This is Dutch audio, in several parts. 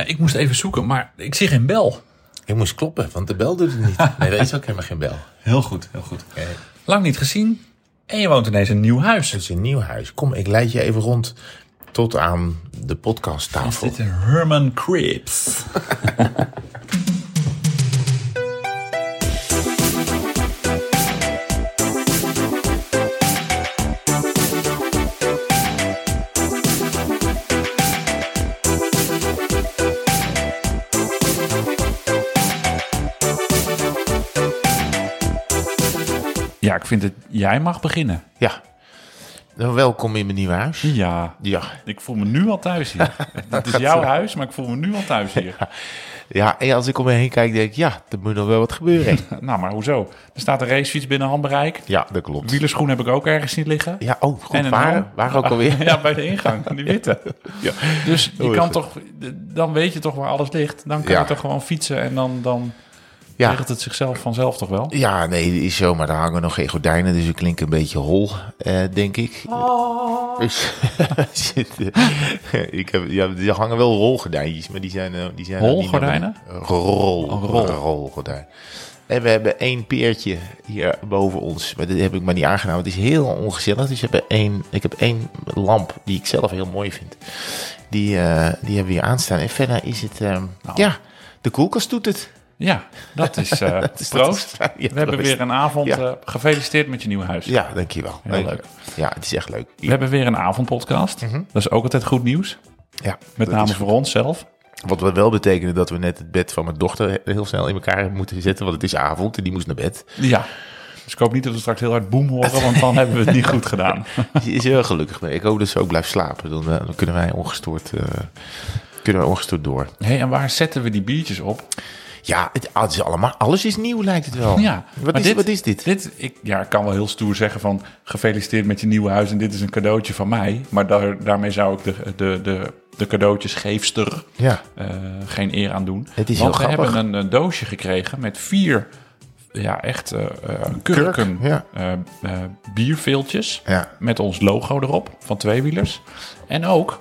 Ja, ik moest even zoeken, maar ik zie geen bel. Ik moest kloppen, want de bel doet het niet. Nee, dat is ook helemaal geen bel. Heel goed, heel goed. Oké. Lang niet gezien. En je woont ineens in een nieuw huis. Het is een nieuw huis. Kom, ik leid je even rond tot aan de podcasttafel. Dit is Herman Cripps. vind het. Jij mag beginnen. Ja. Nou, welkom in mijn nieuwe huis. Ja. Ja. Ik voel me nu al thuis hier. Het is jouw huis, maar ik voel me nu al thuis hier. Ja, en als ik om me heen kijk, denk ik, ja, er moet nog wel wat gebeuren. Nou, maar hoezo? Er staat een racefiets binnen handbereik. Ja, dat klopt. Wielerschoen heb ik ook ergens niet liggen. Ja, oh, goed. En Waar, waar ook alweer? Ja, bij de ingang, die witte. Ja. Dus je kan toch, dan weet je toch waar alles ligt. Dan kan Ja. je toch gewoon fietsen en dan, dan Ja. regelt het zichzelf vanzelf toch wel? Ja, nee, dat is zo, maar daar hangen nog geen gordijnen, dus ik klink een beetje hol, eh, denk ik. Dus, ik heb, ja, er hangen wel rolgordijntjes, maar die zijn, eh, die zijn Rolgordijnen? Rol, Oh, rol. rolgordijn. En we hebben één peertje hier boven ons, maar dat heb ik maar niet want Het is heel ongezellig, dus ik heb één, ik heb één lamp die ik zelf heel mooi vind. Die, eh, die hebben we hier aanstaan. En verder is het, ehm, Nou. ja, de koelkast doet het. Ja, dat is is- proost. dat is- ja, We hebben proost. weer een avond. Ja. eh, gefeliciteerd met je nieuwe huis. Ja, dankjewel. Heel leuk. Ja, het is echt leuk. We hebben weer een avondpodcast. Dat is ook altijd goed nieuws. Ja, Met name voor ons zelf. Wat we wel betekenen dat we net het bed van mijn dochter heel snel in elkaar moeten zetten. Want het is avond en die moest naar bed. Ja. Dus ik hoop niet dat we straks heel hard boem horen, want dan hebben we het niet goed gedaan. Is heel gelukkig mee. Ik hoop dat ze ook blijft slapen. Dan, eh, dan kunnen wij ongestoord, kunnen wij ongestoord door. hey, en waar zetten we die biertjes op? Ja, het, het is allemaal, alles is nieuw lijkt het wel. Ja, Wat, is, wat is dit? Dit, ik, ja, ik kan wel heel stoer zeggen van gefeliciteerd met je nieuwe huis en dit is een cadeautje van mij. Maar daar, daarmee zou ik de, de, de, de cadeautjesgeefster Ja, eh, geen eer aan doen. Het is Want heel we grappig. hebben een, doosje gekregen met vier, ja echt eh, kurken ja. bierveeltjes ja. met ons logo erop van tweewielers. En ook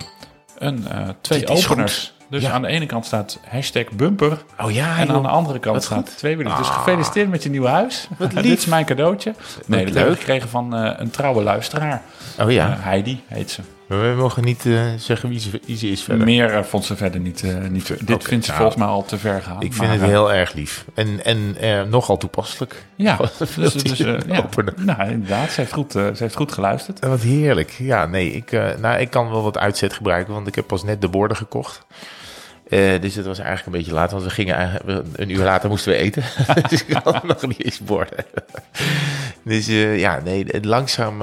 een, twee Dit openers. Dus Ja. aan de ene kant staat hashtag bumper. Oh ja, En joh. aan de andere kant Wat staat goed. tweewielers. Dus Ah. gefeliciteerd met je nieuwe huis. Wat Dit is mijn cadeautje. Nee, dat leuk. heb ik gekregen van eh, een trouwe luisteraar. Oh ja, Eh, Heidi heet ze. maar we mogen niet eh, zeggen wie ze, wie ze is verder. Meer vond ze verder niet. niet dit vindt ze nou, volgens mij al te ver gaan. Ik vind maar, het heel erg lief. En, en nogal toepasselijk. Ja, dus, dus, ja. Nou, inderdaad. Ze heeft goed, ze heeft goed geluisterd. Wat heerlijk. Ja, nee, ik, nou, ik kan wel wat uitzet gebruiken, want ik heb pas net de borden gekocht. Eh, dus het was eigenlijk een beetje laat, want we gingen een uur later moesten we eten. dus ik had nog niet eens borden. dus eh, ja, nee, langzaam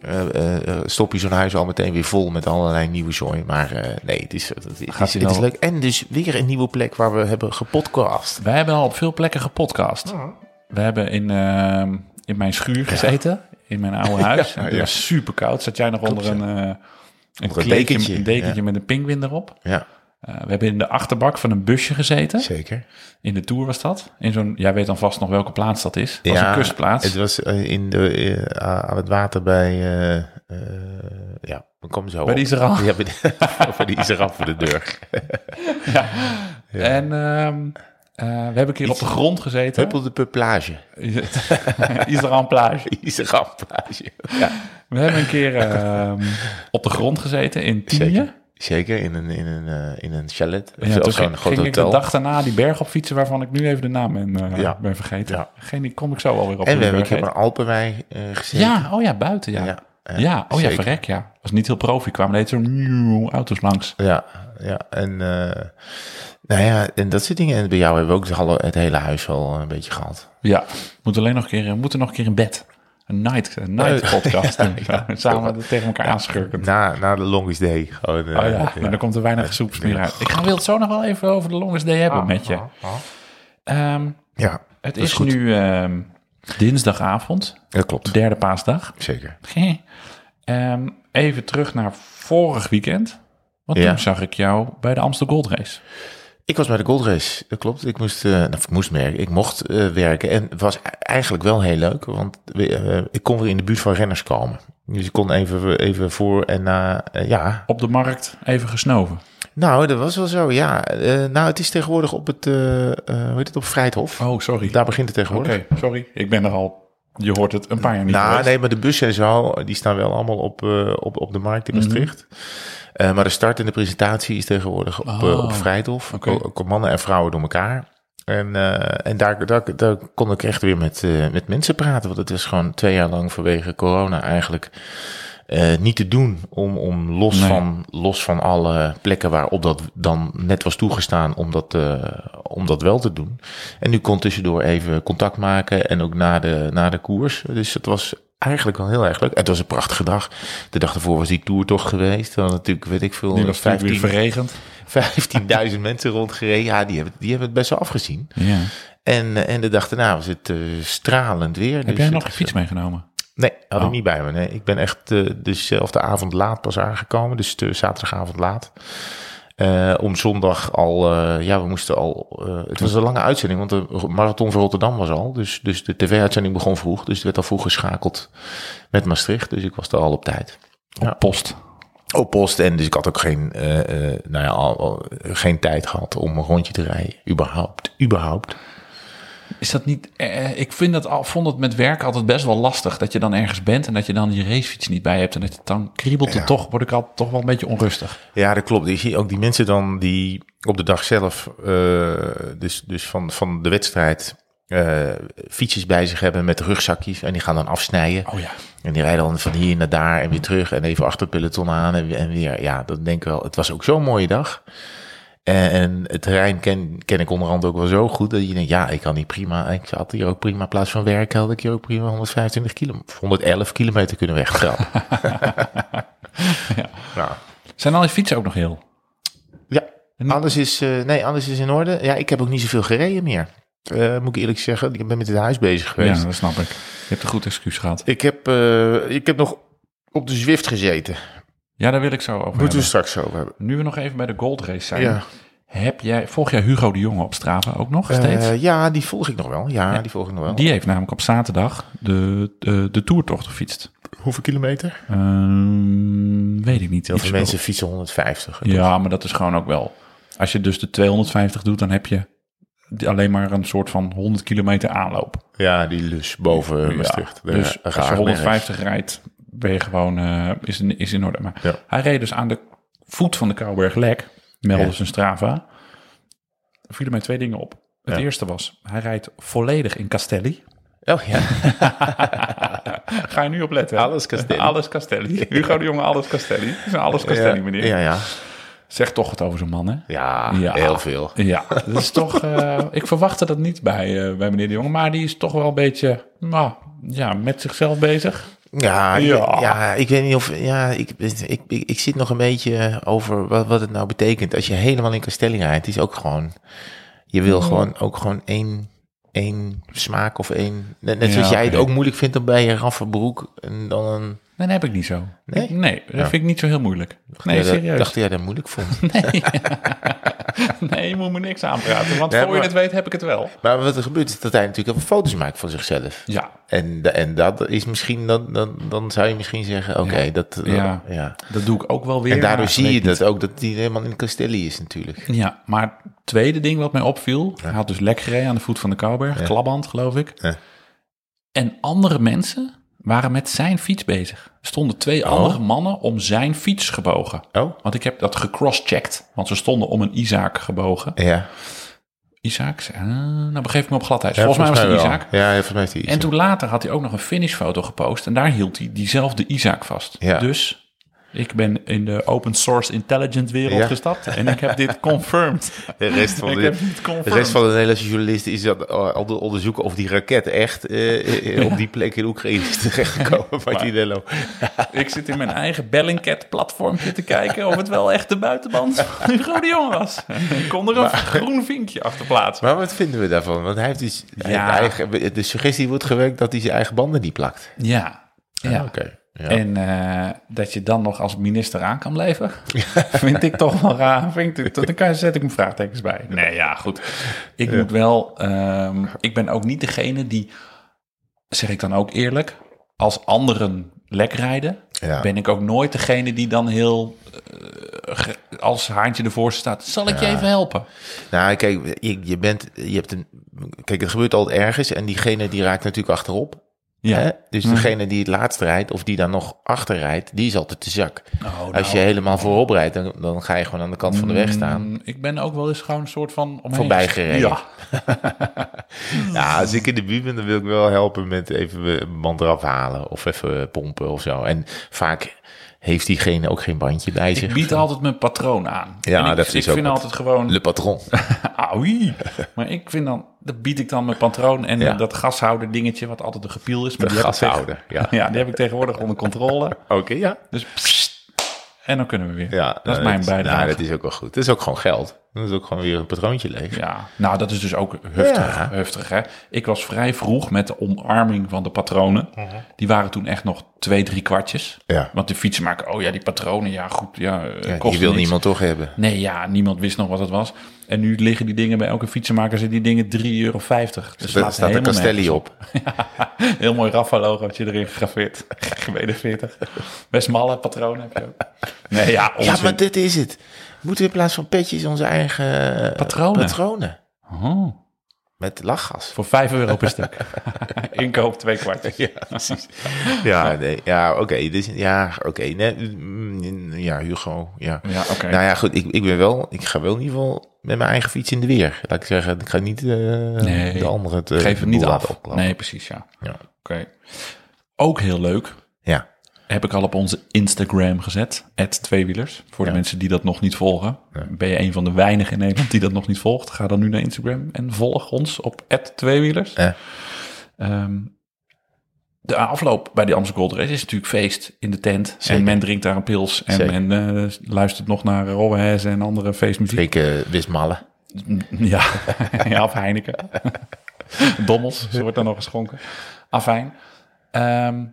eh, eh, stop je zo'n huis al meteen weer vol met allerlei nieuwe zooi. Maar nee, het is, het, is, het, is, het is wel- leuk. En dus weer een nieuwe plek waar we hebben gepodcast. Wij hebben al op veel plekken gepodcast. We hebben in, eh, in mijn schuur gezeten. In mijn oude huis. Ja, het was super koud. Zat jij nog onder een, een, een dekentje, een dekentje ja. met een pinguïn erop. Ja, Eh, we hebben in de achterbak van een busje gezeten. zeker. In de Tour was dat. In zo'n, jij weet dan vast nog welke plaats dat is. Dat was een kustplaats. Het was eh, in de, eh, aan het water bij. eh, ja, we komen zo. Bij de Iseran. Ja, bij de, bij de voor de deur. En ehm, eh, we hebben een keer op de grond gezeten. Huppel de plage. Iseran plage. Plage. Ja, We hebben een keer ehm, op de grond gezeten in Tienje. Zeker. In een, in een, eh, in een chalet. Ja, of zo'n ging, groot ging ik de dag daarna die berg op fietsen waarvan ik nu even de naam ben, eh, Ja. ben vergeten. Ja. Geen, die kom ik zo alweer op. En we hebben een keer een Alpenwei eh, gezeten. Ja, oh ja, buiten, ja. ja. Ja, oh ja, verrek, ja. Was niet heel profi, kwamen er zo'n nieuw auto's langs. Ja, ja. En, nou ja, en dat soort dingen. En bij jou hebben we ook het hele- het hele huis al een beetje gehad. Ja, moeten alleen nog een keer, we moeten nog een keer in bed. Een night, een night Eh, podcast doen. ja. Samen tegen elkaar aanschurken. Na, na de longest day. Gewoon, eh, Oh ja, maar dan komt er weinig soeps meer uit. Ik ga wil het zo nog wel even over de longest day hebben met je. Ehm, Ja, het is nu ehm, dinsdagavond, dat klopt. derde paasdag. Zeker. Ehm, even terug naar vorig weekend. Want Ja. toen zag ik jou bij de Amstel Gold Race. Ik was bij de Gold Race, dat klopt. Ik moest, nou, ik moest merken, ik mocht eh, werken. En het was e- eigenlijk wel heel leuk, want eh, ik kon weer in de buurt van renners komen. Dus ik kon even, even voor en na, ja, Op de markt even gesnoven. Nou, dat was wel zo, ja. Nou, het is tegenwoordig op het, hoe heet het, op Vrijthof. Oh, sorry. Daar begint het Oké, tegenwoordig. sorry. Ik ben er al... Je hoort het een paar jaar niet Nou, geweest. nee, maar de bussen en zo, die staan wel allemaal op, op, op de markt in Maastricht. Eh, maar de start en de presentatie is tegenwoordig op, Oh, op Vrijthof. Ook- ook mannen en vrouwen door elkaar. En, eh, en daar, daar, daar kon ik echt weer met, met mensen praten. Want het was gewoon twee jaar lang vanwege corona eigenlijk niet te doen. Om, om los, Nee. van, los van alle plekken waarop dat dan net was toegestaan om dat, om dat wel te doen. En nu kon tussendoor even contact maken en ook na de, na de koers. Dus het was eigenlijk wel heel erg leuk. En het was een prachtige dag. De dag ervoor was die tour toch geweest. Dan natuurlijk, weet ik veel, Die was natuurlijk weer 15 verregend. 15.000 mensen rondgereden. Ja, die hebben, die hebben het best wel afgezien. Ja. En, eh, en de dag daarna was het eh, stralend weer. Heb Dus jij nog een fiets meegenomen? Nee, had Oh. ik niet bij me. Nee, ik ben echt eh, dezelfde avond laat pas aangekomen. Dus zaterdagavond laat. Eh, om zondag al, eh, ja, we moesten al. eh, het was een lange uitzending, want de marathon van Rotterdam was al. Dus, dus de tv-uitzending begon vroeg. Dus het werd al vroeg geschakeld met Maastricht. Dus ik was er al op tijd. Ja. Post. Op post. En dus ik had ook geen, nou ja, al, al, geen tijd gehad om een rondje te rijden. Überhaupt. Überhaupt. Is dat niet... eh, ik vind dat, al, vond het met werk altijd best wel lastig. Dat je dan ergens bent en dat je dan je racefiets niet bij hebt. En dat je dan kriebelt het toch, word ik altijd toch wel een beetje onrustig. Ja, dat klopt. Je ziet ook die mensen dan die op de dag zelf, eh, dus, dus van, van de wedstrijd, eh, fietsjes bij zich hebben met rugzakjes. En die gaan dan afsnijden. Oh ja. En die rijden dan van hier naar daar en weer terug. En even achter het peloton aan en, weer- en weer. Ja, dat denk ik wel. Het was ook zo'n mooie dag. En, het terrein ken, ken ik onderhand ook wel zo goed. Dat je denkt, ja, ik kan hier prima. Ik had hier ook prima, in plaats van werk, had ik hier ook prima 125 kilometer, 111 kilometer kunnen wegtrappen. Ja. Nou, Zijn al die fietsen ook nog heel? Ja, alles is, eh, nee, alles is in orde. Ja, ik heb ook niet zoveel gereden meer. Eh, moet ik eerlijk zeggen, ik ben met het huis bezig geweest. Ja, dat snap ik. Je hebt een goed excuus gehad. Ik, heb, eh, ik heb nog op de Zwift gezeten. Ja, daar wil ik zo over Moeten we straks over hebben. Nu we nog even bij de Gold Race zijn. Ja. Heb jij, volg jij Hugo de Jonge op Strava ook nog steeds? Eh, ja, die volg ik nog wel. Ja, die volg ik nog wel. Die heeft namelijk op zaterdag de, de, de toertocht gefietst. Hoeveel kilometer? Ehm, weet ik niet. Heel veel mensen fietsen 150. Ja, maar dat is gewoon ook wel. Als je dus de 250 doet, dan heb je alleen maar een soort van 100 kilometer aanloop. Ja, die lus boven Ja, Maastricht. Dus als je Graafberg. 150 rijdt, ben je gewoon, eh, is, in, is in orde. Maar Ja. hij reed dus aan de voet van de Kouwberglek, meldde Ja. zijn Strava. Er vielen mij twee dingen op. Het Ja. eerste was, hij rijdt volledig in Castelli. Oh ja. Ga je nu op letten? hè? Alles Castelli. Alles Castelli. Hugo de Jonge, alles Castelli. Het is een alles Castelli, meneer. Ja, ja. Zegt toch wat over zo'n man, hè? Ja, Ja. heel veel. Ja, dat is toch. eh, ik verwachtte dat niet bij, eh, bij meneer de Jonge, maar die is toch wel een beetje nou, ja, met zichzelf bezig. Ja, Ja. ik weet niet of. Ja, ik, ik, ik, ik zit nog een beetje over wat, wat het nou betekent. Als je helemaal in Castelli rijdt, is ook gewoon. Je wil gewoon ook gewoon één, één smaak of één. Net, net Ja, zoals jij het ook moeilijk vindt om bij je rafferbroek en dan een. Nee, dat heb ik niet zo. Nee? Ik- nee dat Ja. vind ik niet zo heel moeilijk. Nee, dat- serieus. dacht jij dat moeilijk vond. Nee, je moet me niks aanpraten, want Nee, voor je het weet heb ik het wel. maar wat er gebeurt is dat hij natuurlijk even foto's maakt van zichzelf. Ja, En, en dat is misschien, dan, dan, dan zou je misschien zeggen, oké, Ja. dat, Ja. ja. dat doe ik ook wel weer. En daardoor zie je niet. dat ook, dat hij helemaal in Castelli is natuurlijk. Ja, maar het tweede ding wat mij opviel, hij had dus lek gereden aan de voet van de Kouwberg, klaband geloof ik. Ja. En andere mensen waren met zijn fiets bezig. Er stonden twee andere mannen om zijn fiets gebogen. Oh, Want ik heb dat gecrosschecked, want ze stonden om een Isaac gebogen. ja. Isaac, eh, nou begeef ik me op gladheid. volgens mij was het. Isaac. Ja, volgens mij die En toen later had hij ook nog een finishfoto gepost. En daar hield hij diezelfde Isaac vast. Ja. Dus ik ben in de open source intelligence wereld Ja. gestapt. En ik heb dit confirmed. De rest van de, de rest van de Nederlandse journalisten is dat al onderzoeken of die raket echt eh, eh, op die plek in Oekraïne is terechtgekomen. Martinello. Ik zit in mijn eigen Bellingcat platformpje te kijken of het wel echt de buitenband van Hugo de Jong was. Ik kon er een groen vinkje achter plaatsen. Maar wat vinden we daarvan? Want hij heeft dus Ja. eigen, de suggestie wordt gewerkt dat hij zijn eigen banden niet plakt. Ja, ja. Ah, Oké. Ja. En eh, dat je dan nog als minister aan kan blijven, vind ik toch wel raar. Vind ik, dan kan, zet ik mijn vraagtekens bij. Nee, ja, goed. Ik moet wel, ehm, ik ben ook niet degene die, zeg ik dan ook eerlijk, als anderen lek rijden, Ja. ben ik ook nooit degene die dan heel eh, als Haantje ervoor staat, zal ik je even helpen? Nou, kijk, je, je bent, je hebt een, kijk, het gebeurt altijd ergens en diegene die raakt natuurlijk achterop. Ja. Hè? Dus degene die het laatst rijdt of die dan nog achter rijdt, die is altijd te zak. Oh, Als je nou. helemaal voorop rijdt, dan, dan ga je gewoon aan de kant van de weg staan. Mm, Ik ben ook wel eens gewoon een soort van... Voorbij gereden. Ja. Ja, als ik in de buurt ben, dan wil ik wel helpen met even een band eraf halen of even pompen of zo. En vaak heeft diegene ook geen bandje bij zich. Ik bied altijd mijn patroon aan. Ja, ik, dat is ik ook vind altijd gewoon... Le patron. Auwie. Maar ik vind dan... Dat bied ik dan mijn patroon en Ja. dat gashouder dingetje... wat altijd een gepiel is. Maar De gashouder, ja. ja, die heb ik tegenwoordig onder controle. Oké, ja. Dus pssst. En dan kunnen we weer. ja dat is nou, mijn bijdrage. Nou, dat is ook wel goed. Dat is ook gewoon geld. Dat is ook gewoon weer een patroontje leeg. Ja, nou dat is dus ook heftig. Ja. heftig hè? Ik was vrij vroeg met de omarming van de patronen. Die waren toen echt nog twee, drie kwartjes. Ja. Want de fietsenmaker, oh ja, die patronen, ja goed, ja, eh, Ja, kost die wil niemand toch hebben. Nee, ja, niemand wist nog wat het was. En nu liggen die dingen bij elke fietsenmaker, zijn die dingen 3,50 euro. Dus Daar staat een Castelli op. Heel mooi Rafa-logootje erin gegraveerd. Gebeden 40. Best malle patronen heb je ook. Nee, ja, Ja, maar dit is het. Moeten we in plaats van petjes onze eigen eh, Patronen. patronen. Oh, Met lachgas. voor 5 euro per stuk. Inkoop twee kwartjes. Ja, precies. Ja, nee, ja oké. dus, ja, oké. nee, mm, ja, Hugo. Ja. Ja, oké. Nou ja, goed. Ik, ik ben wel, ik ga wel in ieder geval met mijn eigen fiets in de weer. Laat ik zeggen, ik ga niet eh, Nee, de andere het, Geef het niet af. laten opklappen. Nee, precies, ja. Ja. Oké. Ook heel leuk. Ja. Heb ik al op onze Instagram gezet. Tweewielers. Voor de Ja. mensen die dat nog niet volgen. Ben je een van de weinigen in Nederland die dat nog niet volgt? Ga dan nu naar Instagram en volg ons op Tweewielers. Eh. Ehm, de afloop bij die Amsterdam Gold Race is natuurlijk feest in de tent. Zeker. En men drinkt daar een pils. En Zeker. men eh, luistert nog naar Robbehes en andere feestmuziek. Ik uh, Wismalle. Ja, ja of Heineken. Dommels, zo wordt dan nog geschonken. Afijn. Ehm,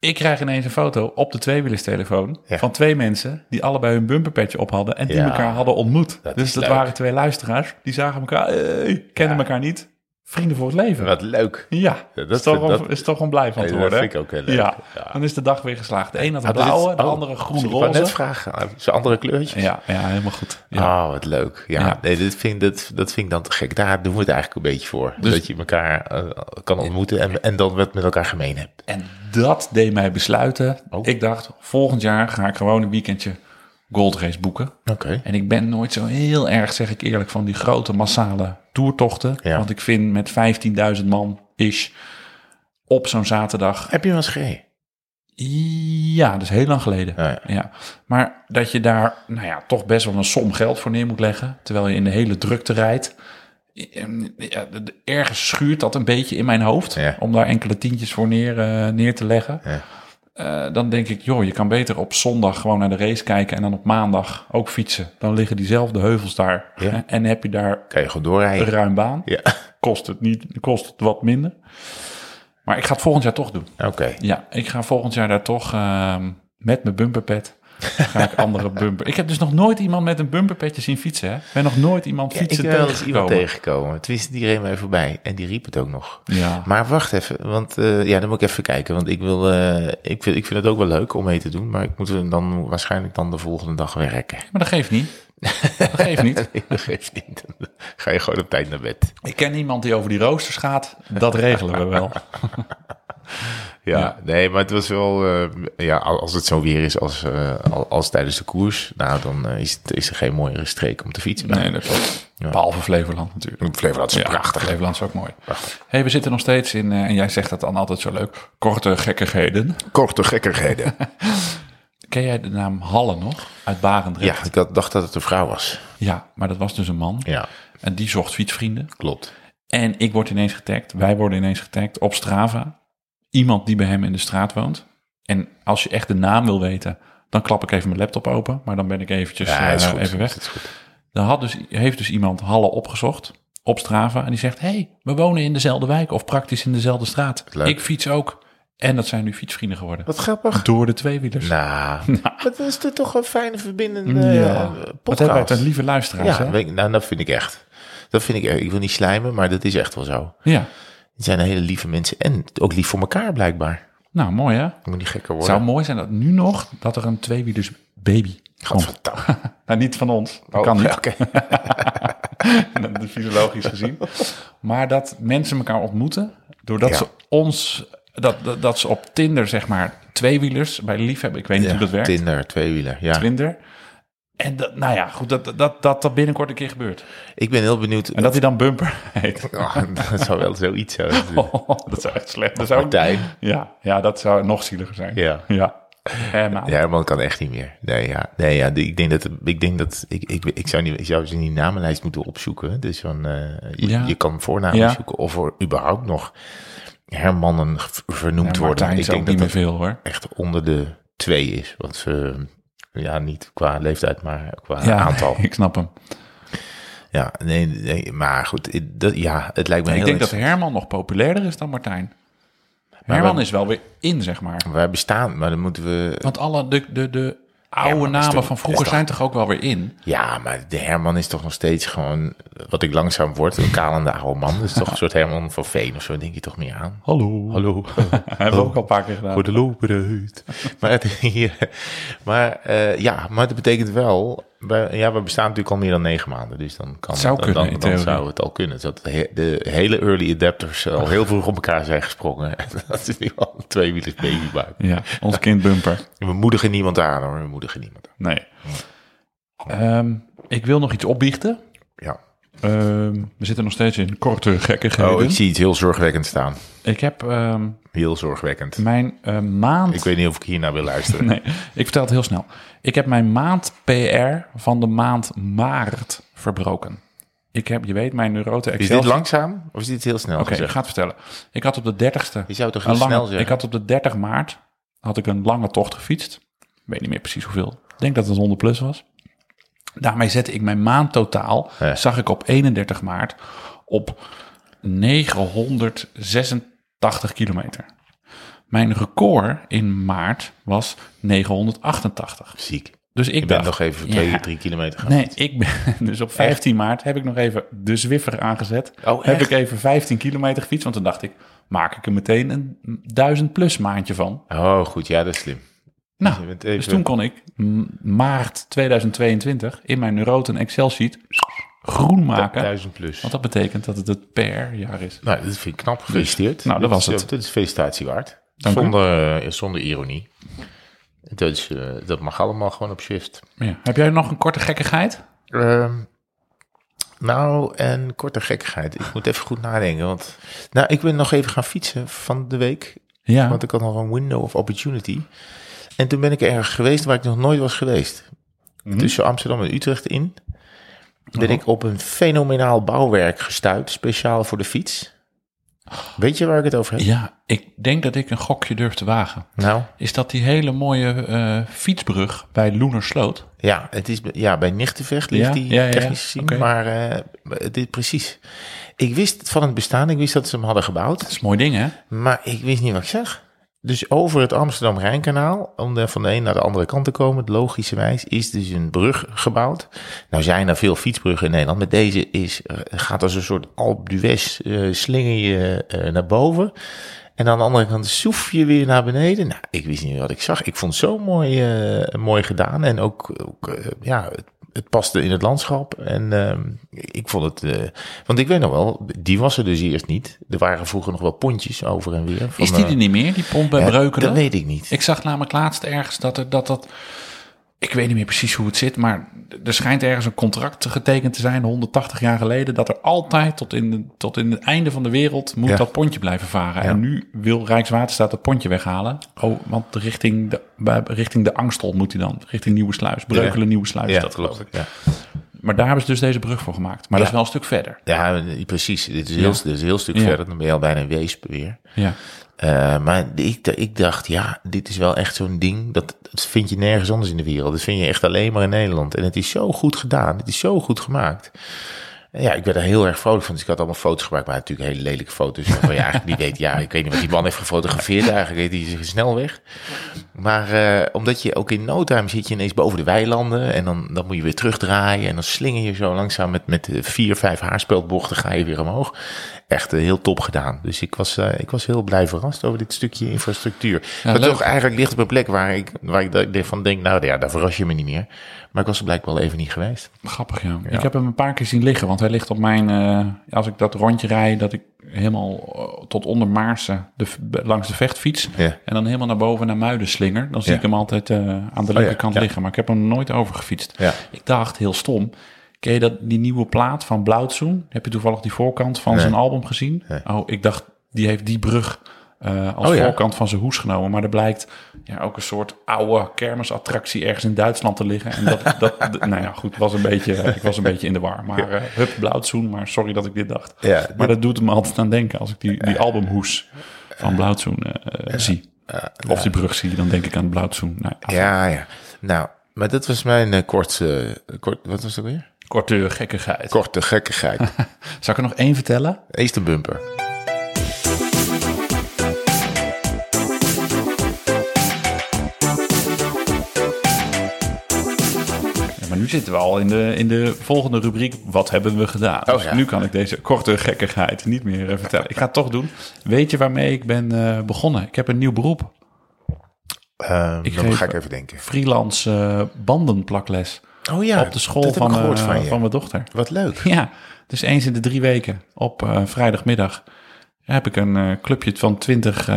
ik krijg ineens een foto op de tweewielerstelefoon Ja. van twee mensen die allebei hun bumperpetje op hadden en die Ja. elkaar hadden ontmoet. Dat dus dat leuk. waren twee luisteraars, die zagen elkaar, hey, kennen Ja. elkaar niet. Vrienden voor het leven. Wat leuk. Ja, Ja, dat is, toch dat- is toch blij van te worden. dat vind ik ook heel leuk. Ja. Ja. dan is de dag weer geslaagd. De een had een Ah, blauwe, de oh, andere Ik wou net groen-roze. vragen, zijn andere kleurtjes? Ja, ja, helemaal goed. Ja. Oh, wat leuk. Ja, Ja. Nee, dit vind, dat, dat vind ik dan te gek. Daar doen we het eigenlijk een beetje voor. Dus- dat je elkaar eh, kan ontmoeten en, en dan wat met elkaar gemeen hebt. En dat deed mij besluiten. Oh. Ik dacht, volgend jaar ga ik gewoon een weekendje Gold Race boeken. Oké. En ik ben nooit zo heel erg, zeg ik eerlijk, van die grote massale toertochten. Ja. Want ik vind met 15.000 man is op zo'n zaterdag. Heb je wel eens gereden? Ja, dat is heel lang geleden. Ja, ja. Ja. Maar dat je daar nou ja, toch best wel een som geld voor neer moet leggen. Terwijl je in de hele drukte rijdt. Ja, de- de- ergens schuurt dat een beetje in mijn hoofd. Ja. Om daar enkele tientjes voor neer, eh, neer te leggen. Eh, dan denk ik, joh, je kan beter op zondag gewoon naar de race kijken. En dan op maandag ook fietsen. Dan liggen diezelfde heuvels daar. Ja. En heb je daar Kan je gewoon doorrijden? een ruim baan. Ja. Kost het, niet, kost het wat minder. Maar ik ga het volgend jaar toch doen. Oké. Ja, ik ga volgend jaar daar toch ehm, met mijn bumperpet. Ga ik andere bumper. Ik heb dus nog nooit iemand met een bumperpetje zien fietsen. Hè? Ik ben nog nooit iemand Ja, ik fietsen ben wel eens iemand tegengekomen. Tenminste, die reed mij voorbij. En die riep het ook nog. Ja. Maar wacht even, want eh, ja, dan moet ik even kijken. Want ik, wil, eh, ik, vind, ik vind het ook wel leuk om mee te doen. Maar ik moet dan waarschijnlijk dan de volgende dag werken. Maar dat geeft niet. Dat geeft niet. Nee, dat geeft niet. Dan ga je gewoon op tijd naar bed. Ik ken iemand die over die roosters gaat. Dat regelen we wel. Ja, nee, maar het was wel, eh, ja, als het zo weer is als, eh, als, tijdens de koers, nou, dan eh, is, het, is er geen mooiere streek om te fietsen. Nee, dat klopt. Behalve Flevoland natuurlijk. Flevoland is Ja, prachtig. Flevoland is ook mooi. hey, we zitten nog steeds in, en jij zegt dat dan altijd zo leuk, korte gekkigheden. Korte gekkigheden. Ken jij de naam Halle nog? Uit Barendrecht. Ja, ik dacht dat het een vrouw was. ja, maar dat was dus een man. Ja, En die zocht fietsvrienden. klopt. En ik word ineens getagd, wij worden ineens getagd op Strava. Iemand die bij hem in de straat woont. En als je echt de naam wil weten, dan klap ik even mijn laptop open. Maar dan ben ik eventjes Ja, eh, is goed. even weg. Is goed. Dan had dus, heeft dus iemand Halle opgezocht op Strava. En die zegt, hey, we wonen in dezelfde wijk of praktisch in dezelfde straat. Leuk. Ik fiets ook. En dat zijn nu fietsvrienden geworden. Wat grappig. Door de tweewielers. Nou, dat is dit toch een fijne verbindende ja. eh, Wat hebben podcast. wij ten lieve luisteraars, Ja, hè? weet ik- nou, dat vind ik echt. Dat vind ik. Ik wil niet slijmen, maar dat is echt wel zo. Ja. Het zijn hele lieve mensen en ook lief voor elkaar blijkbaar. Nou, mooi hè? Ik moet niet gekker Het worden. zou mooi zijn dat nu nog, dat er een tweewielers baby Gadverdamme. Nou, niet van ons. Dat Oh, kan niet. is fysiologisch gezien. Maar dat mensen elkaar ontmoeten, doordat Ja. ze ons, dat, dat, dat ze op Tinder, zeg maar, tweewielers bij liefhebben, ik weet niet Ja, hoe dat werkt, Tinder, tweewieler. Ja. Tinder. En dat, nou ja, goed, dat, dat, dat dat binnenkort een keer gebeurt. Ik ben heel benieuwd. En dat hij dan bumper heet. Oh, dat zou wel zoiets zijn. Oh, dat zou echt slecht dat zou, Martijn. Ja, ja, dat zou nog zieliger zijn. Ja. Ja. Herman. Ja, Herman kan echt niet meer. Nee, ja, nee, ja ik denk dat, ik denk dat, ik, ik, ik zou niet, ik zou ze in die namenlijst moeten opzoeken. Dus van, eh, je, Ja. je kan voornamen Ja. zoeken of er überhaupt nog Hermannen vernoemd Ja, worden. Ik denk niet dat meer dat veel hoor. echt onder de twee is. Wat ze, ja, niet qua leeftijd, maar qua Ja, aantal. ik snap hem. Ja, nee, nee, maar goed, dat, ja, het lijkt me Ik heel denk dat. Herman nog populairder is dan Martijn. Herman is wel weer in, zeg maar. Wij bestaan, maar dan moeten we... Want alle de, de, de oude Herman namen toch- van vroeger toch- zijn toch ook wel weer in? Ja, maar de Herman is toch nog steeds gewoon, wat ik langzaam word, een kalende oude man. Dat is toch een soort Herman van Veen of zo, denk je toch meer aan? Hallo. Hallo. Hebben we ook al een paar keer gedaan. Voor de loopruit. maar het, hier, maar eh, ja, maar dat betekent wel, ja, we bestaan natuurlijk al meer dan negen maanden, dus dan kan Zou dan, kunnen, dan, zou het al kunnen. Dat de, he- de hele early adapters al heel vroeg op elkaar zijn gesprongen. dat is nu al een tweewielers babybuik. Ja, ons kind bumper. We moedigen niemand aan hoor, we moedigen niemand aan. Nee. Ehm, ik wil nog iets opbiechten. Ja. Ehm, we zitten nog steeds in korte gekkigheden. Oh, ik zie iets heel zorgwekkend staan. Ik heb ehm, Heel zorgwekkend. mijn eh, maand... Ik weet niet of ik hier naar wil luisteren. Nee, ik vertel het heel snel. Ik heb mijn maand PR van de maand maart verbroken. Ik heb, je weet, mijn neurote Is Excel... dit langzaam of is dit heel snel Oké, ik ga het vertellen. Ik had op de 30ste... Je zou toch heel lange, snel zeggen? ik had op de 30 maart had ik een lange tocht gefietst. Ik weet niet meer precies hoeveel. Ik denk dat het 100 plus was. Daarmee zette ik mijn maandtotaal, Ja. zag ik op 31 maart, op 986 kilometer. Mijn record in maart was 988. Ziek. Dus ik Ik ben dacht, nog even ja, twee, drie kilometer gaan. Nee, ik ben dus op 15 maart heb ik nog even de Zwiffer aangezet. Oh, heb ik even 15 kilometer gefietst, want toen dacht ik, maak ik er meteen een 1000 plus maandje van. Oh, goed. Ja, dat is slim. Nou, bent even- dus toen kon ik maart 2022 in mijn Neuroten Excel-sheet groen maken. Duizend plus. Want dat betekent dat het het per jaar is. Nou, dat vind ik knap. Gefeliciteerd. nou, dat was het. eh, Dit is felicitatie waard. Dank zonder, eh, zonder ironie. Dus dat mag allemaal gewoon op shift. Ja. Heb jij nog een korte gekkigheid? Ehm, nou, en korte gekkigheid. Ik moet even goed nadenken. Want nou, ik ben nog even gaan fietsen van de week. Ja. Want ik had nog een window of opportunity. En toen ben ik ergens geweest waar ik nog nooit was geweest. Mhm. Tussen Amsterdam en Utrecht in. Ben Oh. ik op een fenomenaal bouwwerk gestuurd, speciaal voor de fiets. Weet je waar ik het over heb? Ja, ik denk dat ik een gokje durf te wagen. Nou, Is dat die hele mooie eh, fietsbrug bij Loenersloot? ja, het is ja, bij Nichtenvecht ligt Ja, die ja, ja, ja. technisch gezien. Maar eh, dit precies. Ik wist van het bestaan, ik wist dat ze hem hadden gebouwd. Dat is een mooi ding, hè? Maar ik wist niet wat ik zag. Dus over het Amsterdam-Rijnkanaal, om van de een naar de andere kant te komen, logischerwijs, is dus een brug gebouwd. Nou zijn er veel fietsbruggen in Nederland. Met deze is, gaat als een soort d'Huez, eh, slinger je eh, naar boven. En aan de andere kant soef je weer naar beneden. Nou, ik wist niet wat ik zag. Ik vond het zo mooi, eh, mooi gedaan. En ook, ook ja, het paste in het landschap. En ehm, ik vond het... eh, want ik weet nog wel, die was er dus eerst niet. Er waren vroeger nog wel pontjes over en weer. van, Is die eh, er niet meer, die pomp bij Breukelen? Dat weet ik niet. Ik zag namelijk laatst ergens dat er, dat dat... Ik weet niet meer precies hoe het zit, maar er schijnt ergens een contract getekend te zijn, 180 jaar geleden, dat er altijd tot in, de, tot in het einde van de wereld moet Ja. dat pontje blijven varen. Ja. En nu wil Rijkswaterstaat het pontje weghalen. Oh, want richting de, richting de Angstel moet hij dan, richting Nieuwe Sluis, Breukelen Nieuwe Sluis, ja, dat geloof ik. Ja, Maar daar hebben ze dus deze brug voor gemaakt. Maar dat is wel een stuk verder. ja precies. Dit is, heel, dit is een heel stuk verder. Dan ben je al bijna in Weesp weer. Ja. Eh, maar ik, ik dacht, ja, dit is wel echt zo'n ding. Dat, dat vind je nergens anders in de wereld. Dat vind je echt alleen maar in Nederland. En het is zo goed gedaan. Het is zo goed gemaakt. Ja, ik werd er heel erg vrolijk van. Dus ik had allemaal foto's gemaakt. Maar natuurlijk hele lelijke foto's. Je weet. Ja, ik weet niet wat die man heeft gefotografeerd. Eigenlijk heet hij snel weg. Maar eh, omdat je ook in no zit je ineens boven de weilanden. En dan, dan moet je weer terugdraaien. En dan slinger je zo langzaam met, met vier, vijf haarspeldbochten ga je weer omhoog. Echt eh, heel top gedaan. Dus ik was, eh, ik was heel blij verrast over dit stukje infrastructuur. Ja, toch eigenlijk ligt op een plek waar ik, waar ik van denk, nou ja, daar verras je me niet meer. Maar ik was er blijkbaar wel even niet geweest. Grappig, ja. Ik heb hem een paar keer zien liggen, want hij ligt op mijn... eh, als ik dat rondje rijd, dat ik helemaal tot onder Maarsen de, langs de vecht fiets... Ja. en dan helemaal naar boven naar Muiden slinger... dan zie ik hem altijd aan de linkerkant ja. liggen. Maar ik heb hem nooit overgefietst. Ik dacht, heel stom... Ken je dat, die nieuwe plaat van Blauwtsoen? Heb je toevallig die voorkant van Nee. zijn album gezien? Nee. Oh, ik dacht, die heeft die brug eh, als Oh ja. voorkant van zijn hoes genomen. Maar er blijkt ja, ook een soort oude kermisattractie ergens in Duitsland te liggen. En dat, dat nou ja, goed, was een beetje, ik was een beetje in de war. Maar eh hup, Blauwtsoen, maar sorry dat ik dit dacht. Ja, maar dat doet me altijd aan denken als ik die, die albumhoes van Blauwtsoen eh, zie. Of die brug zie, dan denk ik aan Blauwtsoen. Nou, ja, Ja. Nou, maar dat was mijn eh, kort, eh, kort, wat was ook weer? Korte gekkigheid. Korte gekkigheid. Zal ik er nog één vertellen? Eerst een bumper. Ja, maar nu zitten we al in de, in de volgende rubriek. Wat hebben we gedaan? Oh, dus ja. nu kan ik deze korte gekkigheid niet meer eh, vertellen. Ik ga het toch doen. Weet je waarmee ik ben eh, begonnen? Ik heb een nieuw beroep. Ehm Ik dan ga ik even denken. Freelance eh, bandenplakles. Oh ja, op de school van, eh, van mijn dochter. Wat leuk. Ja, dus eens in de drie weken op eh, vrijdagmiddag heb ik een eh, clubje van twintig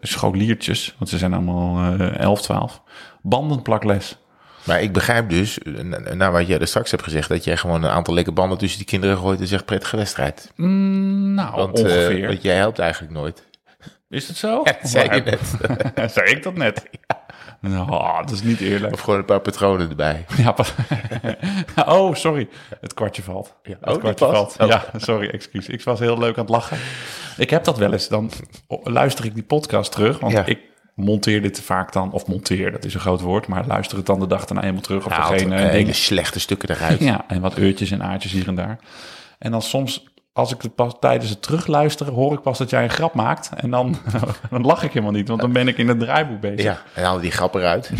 scholiertjes. Want ze zijn allemaal 11, 12. Bandenplakles. Maar ik begrijp dus, na- na wat jij er straks hebt gezegd, dat jij gewoon een aantal lekke banden tussen die kinderen gooit en zegt prettige wedstrijd. Mm, nou, Want, ongeveer. want jij helpt eigenlijk nooit. Is het zo? Ja, dat zei je net. zei ik dat net? Nou, dat is niet eerlijk. Of gewoon een paar patronen erbij. Ja, oh, sorry. Het kwartje valt. Ja. Het Oh, kwartje valt. Oh. Ja, sorry, excuus. Ik was heel leuk aan het lachen. Ik heb dat wel eens. Dan luister ik die podcast terug. Want Ja. ik monteer dit vaak dan. Of monteer, dat is een groot woord. Maar luister het dan de dag daarna eenmaal terug. Of Haalt er geen eh, hele slechte stukken eruit. Ja, en wat uurtjes en aardjes hier en daar. En dan soms, als ik het pas tijdens het terugluisteren, hoor ik pas dat jij een grap maakt. En dan, dan lach ik helemaal niet, want dan ben ik in het draaiboek bezig. Ja, en haalde die grap eruit.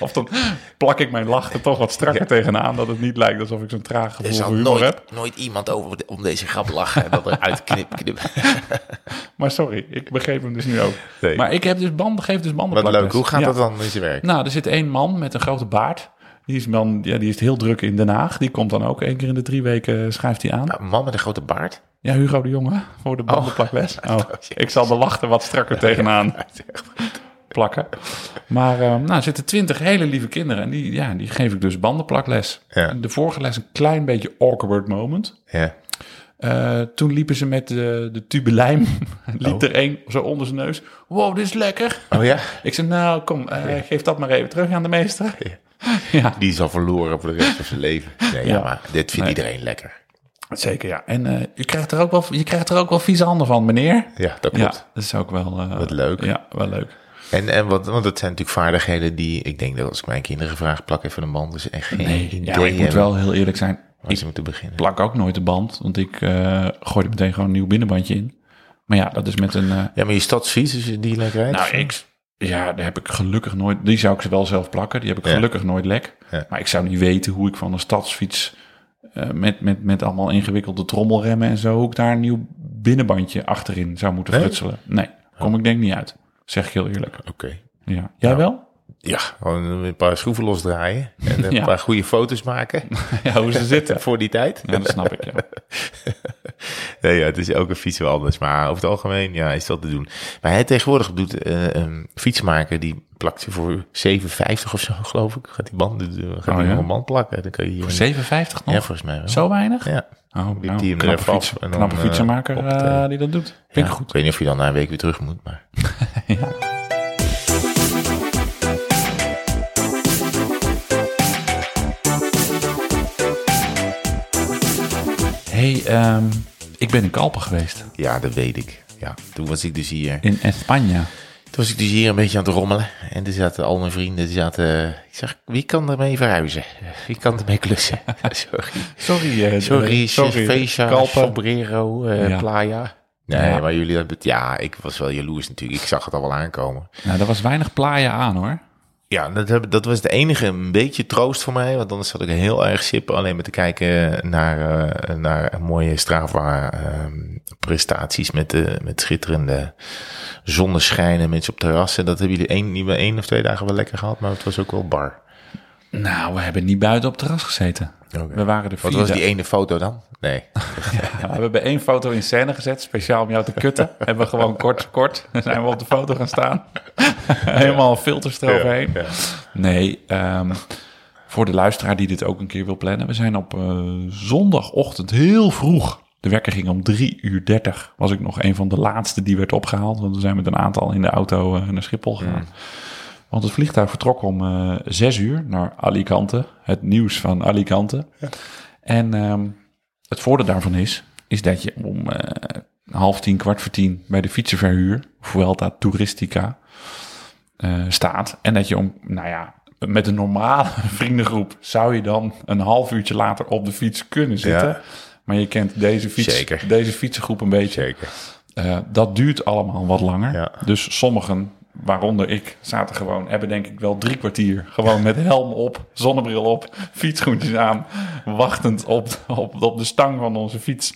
Of dan plak ik mijn lach er toch wat strakker tegenaan, dat het niet lijkt alsof ik zo'n traag gevoel voor humor heb. nooit, nooit iemand over de- om deze grap lachen en dat eruit knip, knip. Maar sorry, ik begreep hem dus nu ook. Nee. Maar ik heb dus banden, geef dus banden. Wat leuk, hoe gaat dat dan in zijn werk? Nou, er zit één man met een grote baard. Die is, man, ja, die is heel druk in Den Haag. Die komt dan ook één keer in de drie weken, schrijft hij aan. Een man met een grote baard? Ja, Hugo de Jonge voor de bandenplakles. Oh, ik zal de lachten wat strakker tegenaan plakken. Maar eh, nou, er zitten twintig hele lieve kinderen en die, ja, die geef ik dus bandenplakles. Ja. De vorige les een klein beetje awkward moment. Ja. Eh, toen liepen ze met de, de tube lijm. Liep Oh. er één zo onder zijn neus. Wow, dit is lekker. Oh ja? Ik zei, nou kom, eh, geef dat maar even terug aan de meester. Ja, Die is al verloren voor de rest van zijn leven. Nee, ja, Ja. maar dit vindt Nee. iedereen lekker. zeker ja. En eh, je, krijgt er ook wel, je krijgt er ook wel vieze handen van, meneer. Ja, dat Ja, klopt. dat is ook wel... eh, Wat leuk. Ja, wel leuk. En, en wat, want dat zijn natuurlijk vaardigheden die, ik denk dat als ik mijn kinderen vraag, plak even een band, dus echt geen Nee, ja, ik moet wel heel eerlijk zijn. waar Ik ze moeten beginnen. plak ook nooit de band, want ik eh gooi er meteen gewoon een nieuw binnenbandje in. Maar ja, dat is met een... Ja, maar je stadsfiets, is die lekker rijdt? nou, ik... Ja, daar heb ik gelukkig nooit... Die zou ik ze wel zelf plakken. Die heb ik Ja. gelukkig nooit lek. Ja. Maar ik zou niet weten hoe ik van een stadsfiets... eh, met, met, met allemaal ingewikkelde trommelremmen en zo... hoe ik daar een nieuw binnenbandje achterin zou moeten Nee? frutselen. Nee, kom ik denk niet uit. Zeg ik heel eerlijk. Oké. Ja. Jij wel? Ja, gewoon een paar schroeven losdraaien en een Ja. paar goede foto's maken Ja, hoe ze zitten. voor die tijd. Ja, dat snap ik, ja. Nee, ja, het is elke fiets wel anders. Maar over het algemeen ja, is dat te doen. Maar hij tegenwoordig doet eh, een fietsmaker die plakt je voor 7,50 of zo, geloof ik. Gaat die band, gaat Oh, die ja? band plakken. Dan kan je Voor 57 nog? Ja, volgens mij wel. Zo weinig? Ja. Oh, nou, die er knappe, fiets, en dan, knappe eh, fietsenmaker eh, die dat doet. Vind ik goed. Ik weet niet of je dan na een week weer terug moet, maar... Ja. Hey, ehm, ik ben in Kalpen geweest. Ja, dat weet ik. Ja, toen was ik dus hier. In Espanje. Toen was ik dus hier een beetje aan het rommelen. En er zaten al mijn vrienden, die zaten... Ik zeg, wie kan ermee verhuizen? Wie kan ermee klussen? Sorry. Sorry, eh, Sorry, eh, sorry. Kalpen. Sombrero, eh, Ja. Playa. Nee, Ja. maar jullie hebben het... Ja, ik was wel jaloers natuurlijk. Ik zag het al wel aankomen. Nou, er was weinig playa aan hoor. Ja, dat, dat was de enige een beetje troost voor mij. Want anders zat ik heel erg sip alleen maar te kijken naar, uh, naar mooie Strava uh, prestaties met, uh, met schitterende zonneschijnen, mensen op terrassen. Dat hebben jullie één, niet één of twee dagen wel lekker gehad, maar het was ook wel bar. Nou, we hebben niet buiten op het terras gezeten. Okay. We waren er Wat was die ene foto dan? Nee. ja, we hebben één foto in scène gezet, speciaal om jou te kutten. hebben we gewoon kort, kort, zijn we op de foto gaan staan. Helemaal filters eroverheen. Ja, ja. Nee, um, voor de luisteraar die dit ook een keer wil plannen. We zijn op uh, zondagochtend heel vroeg. De wekker ging om 3 uur 30. Was ik nog een van de laatste die werd opgehaald. Want we zijn met een aantal in de auto uh, naar Schiphol gegaan. Mm. Want het vliegtuig vertrok om uh, 6 uur naar Alicante. Het nieuws van Alicante. Ja. En um, het voordeel daarvan is, is dat je om uh, half tien, kwart voor tien bij de fietsenverhuur, Vuelta Touristica, uh, staat. En dat je om, nou ja, met een normale vriendengroep zou je dan een half uurtje later op de fiets kunnen zitten. Ja. Maar je kent deze, fiets, Zeker. deze fietsengroep een beetje. Zeker. Uh, dat duurt allemaal wat langer. Ja. Dus sommigen waaronder ik, zaten gewoon, hebben denk ik wel drie kwartier. Gewoon met helm op, zonnebril op, fietsschoentjes aan, wachtend op, op, op de stang van onze fiets.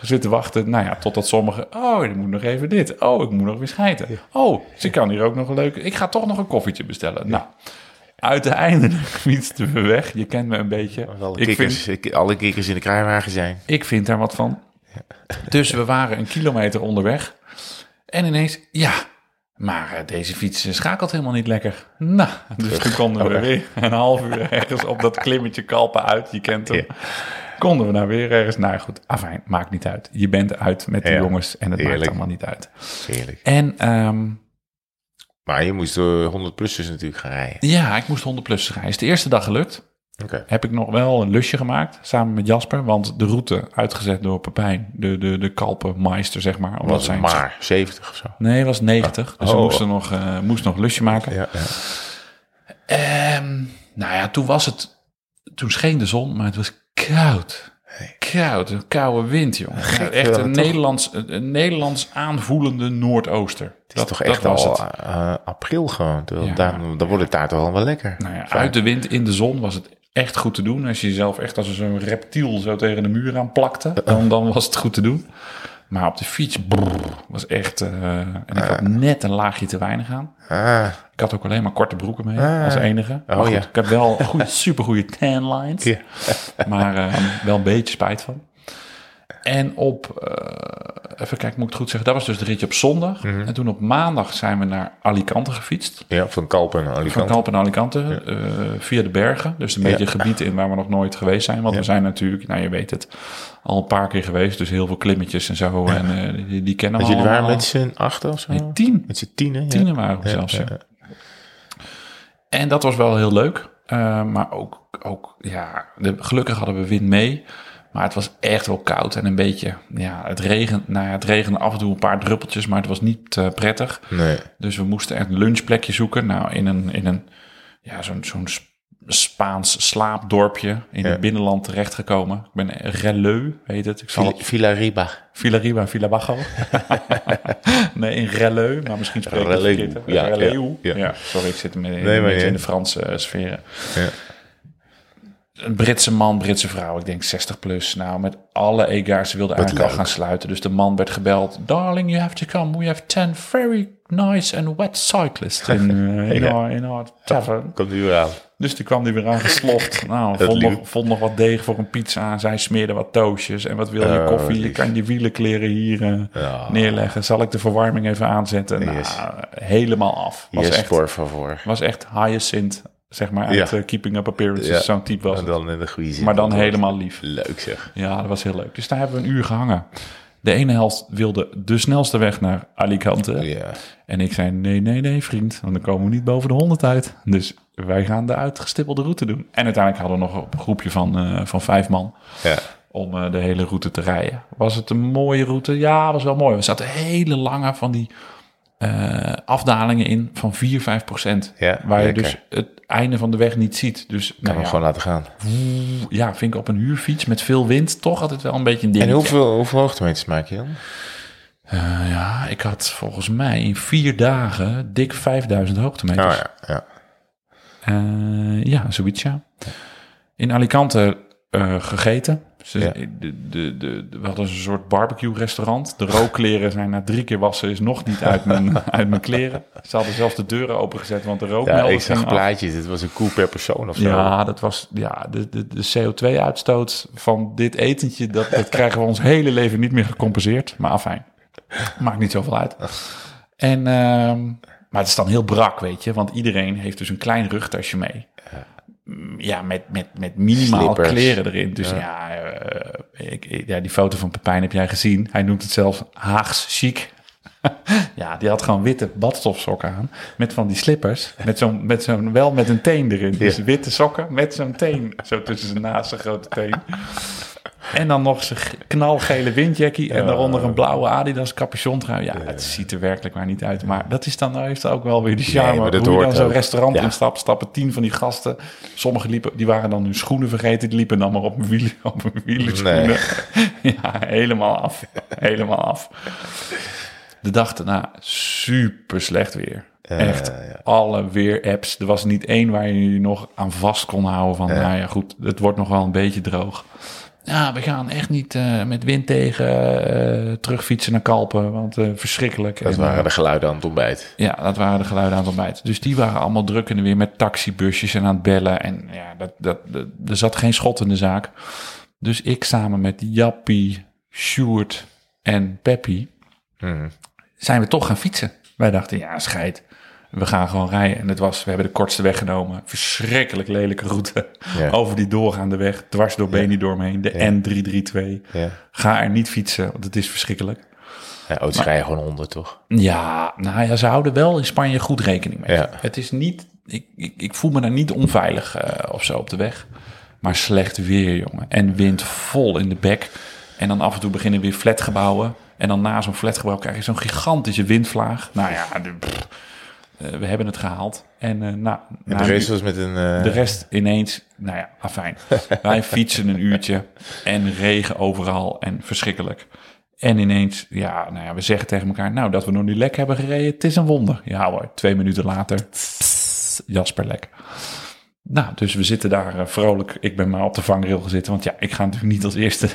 Zitten wachten, nou ja, totdat sommigen, oh, ik moet nog even dit. Oh, ik moet nog weer schijten. Oh, ze kan hier ook nog een leuke, ik ga toch nog een koffietje bestellen. Nou, uiteindelijk fietsten we weg. Je kent me een beetje. Alle, ik kikkers, vind, ik, alle kikkers in de kruiwagen zijn. Ik vind daar wat van. Dus we waren een kilometer onderweg. En ineens, ja, maar uh, deze fiets schakelt helemaal niet lekker. Nou, dus toen konden we weer een half uur ergens op dat klimmetje kalpen uit. Je kent hem. Ja. Konden we nou weer ergens. Nou goed, afijn, maakt niet uit. Je bent uit met de ja. jongens en het Heerlijk. maakt allemaal niet uit. Heerlijk. En, um, maar je moest uh, 100 plussers natuurlijk gaan rijden. Ja, ik moest 100 plussers rijden. Is de eerste dag gelukt. Okay. Heb ik nog wel een lusje gemaakt samen met Jasper. Want de route uitgezet door Pepijn, de, de, de Kalpenmeister, zeg maar. Was het zijn maar 70 of zo? Nee, was 90. Dus oh. we moesten nog, uh, moest nog lusje maken. Ja, ja. Um, nou ja, toen was het... Toen scheen de zon, maar het was koud. Koud, een koude wind, jongen. Gek, echt een Nederlands, een Nederlands aanvoelende Noordooster. Het is dat, toch echt al het. Uh, april gewoon. Ja, daar, dan wordt het daar toch al wel lekker. Nou ja, uit de wind in de zon was het echt goed te doen. Als je jezelf echt als zo'n reptiel zo tegen de muur aan plakte, dan, dan was het goed te doen. Maar op de fiets brrr, was echt... Uh, en ik had net een laagje te weinig aan. Ah. Ik had ook alleen maar korte broeken mee, Ah. als enige. Maar Oh, goed, ja. Ik heb wel goede, supergoeie tan lines. Maar uh, wel een beetje spijt van. En op, uh, even kijken, moet ik het goed zeggen. Dat was dus de ritje op zondag. Mhm. En toen op maandag zijn we naar Alicante gefietst. Ja, van Kalpen naar Van Alicante. Kalpen naar Alicante, uh, via de bergen. Dus een Ja. beetje gebied in waar we nog nooit geweest zijn. Want Ja. we zijn natuurlijk, nou je weet het, al een paar keer geweest. Dus heel veel klimmetjes en zo. En uh, die, die kennen we jullie waren met z'n achten of zo? Nee, tien. Met z'n tienen? ja. Tienen waren we Ja, zelfs. ja, ja. En dat was wel heel leuk. Uh, maar ook, ook ja, de, gelukkig hadden we wind mee. Maar het was echt wel koud en een beetje, ja, het regent, nou ja, het regende af en toe een paar druppeltjes, maar het was niet uh, prettig. Nee. Dus we moesten echt een lunchplekje zoeken. Nou, in een, in een ja, zo'n zo'n Spaans slaapdorpje in Ja. het binnenland terechtgekomen. Ik ben Releu, heet het. Ik zal Villa, het Villa Riba. Villariba, Villabajo. nee, in Releu, maar misschien spreek ik het verkeerd. ja, Releu. ja, sorry, ik zit in, in, Nee, in de Franse uh, sferen. Ja. Een Britse man, Britse vrouw, ik denk 60 plus. Nou, met alle egaars, ze wilden Wat eigenlijk al gaan sluiten. Dus de man werd gebeld. Darling, you have to come. We have 10 very nice and wet cyclists in, uh, in, Ja. our, in our tavern. Komt nu weer aan. Dus die kwam die weer aangeslopt. Nou, Dat vond nog, vond nog wat deeg voor een pizza. Zij smeerde wat toastjes. En wat wil je Oh, koffie? Je kan je wielenkleren hier eh, neerleggen. Zal ik de verwarming even aanzetten? Yes. Nou, helemaal af. Was Yes, echt, favor. was echt hyacinth, zeg maar, uit Ja. eh, Keeping Up Appearances. Ja. Zo'n type was En het. dan in de goede. Maar dan helemaal lief. Leuk zeg. Ja, dat was heel leuk. Dus daar hebben we een uur gehangen. De ene helft wilde de snelste weg naar Alicante. Ja. En ik zei, nee, nee, nee, vriend. Want dan komen we niet boven de 100 uit. Dus wij gaan de uitgestippelde route doen. En uiteindelijk hadden we nog een groepje van, eh, van vijf man Ja. om eh, de hele route te rijden. Was het een mooie route? Ja, was wel mooi. Er zaten hele lange van die eh, afdalingen in van 4, 5 procent. Ja, waar je dus het einde van de weg niet ziet. Dus Kan nou ja, gewoon laten gaan. ja, vind ik op een huurfiets met veel wind toch altijd wel een beetje een ding. En hoeveel, hoeveel hoogtemeters maak je dan? Eh, ja, ik had volgens mij in vier dagen dik 5000 hoogtemeters. Oh ja, ja. Eh, ja, zoiets ja. In Alicante gegeten. Ze, Ja. de, de, de, we hadden een soort barbecue restaurant. De rookkleren zijn na drie keer wassen is nog niet uit mijn, uit mijn kleren. Ze hadden zelfs de deuren opengezet, want de Ja, rookmelder ik zag plaatjes. Het was een koe per persoon of zo. Ja, dat was ja, de, de, de CO2-uitstoot van dit etentje, dat, dat krijgen we ons hele leven niet meer gecompenseerd. Maar afijn, maakt niet zoveel uit. En, ehm, maar het is dan heel brak, weet je, want iedereen heeft dus een klein rugtasje mee. Ja, met, met, met minimaal Slippers. kleren erin. Dus ja, eh, ik, ik- ja, die foto van Pepijn heb jij gezien. Hij noemt het zelfs Haags chic. ja, die had gewoon witte badstofsokken aan. Met van die slippers. Met zo'n, met zo'n, wel met een teen erin. Dus Ja. witte sokken met zo'n teen. Zo tussen zijn naast zijn grote teen. En dan nog zijn knalgele windjackie. En daaronder een blauwe Adidas capuchon trui. Ja, het ziet er werkelijk maar niet uit. Maar dat is dan nou heeft ook wel weer die charme. dat Hoe je dan zo'n restaurant Ja. instapt, stappen tien van die gasten. Sommigen liepen, die waren dan hun schoenen vergeten. Die liepen dan maar op een wielen, op een wielerschoenen. Ja, helemaal af. Helemaal af. De dag daarna super slecht weer. Echt alle weer-apps. Er was niet één waar je je nog aan vast kon houden. Van, nou ja, goed, het wordt nog wel een beetje droog. Ja, we gaan echt niet eh, met wind tegen eh, terugfietsen naar Kalpen. Want eh, verschrikkelijk. Dat En, waren de geluiden aan het ontbijt. ja, dat waren de geluiden aan het ontbijt. Dus die waren allemaal druk en weer met taxibusjes en aan het bellen. En ja, dat, dat, dat- er zat geen schot in de zaak. Dus ik samen met Jappie, Sjoerd en Peppy Mhm. zijn we toch gaan fietsen. Wij dachten, ja, scheid. We gaan gewoon rijden. En het was, we hebben de kortste weg genomen. Verschrikkelijk lelijke route. Ja. Over die doorgaande weg, dwars door Benidorm heen. De N332. Ja. Ga er niet fietsen, want het is verschrikkelijk. Ja, auto's rijden gewoon onder, toch? Ja, nou ja, ze houden wel in Spanje goed rekening mee. Het is niet, ik, ik, ik voel me daar niet onveilig eh, of zo op de weg. Maar slecht weer, jongen. En wind vol in de bek. En dan af en toe beginnen weer flatgebouwen. En dan na zo'n flatgebouw krijg je zo'n gigantische windvlaag. Nou ja, pff, we hebben het gehaald. En, eh nou, En de rest was met een... eh, de rest ineens, nou ja, afijn. Wij fietsen een uurtje en regen overal en verschrikkelijk. En ineens, ja, nou ja, we zeggen tegen elkaar, nou, dat we nog niet lek hebben gereden, het is een wonder. Ja hoor, twee minuten later, pss, Jasper lek. Nou, dus we zitten daar eh, vrolijk. Ik ben maar op de vangrail gezeten, want ja, ik ga natuurlijk niet als eerste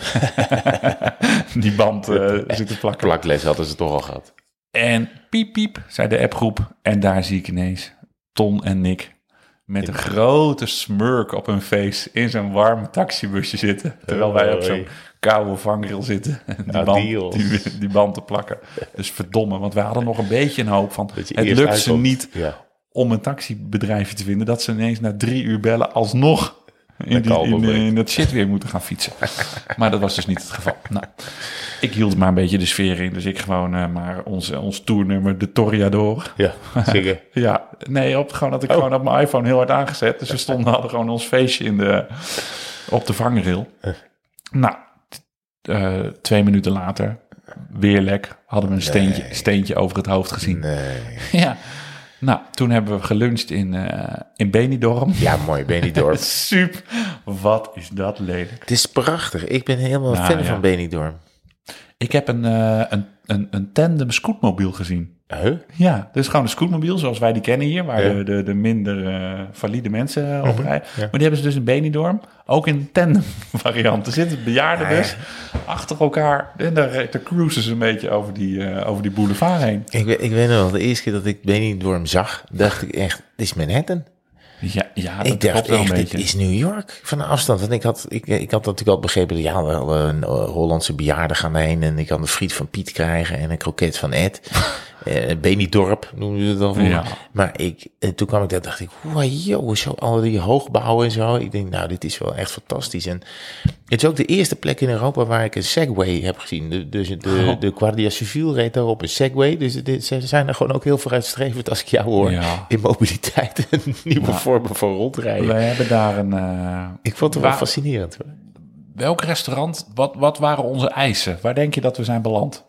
die band eh, zitten plakken. plakles hadden ze toch al gehad. En piep piep, zei de appgroep. En daar zie ik ineens Ton en Nick met een grote smurk op hun face in zo'n warm taxibusje zitten. Terwijl wij op zo'n koude vangrail zitten. en Die, Adios. band, die, die band te plakken. Dus verdomme, want wij hadden nog een beetje een hoop van... Het lukt ze niet Ja. om een taxibedrijfje te vinden... dat ze ineens na drie uur bellen alsnog... In, die, in, brengt. in dat shit weer moeten gaan fietsen. maar dat was dus niet het geval. Nou, ik hield maar een beetje de sfeer in. Dus ik gewoon eh, maar ons, ons tournummer, de Toriador. Ja, zeker. Ja, nee, op, gewoon dat ik Oh. gewoon op mijn iPhone heel hard aangezet. Dus we stonden, hadden gewoon ons feestje in de, op de vangrail. Nou, eh, twee minuten later, weer lek, hadden we een steentje, steentje over het hoofd gezien. Nee. Ja, nou, toen hebben we geluncht in, eh in Benidorm. Ja, mooi, Benidorm. Super, wat is dat lelijk. Het is prachtig. Ik ben helemaal Nou, fan ja. van Benidorm. Ik heb een, eh, een, een, een tandem scootmobiel gezien. Huh? Ja, dus gewoon een scootmobiel zoals wij die kennen hier, waar de, de, de minder eh, valide mensen op rijden. ja. Maar die hebben ze dus in Benidorm, ook in tandem variant. Er zitten bejaarden Ja, ja. dus achter elkaar en daar, daar cruisen ze een beetje over die, eh, over die boulevard heen. Ik, weet- ik weet nog wel, de eerste keer dat ik Benidorm zag, dacht ik echt, dit is Manhattan. Ja, ja dat ik dacht wel een echt, dit beetje. is New York van de afstand. Want ik had, ik, ik had natuurlijk al begrepen, ja, wel een eh, Hollandse bejaarden gaan heen en ik kan de friet van Piet krijgen en een kroket van Ed. Eh Benidorp noemen we het dan. Ja. Maar ik, en toen kwam ik daar, dacht ik, wow, joh, zo al die hoogbouwen en zo. Ik denk, nou, dit is wel echt fantastisch. En het is ook de eerste plek in Europa waar ik een Segway heb gezien. De, dus de, Oh. de Guardia Civil reed daar op een Segway. Dus dit, ze zijn er gewoon ook heel vooruitstrevend als ik jou hoor. Ja. In mobiliteit en nieuwe Nou, vormen van rondrijden. Wij hebben daar een... eh, Ik vond het wel fascinerend. hoor. welk restaurant, wat, wat waren onze eisen? Waar denk je dat we zijn beland?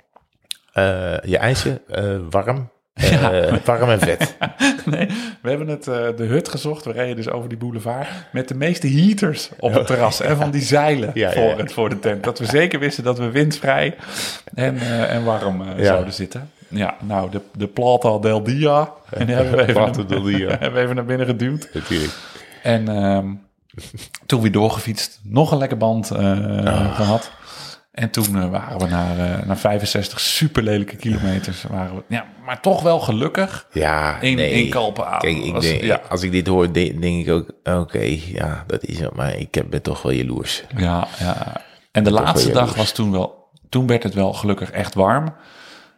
Eh, je ijsje, eh, warm. eh, Warm en vet. Nee, we hebben het, de hut gezocht. We reden dus over die boulevard met de meeste heaters op het terras. En van die zeilen Ja, voor, ja. Het, voor de tent. Dat we zeker wisten dat we windvrij en, en warm Ja. zouden zitten. Ja, nou, de, de Plata del Dia. En die hebben we even, Plata del Dia. hebben we even naar binnen geduwd. Natuurlijk. En ehm, toen weer doorgefietst. Nog een lekker band eh, gehad. En toen eh, waren we naar, eh, naar 65 super lelijke kilometers. Waren we, ja, maar toch wel gelukkig. Ja, In, nee. in Kalpen Kijk, ik was- denk, ja, als ik dit hoor, de- denk ik ook, oké, ja, dat is het. Maar ik heb- ben toch wel jaloers. ja, ja. En de laatste dag was toen wel... Toen werd het wel gelukkig echt warm.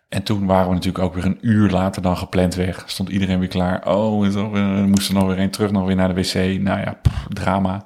En toen waren we natuurlijk ook weer een uur later dan gepland weg. Stond iedereen weer klaar. Oh, eh, moesten nog weer een terug, nog weer naar de wc. Nou ja, pff, drama.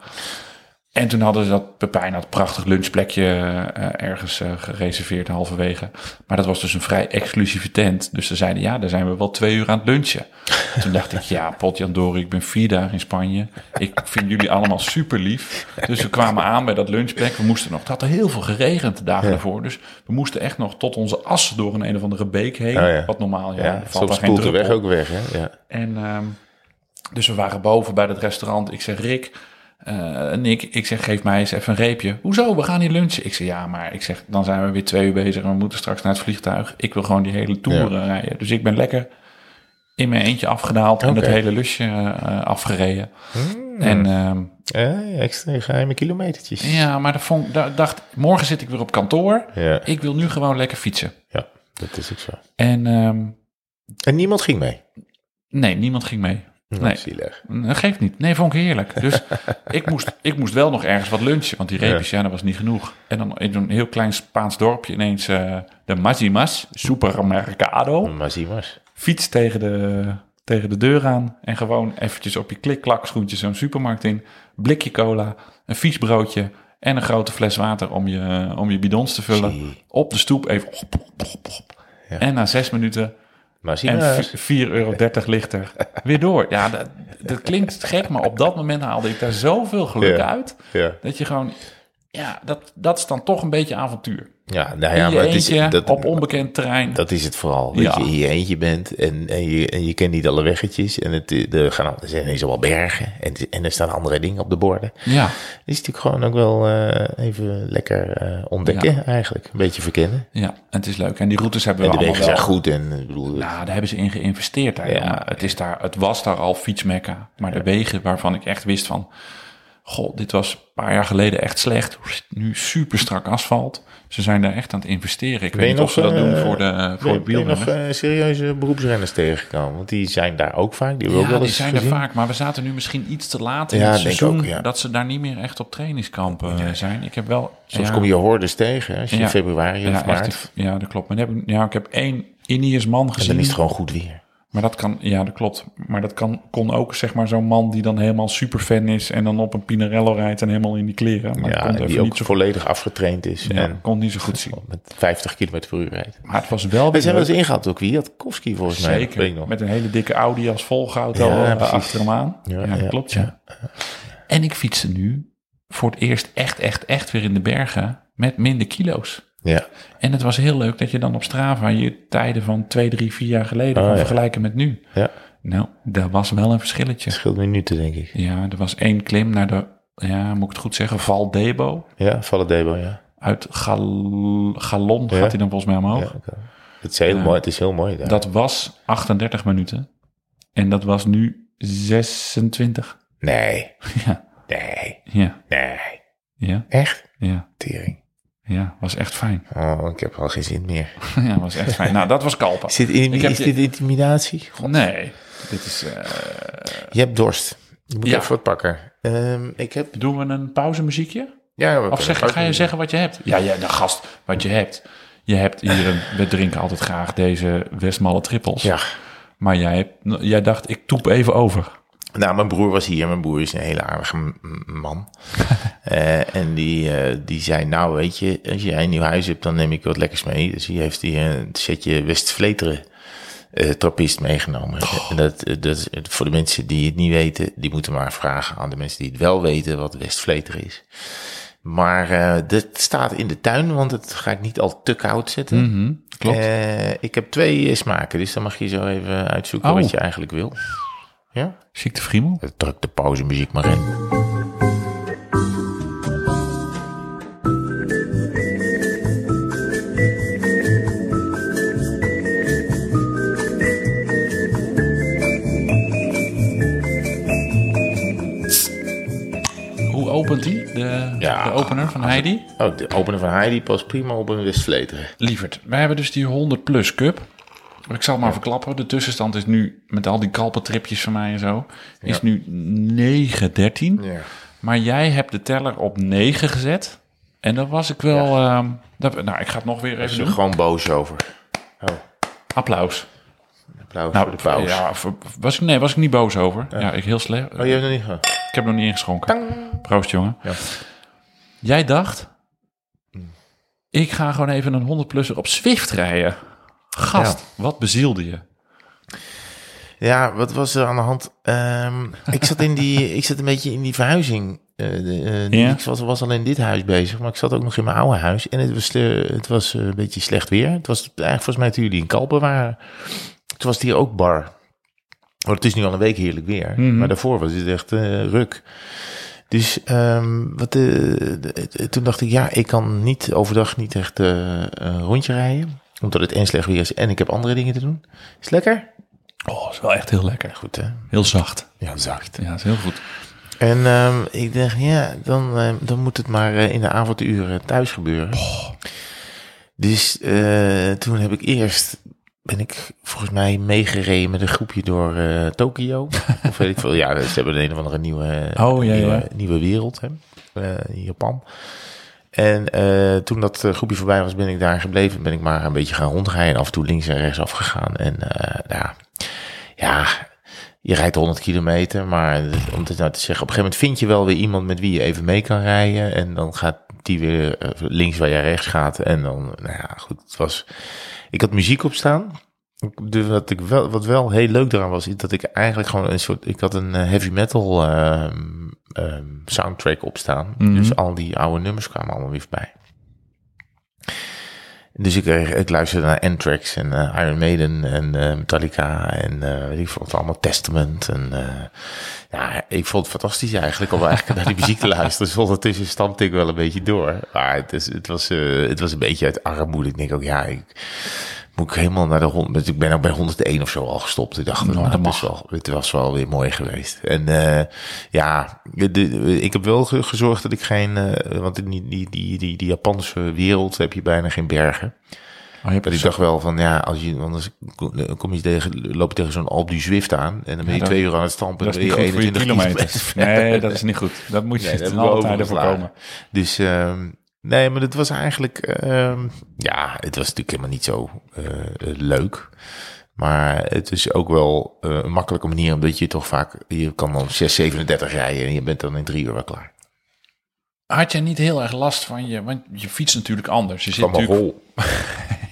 En toen hadden ze dat Pepijn had een prachtig lunchplekje eh, ergens eh, gereserveerd halverwege. Maar dat was dus een vrij exclusieve tent. Dus ze zeiden, ja, daar zijn we wel twee uur aan het lunchen. toen dacht ik, ja, Potjandori, ik ben vier dagen in Spanje. Ik vind jullie allemaal super lief. Dus we kwamen aan bij dat lunchplek. We moesten nog, het had er heel veel geregend de dagen daarvoor. Dus we moesten echt nog tot onze as door een een of andere beek heen. Oh ja. Wat normaal, ja, Ja, valt soms spoelt de weg ook weg, hè? Ja. En ehm, dus we waren boven bij het restaurant. Ik zeg, Rick, eh, Nick, ik zeg, geef mij eens even een reepje. Hoezo? We gaan hier lunchen. Ik zeg, ja, maar ik zeg, dan zijn we weer twee uur bezig en we moeten straks naar het vliegtuig. Ik wil gewoon die hele tour Ja. eh, rijden. Dus ik ben lekker in mijn eentje afgedaald en het hele lusje eh, afgereden. Hmm. En ehm, Ja, extra geheime kilometertjes. ja, maar dat vond, da- dacht, morgen zit ik weer op kantoor. Ja, Ik wil nu gewoon lekker fietsen. ja, dat is ook zo. En ehm, En niemand ging mee. nee, niemand ging mee. Nee. Zielig. Dat geeft niet. Nee, vond ik heerlijk. Dus ik, moest, ik moest wel nog ergens wat lunchen, want die reepjes, ja, dat was niet genoeg. En dan in een heel klein Spaans dorpje ineens eh, de Mazimas, supermercado. Eens. Fiets tegen de, tegen de deur aan en gewoon eventjes op je klik-klak schoentje zo'n supermarkt in. Blikje cola, een fietsbroodje en een grote fles water om je, om je bidons te vullen. Op de stoep even op, op, op, op. Ja. En na zes minuten Maar en maar. eens. v- 4,30 euro lichter. Weer door. Ja, dat, dat klinkt gek, maar op dat moment haalde ik daar zoveel geluk Ja. uit. Ja, Dat je gewoon... Ja, dat, dat is dan toch een beetje avontuur. ja, nou ja, maar het is, dat, op onbekend terrein. dat is het vooral. Ja. Dat je in je eentje bent en, en, je, en je kent niet alle weggetjes. En het, er, gaan, al- er zijn allemaal bergen en, en er staan andere dingen op de borden. ja, is natuurlijk gewoon ook wel eh, even lekker eh, ontdekken eigenlijk. Een beetje verkennen. ja, en het is leuk. En die routes hebben En we de wegen wel. zijn goed en ik bedoel, Nou, daar hebben ze in geïnvesteerd. Daar, Ja. het, is daar, het was daar al fietsmekka. Maar de wegen waarvan ik echt wist van... Goh, dit was een paar jaar geleden echt slecht. Nu super strak asfalt. Ze zijn daar echt aan het investeren. Ik Ben weet niet of ze dat doen eh, voor de, voor ben, je nog eh, serieuze beroepsrenners tegengekomen? Want die zijn daar ook vaak. Die we ook Ja, wel die zijn gezien. er vaak. Maar we zaten nu misschien iets te laat in Ja, het seizoen. ook, ja. Dat ze daar niet meer echt op trainingskampen eh, zijn. Ik heb wel... Soms ja, kom je hordes tegen als je Ja. in februari ja, of echt, maart. ja, dat klopt. Maar heb ja, ik heb één Ineos man En gezien. dan is het gewoon goed weer. Maar dat kan, ja, dat klopt. Maar dat kan, kon ook zeg maar zo'n man die dan helemaal super fan is en dan op een Pinarello rijdt en helemaal in die kleren. Maar ja, kon en die even ook niet zo, volledig afgetraind is. ja, En kon niet zo goed zien. met 50 km per uur rijdt. Maar het was wel We zijn wel eens ingehaald ook. Wie had Kowski volgens mij? Zeker. Weet ik nog. Met een hele dikke Audi als volgauto Ja, eh, precies. achter hem aan. Ja, Ja, dat ja, klopt, ja. En ik fietste nu voor het eerst echt, echt, echt weer in de bergen met minder kilo's. Ja, En het was heel leuk dat je dan op Strava je tijden van twee, drie, vier jaar geleden Oh, kan ja. vergelijken met nu. ja. Nou, dat was wel een verschilletje. Het scheelt minuten, denk ik. Ja, er was één klim naar de, ja, moet ik het goed zeggen, Val Debo. Ja, Valledebo, ja. Uit Gal, Galon Ja. gaat hij dan volgens mij omhoog. ja het, is heel Ja. mooi, het is heel mooi daar. Dat was 38 minuten. En dat was nu 26. Nee, Ja, nee, ja, nee. ja, Echt? ja. Tering. Ja, was echt fijn. Oh, ik heb al geen zin meer. Ja, was echt fijn. Nou, dat was Kalpa. Is dit, in- is dit intimidatie? Nee, dit is... eh, Je hebt dorst. Je moet Ja. even wat pakken. Ehm, ik heb... doen we een pauzemuziekje? Ja, Of zeg, ga je zeggen wat je hebt? Ja, ja, de gast, wat je hebt. Je hebt hier een, we drinken altijd graag deze Westmalle trippels. Ja. Maar jij, hebt, jij dacht, ik toep even over. Nou, mijn broer was hier. Mijn broer is een hele aardige man. Eh, en die, eh, die zei, nou weet je, als jij een nieuw huis hebt, dan neem ik wat lekkers mee. Dus die heeft hier een setje West-Vleteren eh trappist meegenomen. En dat, dat is voor de mensen die het niet weten, die moeten maar vragen aan de mensen die het wel weten wat West-Vleteren is. Maar eh dat staat in de tuin, want dat ga ik niet al te koud zetten. Mhm, klopt. Ik heb twee smaken, dus dan mag je zo even uitzoeken Oh. wat je eigenlijk wil. Ja? Ziekte Friemel? Druk de pauzemuziek maar in. Hoe opent die? De, de opener van Heidi? Oh, de opener van Heidi past prima op een wistfleter. Lieverd, wij hebben dus die 100 plus cup. Ik zal het maar verklappen. De tussenstand is nu, met al die kalpentripjes van mij en zo, is nu 9-13. Ja. Maar jij hebt de teller op 9 gezet. En daar was ik wel... ehm, dat, nou, ik ga het nog weer even is er doen. gewoon boos over. Oh, Applaus. applaus Nou, voor de pauze. Ja, was ik, nee, was ik niet boos over. Ja, ik heel slecht. Oh, je hebt nog niet... Ik heb nog niet ingeschonken. Proost, jongen. Ja. Jij dacht, ik ga gewoon even een 100-plusser op Zwift rijden. Gast, wat bezielde je? Ja, wat was er aan de hand? Ehm, ik zat in die, ik zat een beetje in die verhuizing. eh, de, eh, Ja. Ik was, was al in dit huis bezig, maar ik zat ook nog in mijn oude huis. En het was, het was eh, een beetje slecht weer. Het was eigenlijk volgens mij toen jullie in Kalpen waren. Toen was het hier ook bar. Want het is nu al een week heerlijk weer. Mhm. Maar daarvoor was het echt ruk. Dus ehm, wat, de- de- toen dacht ik, ja, ik kan niet overdag niet echt een rondje rijden. Omdat het en slecht weer is en ik heb andere dingen te doen. Is het lekker? Oh, is wel echt heel lekker. Goed hè? Heel zacht. Ja, zacht. Ja, is heel goed. En ehm, ik dacht, ja, dan, ehm, dan moet het maar eh, in de avonduren thuis gebeuren. Dus eh, toen heb ik eerst, ben ik volgens mij meegereden met een groepje door eh Tokio. of weet ik veel. Ja, ze hebben een of andere nieuwe, Oh, ja, nieuwe, ja. nieuwe wereld hè, Japan. En eh, toen dat eh, groepje voorbij was, ben ik daar gebleven. Ben ik maar een beetje gaan rondrijden. Af en toe links en rechts afgegaan. En eh, ja, ja, je rijdt 100 kilometer, maar om het nou te zeggen, op een gegeven moment vind je wel weer iemand met wie je even mee kan rijden. En dan gaat die weer links waar jij rechts gaat. En dan, nou ja, goed, het was. Ik had muziek op staan. Dus wat, ik wel, wat wel heel leuk eraan was, is dat ik eigenlijk gewoon een soort. Ik had een eh, heavy metal ehm, ehm, soundtrack op staan. Mhm. Dus al die oude nummers kwamen allemaal weer voorbij. Dus ik, eh, ik luisterde naar Anthrax en eh, Iron Maiden en Metallica en weet ik vond het allemaal Testament. En ja, ik vond het fantastisch eigenlijk om eigenlijk naar die muziek te luisteren. Dus ondertussen stampte ik wel een beetje door. Maar het, is, het, was, het was een beetje uit armoede. Ik denk ook, ja, ik moet ik helemaal naar de hond. Ik ben ook bij 101 of zo al gestopt. Ik dacht, Nou, nou, dat mag. wel, het was wel weer mooi geweest. En eh, ja, de, ik heb wel ge- gezorgd dat ik geen, eh, want in die, die, die, die, die Japanse wereld heb je bijna geen bergen. Oh, Dat ik zo- dacht wel van, ja, als je, anders kom je tegen, loop je tegen zo'n Alpe du Zwift aan en dan ben je Ja, twee uur aan het stampen. dat is niet goed voor je kilometers. verder. Nee, dat is niet goed. Dat moet je Nee, overgeslagen. voorkomen. Dus ehm, nee, maar het was eigenlijk, ehm, ja, het was natuurlijk helemaal niet zo eh, eh, leuk. Maar het is ook wel eh, een makkelijke manier, omdat je toch vaak, je kan dan 6,37 rijden en je bent dan in drie uur wel klaar. Had jij niet heel erg last van je... Want je fietst natuurlijk anders. Je zit natuurlijk...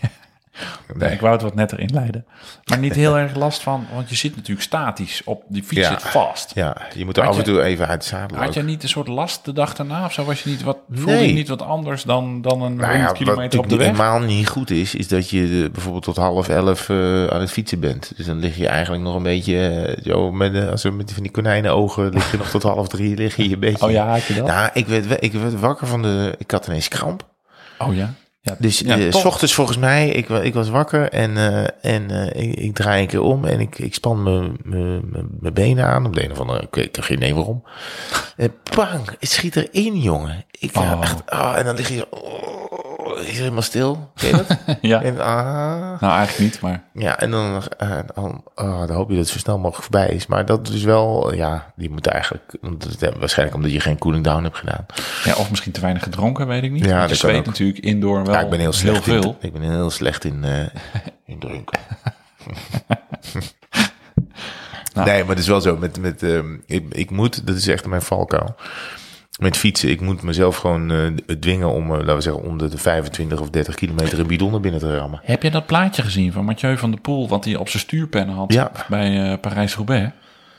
Nee, ik wou het wat netter inleiden. Maar niet heel erg last van... Want je zit natuurlijk statisch op... Die fiets Ja. zit vast. Ja, je moet er Had af en je- toe even uit de zadel Had jij niet een soort last de dag daarna? Of zo was je niet wat... Voelde Nee. je niet wat anders dan, dan een Nou 100 ja, wat kilometer op de weg? helemaal niet goed is, is dat je bijvoorbeeld tot half elf eh, aan het fietsen bent. Dus dan lig je eigenlijk nog een beetje eh, zo met, eh, als er met van die konijnenogen lig je nog tot half drie, lig je een beetje. Oh ja, had je dat? Nou, ik werd, we- ik werd wakker van de, ik had ineens kramp. Oh ja? Ja, Dus ja, eh, s ochtends volgens mij, ik, ik was wakker en, eh, en eh, ik, ik draai een keer om en ik, ik span mijn- mijn mijn- mijn benen aan. Op de een of andere, ik weet ik heb geen idee waarom. En bang, het schiet erin, jongen. Ik, Oh. echt, ah, en dan lig je zo, oh, is helemaal stil. Ken je dat? Ja. en, ah, Nou, eigenlijk niet, maar... ja, en dan, eh, dan, ah, dan hoop je dat het zo snel mogelijk voorbij is. Maar dat is wel, ja, die moet eigenlijk, waarschijnlijk omdat je geen cooling down hebt gedaan. Ja, of misschien te weinig gedronken, weet ik niet. Ja, Want je zweet natuurlijk indoor wel ja, ik ben heel slecht veel. in, ik ben heel slecht in, eh in drinken. Nou. Nee, maar het is wel zo. Met, met, ehm, ik, ik moet, dat is echt mijn valkuil. Met fietsen, ik moet mezelf gewoon eh, dwingen om, eh, laten we zeggen, om de, de 25 of 30 kilometer een bidon naar binnen te rammen. Heb je dat plaatje gezien van Mathieu van der Poel... wat hij op zijn stuurpennen had Ja. bij eh, Parijs-Roubaix?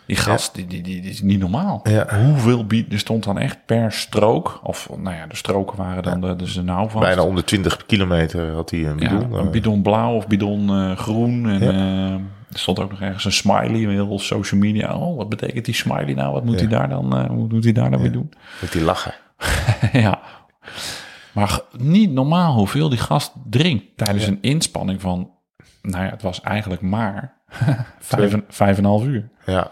Die gast, die, die, die, die is niet normaal. Ja. Hoeveel bied... Er stond dan echt per strook... of nou ja, de stroken waren dan de, dus de nauw van. Bijna om de 20 kilometer had hij een bidon. Ja, eh, een bidon blauw of bidon eh, groen. En Ja. eh, er stond ook nog ergens een smiley, een heel social media. Oh, wat betekent die smiley nou? Wat moet Ja. hij daar dan, eh, wat moet hij daar dan weer doen? met die lachen. ja. Maar niet normaal hoeveel die gast drinkt tijdens een inspanning van... Nou ja, het was eigenlijk maar Vijf, en- vijf en een half uur. Ja.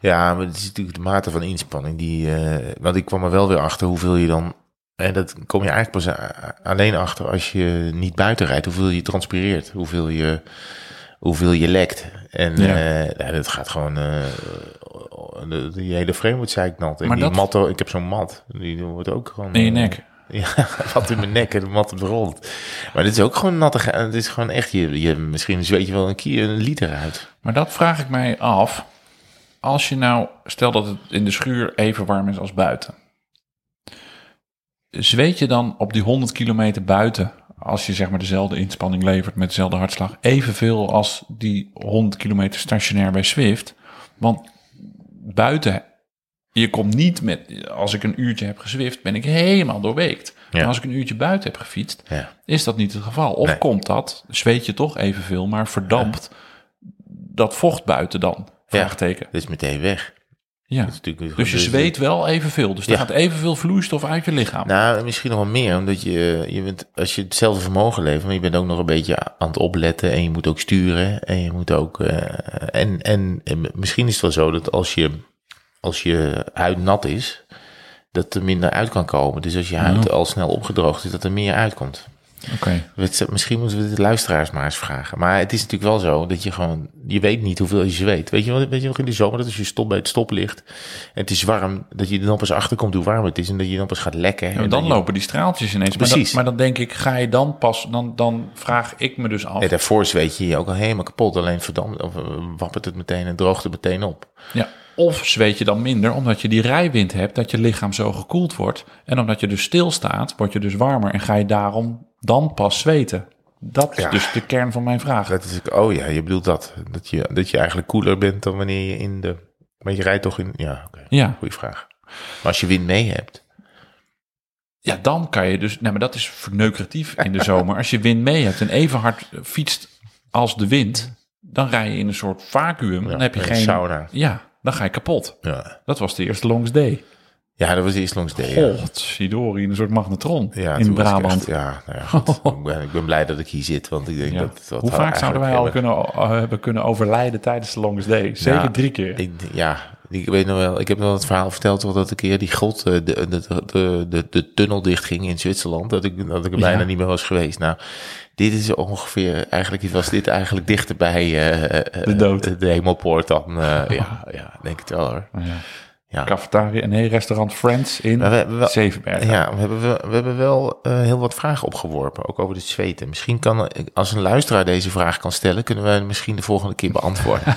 ja, maar het is natuurlijk de mate van inspanning. Die, eh, want ik kwam er wel weer achter hoeveel je dan... En dat kom je eigenlijk pas alleen achter als je niet buiten rijdt. Hoeveel je transpireert. Hoeveel je, hoeveel je lekt. En Ja. ja, dat gaat gewoon... eh die hele frame wordt zeiknat. En Maar die dat- mat, ik heb zo'n mat. Die wordt ook gewoon... In je eh, nek. Ja, wat in mijn nek en de grond. Maar dit is ook gewoon natte... ge- Het is gewoon echt... Je, je, misschien zweet je wel een, kier, een liter uit. Maar dat vraag ik mij af. Als je nou, stel dat het in de schuur even warm is als buiten. Zweet je dan op die 100 kilometer buiten, als je zeg maar dezelfde inspanning levert met dezelfde hartslag, evenveel als die 100 kilometer stationair bij Swift? Want buiten, je komt niet met, als ik een uurtje heb gezwift, ben ik helemaal doorweekt. Ja. Maar als ik een uurtje buiten heb gefietst, Ja. is dat niet het geval. Of Nee. komt dat, zweet je toch evenveel, maar verdampt dat vocht buiten dan? Vraagteken. Dat is meteen weg. Ja. Dus je zweet wel evenveel. Dus er Ja. gaat evenveel vloeistof uit je lichaam. Nou, misschien nog wel meer, omdat je, je bent, als je hetzelfde vermogen levert, maar je bent ook nog een beetje aan het opletten en je moet ook sturen en je moet ook, eh, en, en, en misschien is het wel zo dat als je, als je huid nat is, dat er minder uit kan komen. Dus als je huid al snel opgedroogd is, dat er meer uitkomt. Oké. Misschien moeten we de luisteraars maar eens vragen. Maar het is natuurlijk wel zo dat je gewoon, je weet niet hoeveel je zweet. Weet je, wel, weet je nog in de zomer dat als je stop bij het stoplicht en het is warm, dat je er dan pas achter komt hoe warm het is en dat je dan pas gaat lekken. Ja, en dan dat je- lopen die straaltjes ineens. Maar Precies. maar dan denk ik, ga je dan pas... Dan, dan vraag ik me dus af. Nee, daarvoor zweet je je ook al helemaal kapot. Alleen verdampt, of eh, wappert het meteen en droogt het meteen op. Ja, of zweet je dan minder omdat je die rijwind hebt, dat je lichaam zo gekoeld wordt. En omdat je dus stilstaat, word je dus warmer en ga je daarom dan pas zweten. Dat is Ja. dus de kern van mijn vraag. Dat is, oh ja, je bedoelt dat. Dat je, dat je eigenlijk koeler bent dan wanneer je in de... Maar je rijdt toch in... Ja. Ja. Goeie vraag. Maar als je wind mee hebt... Ja, dan kan je dus... Nee, maar dat is verneukeratief in de zomer. Als je wind mee hebt en even hard fietst als de wind... dan rij je in een soort vacuüm. dan heb je een geen... sauna. Ja, dan ga je kapot. Ja. Dat was de eerste longest day. ja, dat was de... Ja. God, Sidori, in een soort magnetron Ja, in Brabant. echt- ja, nou ja, goed. ik, ben, blij dat ik hier zit, want ik denk Ja. dat... dat Hoe vaak zouden wij al kunnen, uh, hebben kunnen overlijden tijdens de longest day? Zeker drie keer. Ik, ja, ik weet nog wel. Ik heb nog het verhaal verteld toch dat een keer die god eh, de, de, de, de, de, de tunnel dichtging in Zwitserland. Dat ik, dat ik er bijna niet meer was geweest. Nou, dit is ongeveer, eigenlijk was dit eigenlijk dichter bij eh, eh, De dood. de hemelpoort dan, eh, ja, ja, denk ik wel hoor. Ja. Ja. Cafetaria, nee, restaurant Friends in we wel, Zevenbergen. ja, we hebben, wel- we hebben wel eh, heel wat vragen opgeworpen, ook over het zweten. Misschien kan, als een luisteraar deze vraag kan stellen, kunnen hem misschien de volgende keer beantwoorden.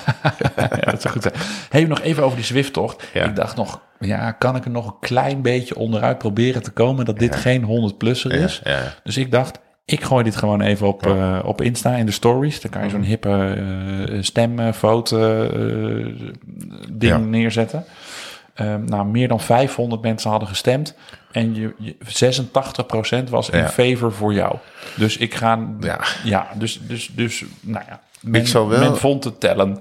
Ja, dat zou goed zijn. Hey, nog even over die Zwift-tocht. Ja. Ik dacht nog, ja, kan ik er nog een klein beetje onderuit proberen te komen dat dit geen 100-plusser is? Dus ik dacht, ik gooi dit gewoon even op, eh, op Insta in de stories. Dan kan je zo'n hippe eh stemfoto eh, ding Ja. neerzetten. Ehm, nou, meer dan 500 mensen hadden gestemd. En je, je, 86% was in Ja. favor voor jou. Dus ik ga... Ja. Ja, dus, dus, dus nou ja. Men, zou wel- men vond het tellen.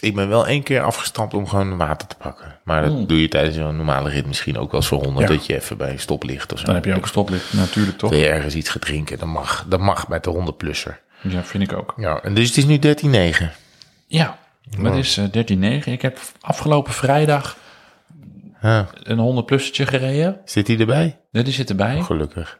Ik ben wel één keer afgestapt om gewoon water te pakken. Maar dat doe je tijdens een normale rit misschien ook wel voor 100. Ja. Dat je even bij een stoplicht of zo. Dan heb je ook een stoplicht, natuurlijk toch? Wil je ergens iets gaat drinken, dat mag. Dat mag met de 100-plusser. Ja, vind ik ook. Ja, en dus het is nu 13-9. Ja, dat is eh 13,9. Ik heb afgelopen vrijdag een 100-plussertje gereden. zit hij erbij? Ja, Die zit erbij. Gelukkig.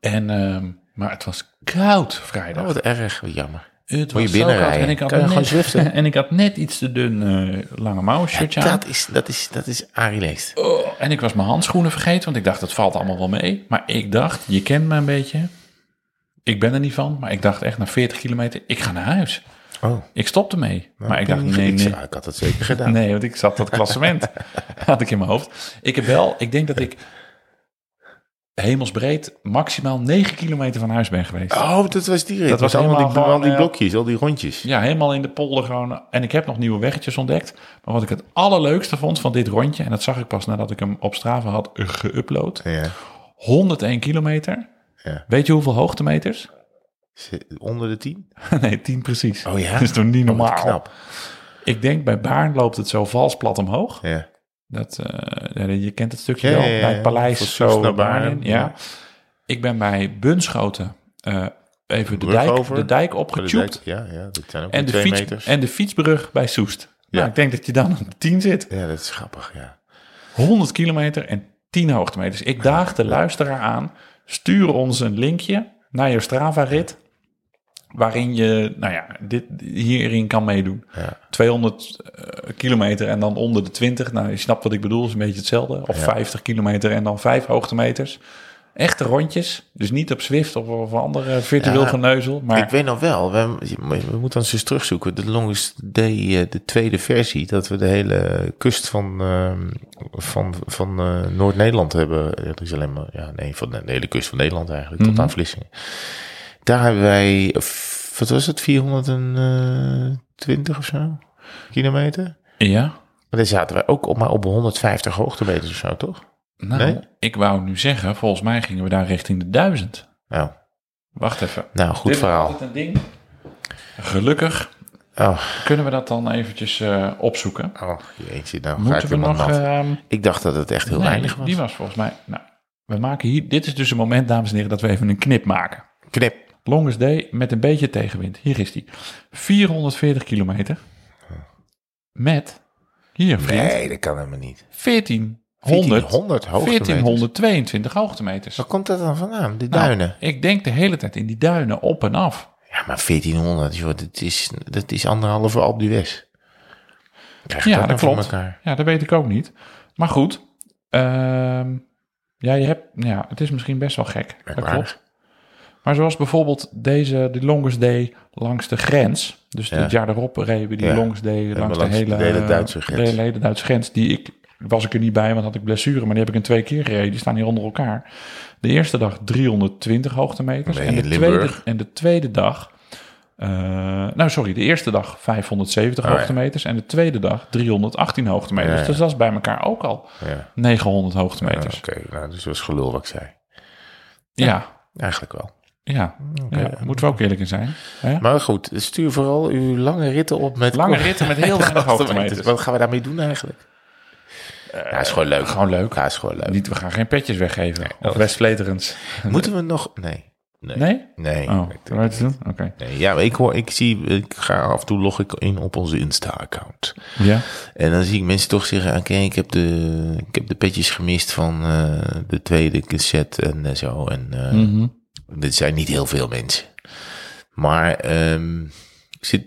En, ehm, maar het was koud vrijdag. Oh, wat erg. Wat jammer. Het moet was je binnenrijden. En ik had, net, en ik had net iets te dun eh, lange mouwen shirtje aan. Dat is, dat is, dat is Arie Leest. Oh, en ik was mijn handschoenen vergeten, want ik dacht, dat valt allemaal wel mee. Maar ik dacht, je kent me een beetje. Ik ben er niet van, maar ik dacht echt na 40 kilometer, ik ga naar huis. Oh. Ik stopte mee. maar ik dacht, nee, nee. ik had het zeker gedaan. Nee, want ik zat dat klassement. had ik in mijn hoofd. Ik heb wel, ik denk dat ik hemelsbreed maximaal 9 kilometer van huis ben geweest. Oh, dat was die rit. Dat was allemaal die, al die blokjes, al die rondjes. Ja, helemaal in de polder gewoon. En ik heb nog nieuwe weggetjes ontdekt. Maar wat ik het allerleukste vond van dit rondje, en dat zag ik pas nadat ik hem op Strava had geüpload, Ja. 101 kilometer. Ja. Weet je hoeveel hoogtemeters? Onder de 10? nee, 10 precies. Oh ja? Dat is toch niet Oh, normaal? knap. Ik denk bij Baarn loopt het zo vals plat omhoog. Ja. Dat, eh, je kent het stukje Ja, wel, ja, bij het paleis zo Soest naar Baarn Baarn, in, ja. Ik ben bij Bunschoten eh, even de dijk, over. de dijk Ja, ja, dat zijn ook En de, twee fiets, meters. en de fietsbrug bij Soest. Nou, Ja. ik denk dat je dan op de 10 zit. Ja, dat is grappig, ja. 100 kilometer en 10 hoogtemeters. Ik daag de luisteraar aan. Stuur ons een linkje naar je Strava-rit. Waarin je, nou ja, dit, hierin kan meedoen. Ja. 200 eh, kilometer en dan onder de 20. Nou, je snapt wat ik bedoel, is een beetje hetzelfde. Of Ja. 50 kilometer en dan 5 hoogtemeters. Echte rondjes. Dus niet op Zwift of, of andere virtueel Ja, geneuzel. Maar Ik weet nog wel, we, we moeten ons eens terugzoeken. De Longest Day, eh, de tweede versie, dat we de hele kust van, ehm, van, van eh, Noord-Nederland hebben. Er is alleen maar, ja, nee, van de, de hele kust van Nederland eigenlijk, tot Mhm. aan Vlissingen. Daar hebben wij, wat was het, 420 of zo kilometer? ja, Maar daar zaten wij ook op, maar op 150 hoogtemeters of zo, toch? nou, Nee? ik wou nu zeggen, volgens mij gingen we daar richting de 1000. Nou, Wacht even. nou goed Dit is verhaal. altijd een ding. Gelukkig Oh, kunnen we dat dan eventjes eh, opzoeken. oh jeetje, nou ga Moeten ik we nog... ehm, Ik dacht dat het echt heel nee, weinig was. Die was volgens mij... Nou, we maken hier... Dit is dus een moment, dames en heren, dat we even een knip maken. Knip. Longest day met een beetje tegenwind. Hier is die. 440 kilometer. Met... Hier, vriend. Nee, dat kan helemaal niet. 1400... 1400 hoogtemeters. 1422 hoogtemeters. Waar komt dat dan vandaan, die Nou, duinen? ik denk de hele tijd in die duinen op en af. Ja, maar 1400, joh, dat is, dat is anderhalve Alpe d'Huez. Krijg je Ja, dat dat voor klopt. elkaar? Ja, dat weet ik ook niet. Maar goed. ehm, ja, je hebt, ja, het is misschien best wel gek. Dat Merkwaardig. klopt. Maar zoals bijvoorbeeld deze, de longest day langs de grens. Dus het jaar erop reden we die longest day langs, de, hele, de hele Duitse grens. De hele Duitse grens. Die ik, was ik er niet bij, want had ik blessure. Maar die heb ik in twee keer gereden. Die staan hier onder elkaar. De eerste dag 320 hoogtemeters. En de, tweede, en de tweede dag... eh, nou, sorry, de eerste dag 570 Oh, ja. hoogtemeters en de tweede dag 318 hoogtemeters. Ja, ja. Dus dat is bij elkaar ook al Ja, 900 ja, hoogtemeters. oké. Nou, dus dat was gelul wat ik zei. Ja, Eigenlijk wel. Ja. Oké. ja. Moeten we ook eerlijk in zijn. Hè? Maar goed, stuur vooral uw lange ritten op met... Lange ritten met heel weinig hoogtemeters. Wat gaan we daarmee doen eigenlijk? ja, is gewoon leuk. Gewoon leuk. Ja, is gewoon leuk. Niet, we gaan geen petjes weggeven. Nee, of West-Vleterens. Moeten we nog... Nee. Nee? Nee? Nee. Oh, Ik- doen? Oké. nee. Ja, ik hoor, ik zie, ik ga af en toe log ik in op onze Insta-account. Ja? En dan zie ik mensen toch zeggen, oké, ik heb de, ik heb de petjes gemist van eh, de tweede cassette en eh, zo. En eh Mhm. Dit zijn niet heel veel mensen. Maar ehm zit,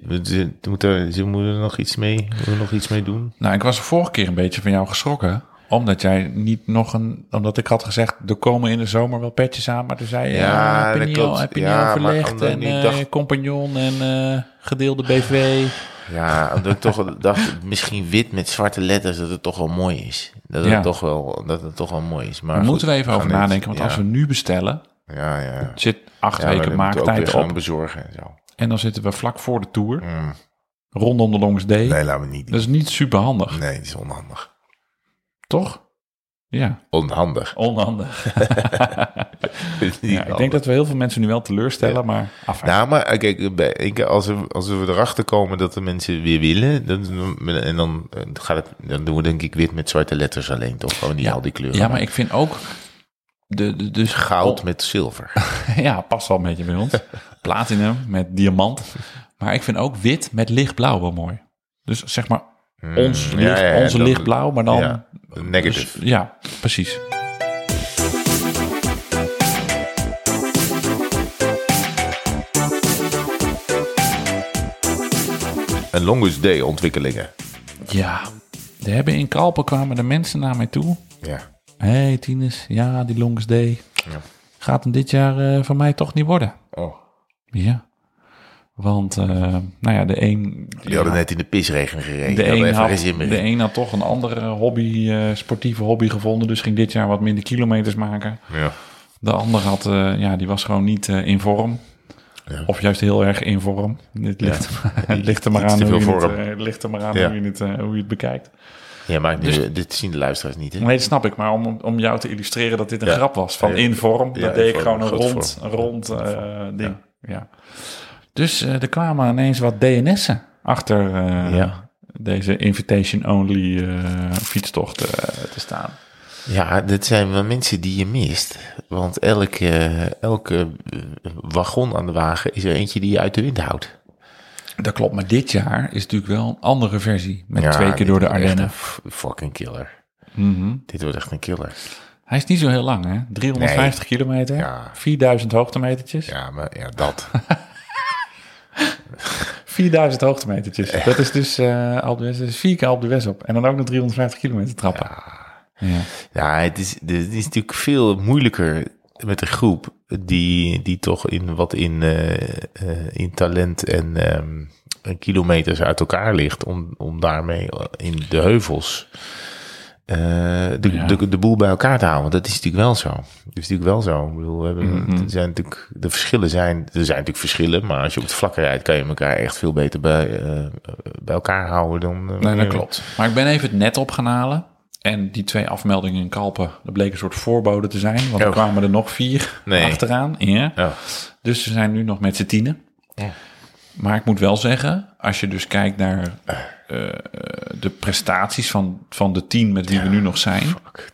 moet er, ze moeten er nog iets mee, moeten er nog iets mee doen. Nou, ik was de vorige keer een beetje van jou geschrokken. Omdat jij niet nog een... Omdat ik had gezegd, er komen in de zomer wel petjes aan. Maar toen zei je, Ja, al- heb je Ja, ik En eh, dacht- compagnon en eh, gedeelde BV. Ja, omdat ik toch dacht, misschien wit met zwarte letters, dat het toch wel mooi is. Dat het, Ja. toch, wel, dat het toch wel mooi is. Maar Daar moeten we even over nadenken. Want ja, als we nu bestellen, Ja, ja. zit acht Ja, weken maaktijd op. bezorgen en zo. En dan zitten we vlak voor de tour. Mm. Rondom de Longest Day. Nee, laten we niet doen. Dat is niet super handig, Nee, het is onhandig. toch? Ja, Onhandig. onhandig. Ja, ik denk dat we heel veel mensen nu wel teleurstellen, Ja. maar af. Nou, maar eh, kijk, bij- ik, als, we, als we erachter komen dat de mensen weer willen, dan, en dan, eh, gaat het, dan doen we denk ik wit met zwarte letters alleen, toch? Gewoon niet Ja. al die kleuren. ja, maar ik vind ook de, de, dus Goud met zilver. ja, past wel een beetje bij ons. Platinum met diamant. Maar ik vind ook wit met lichtblauw wel mooi. Dus zeg maar ons Mm, ja, licht, ja, ja, onze dan- lichtblauw, maar dan... ja, negative. Dus- ja, precies. Een longest day ontwikkelingen. Ja, we hebben in Kalpen kwamen de mensen naar mij toe. Ja. Hey, Tines, ja, die longest day. Ja. Gaat hem dit jaar eh, van mij toch niet worden? Oh. Ja. Want, eh, nou ja, de een... Die hadden net in de pisregen gereden. De een, had, de een had toch een andere hobby, eh, sportieve hobby gevonden. Dus ging dit jaar wat minder kilometers maken. Ja. De ander had, ja, die was gewoon niet in vorm. Ja. Of juist heel erg in vorm. Ligt, het ligt er maar Iets aan, te hoe je, veel het, ligt er maar aan hoe je het bekijkt. Ja, maar nu, Dus- dit zien de luisteraars niet, hè? Nee, dat snap ik. Maar om, om jou te illustreren dat dit een Ja. grap was van Ja. in vorm. Ja, dat deed ik gewoon een rond, een rond eh, ding. Ja. Dus eh, er kwamen ineens wat DNS'en achter eh, deze invitation-only fietstocht te staan. Ja, dit zijn wel mensen die je mist. Want elke, elke wagon aan de wagen is er eentje die je uit de wind houdt. Dat klopt, maar dit jaar is natuurlijk wel een andere versie. Met Ja, twee keer door de Ardennen. fucking killer. Mhm. Dit wordt echt een killer. Hij is niet zo heel lang, hè? 350 kilometer, Ja. 4000 hoogtemetertjes. Ja, maar ja, dat. 4000 hoogtemetertjes. Dat is dus uh, Alpe is vier keer Alpe op. En dan ook nog 350 kilometer trappen. Ja. Ja, het is, het is natuurlijk veel moeilijker met een groep die, die toch in wat in, eh, eh, in talent en ehm, kilometers uit elkaar ligt, om, om daarmee in de heuvels eh, de, Ja. de, de boel bij elkaar te houden. Want dat is natuurlijk wel zo. Dat is natuurlijk wel zo. Ik bedoel, we hebben, Mhm. er zijn natuurlijk, de verschillen zijn, er zijn natuurlijk verschillen, maar als je op het vlakke rijdt, kan je elkaar echt veel beter bij, eh, bij elkaar houden dan. eh, Nee, dat klopt. Maar ik ben even het net op gaan halen. En die twee afmeldingen in Kalpen, dat bleek een soort voorbode te zijn. Want er Oh. kwamen er nog vier Nee. achteraan. Ja. Ja. Dus ze zijn nu nog met z'n tienen. Ja. Maar ik moet wel zeggen, als je dus kijkt naar eh, de prestaties van, van de tien met wie we nu nog zijn, Fuck,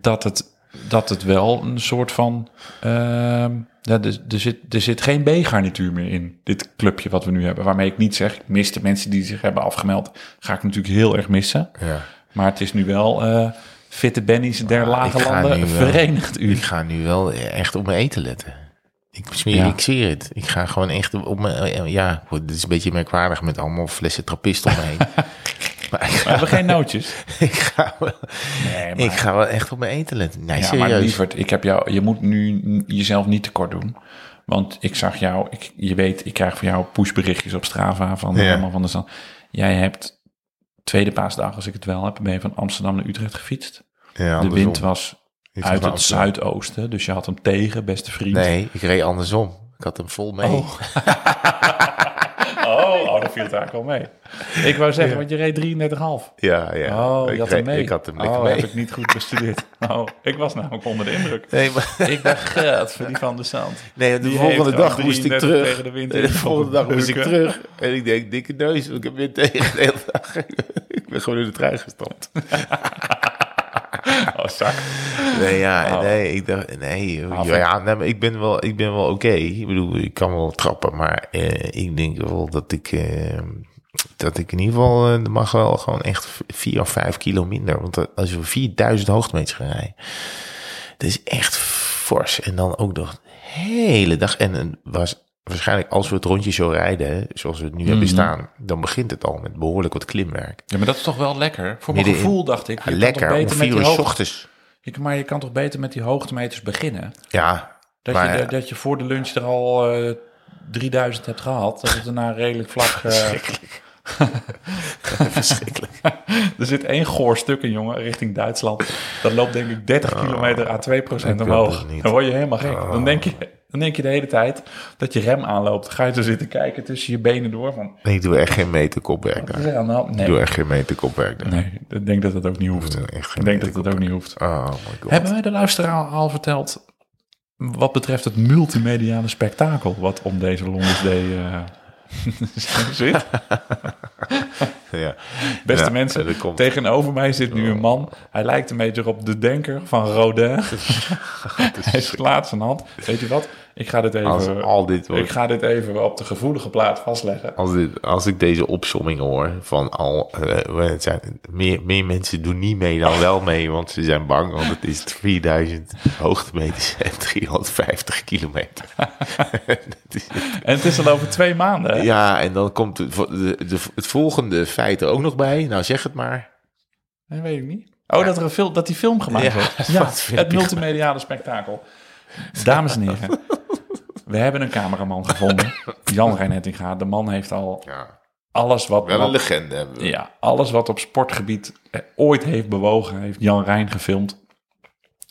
dat het, dat het wel een soort van. ehm, ja, er, er, zit, er zit geen B-garnituur meer in, dit clubje wat we nu hebben. Waarmee ik niet zeg, ik mis de mensen die zich hebben afgemeld, ga ik natuurlijk heel erg missen. Ja. Maar het is nu wel eh, fitte bennies der lage landen verenigd u. Ik ga nu wel echt op mijn eten letten. Ik zweer, Ja. ik zweer het. Ik ga gewoon echt op mijn... Ja, dit is een beetje merkwaardig met allemaal flessen trappist om me heen. maar ik We ga, hebben geen nootjes. ik, ga wel, Nee, maar, ik ga wel echt op mijn eten letten. Nee, ja, maar serieus. lieverd, ik heb jou, je moet nu jezelf niet tekort doen. Want ik zag jou, ik, je weet, ik krijg van jou pushberichtjes op Strava van Ja. Herman van der Zand. Jij hebt tweede paasdag, als ik het wel heb, ben je van Amsterdam naar Utrecht gefietst. ja, De wind was uit het zuidoosten, dus je had hem tegen, beste vriend. Nee, ik reed andersom. Ik had hem vol mee. Oh. Oh, oh, dat viel het eigenlijk wel mee. Ik wou zeggen, want je reed 33,5. Ja, ja. Oh, ik, je had hem mee. ik had hem oh, mee. heb ik niet goed bestudeerd. Oh, ik was namelijk onder de indruk. Nee, maar, Ik dacht, geld voor die van de zand. nee, de Die volgende dag al moest ik 33 terug. tegen de wind de volgende dag moest ik terug. En ik denk, dikke neus, want ik heb weer tegen de hele dag. ik ben gewoon in de trein gestapt. Oh, zak. Nee, ja, Oh. nee, ik dacht, nee, Ah, ja, nee, maar ik ben wel, ik ben wel oké. Ik bedoel, ik kan wel trappen, maar eh, ik denk wel dat ik, eh, dat ik in ieder geval, eh, mag wel gewoon echt vier of vijf kilo minder. Want als we 4000 hoogtemeters gaan rijden, dat is echt fors. En dan ook nog de hele dag. En het was waarschijnlijk als we het rondje zo rijden, zoals we het nu hebben Mhm. staan, dan begint het al met behoorlijk wat klimwerk. Ja, maar dat is toch wel lekker? Voor mijn gevoel dacht ik. Ja, kan lekker, om vier uur 's hoog- ochtends. kan- Maar je kan toch beter met die hoogtemeters beginnen? Ja, Dat, maar, je, dat je voor de lunch er al eh 3000 hebt gehad. Dat het daarna redelijk vlak... eh, verschrikkelijk. er zit één goor stuk in, jongen, richting Duitsland. Dat loopt denk ik 30 kilometer à 2 procent ik wil omhoog. dat niet. Dan word je helemaal gek. Oh. Dan, denk je, dan denk je de hele tijd dat je rem aanloopt. Dan ga je zo zitten kijken tussen je benen door. Van, Nee, ik doe echt geen meter kopwerk daar. er aan de hand? Ik doe Nee, echt geen meter kopwerk daar. nee, ik denk dat dat ook niet hoeft. Nee, Ik denk dat dat ook niet hoeft. Oh my god. Hebben wij de luisteraar al verteld wat betreft het multimediale spektakel wat om deze Longest Day eh, zit? ja. Beste Ja, mensen, komt. tegenover mij zit nu een man. Hij lijkt een beetje op de denker van Rodin. Hij slaat zijn hand. Weet je wat? Ik ga dit Als even, al dit ik ga dit even op de gevoelige plaat vastleggen. als, dit, als ik deze opsomming hoor van al, het zijn, meer, meer mensen doen niet mee dan wel mee, want ze zijn bang, want het is 4000 hoogtemeters en 350 kilometer. En het is al over twee maanden. hè? ja, en dan komt de, de, het volgende feit er ook nog bij. Nou, zeg het maar. Dat weet ik niet. Oh, dat, er een film, dat die film gemaakt wordt. Ja, het je multimediale spektakel. Dames en heren, we hebben een cameraman gevonden. Jan Reinettinga. De man heeft al Ja, alles wat... wel een legende hebben we. Ja, alles wat op sportgebied eh, ooit heeft bewogen, heeft Jan Rijn gefilmd.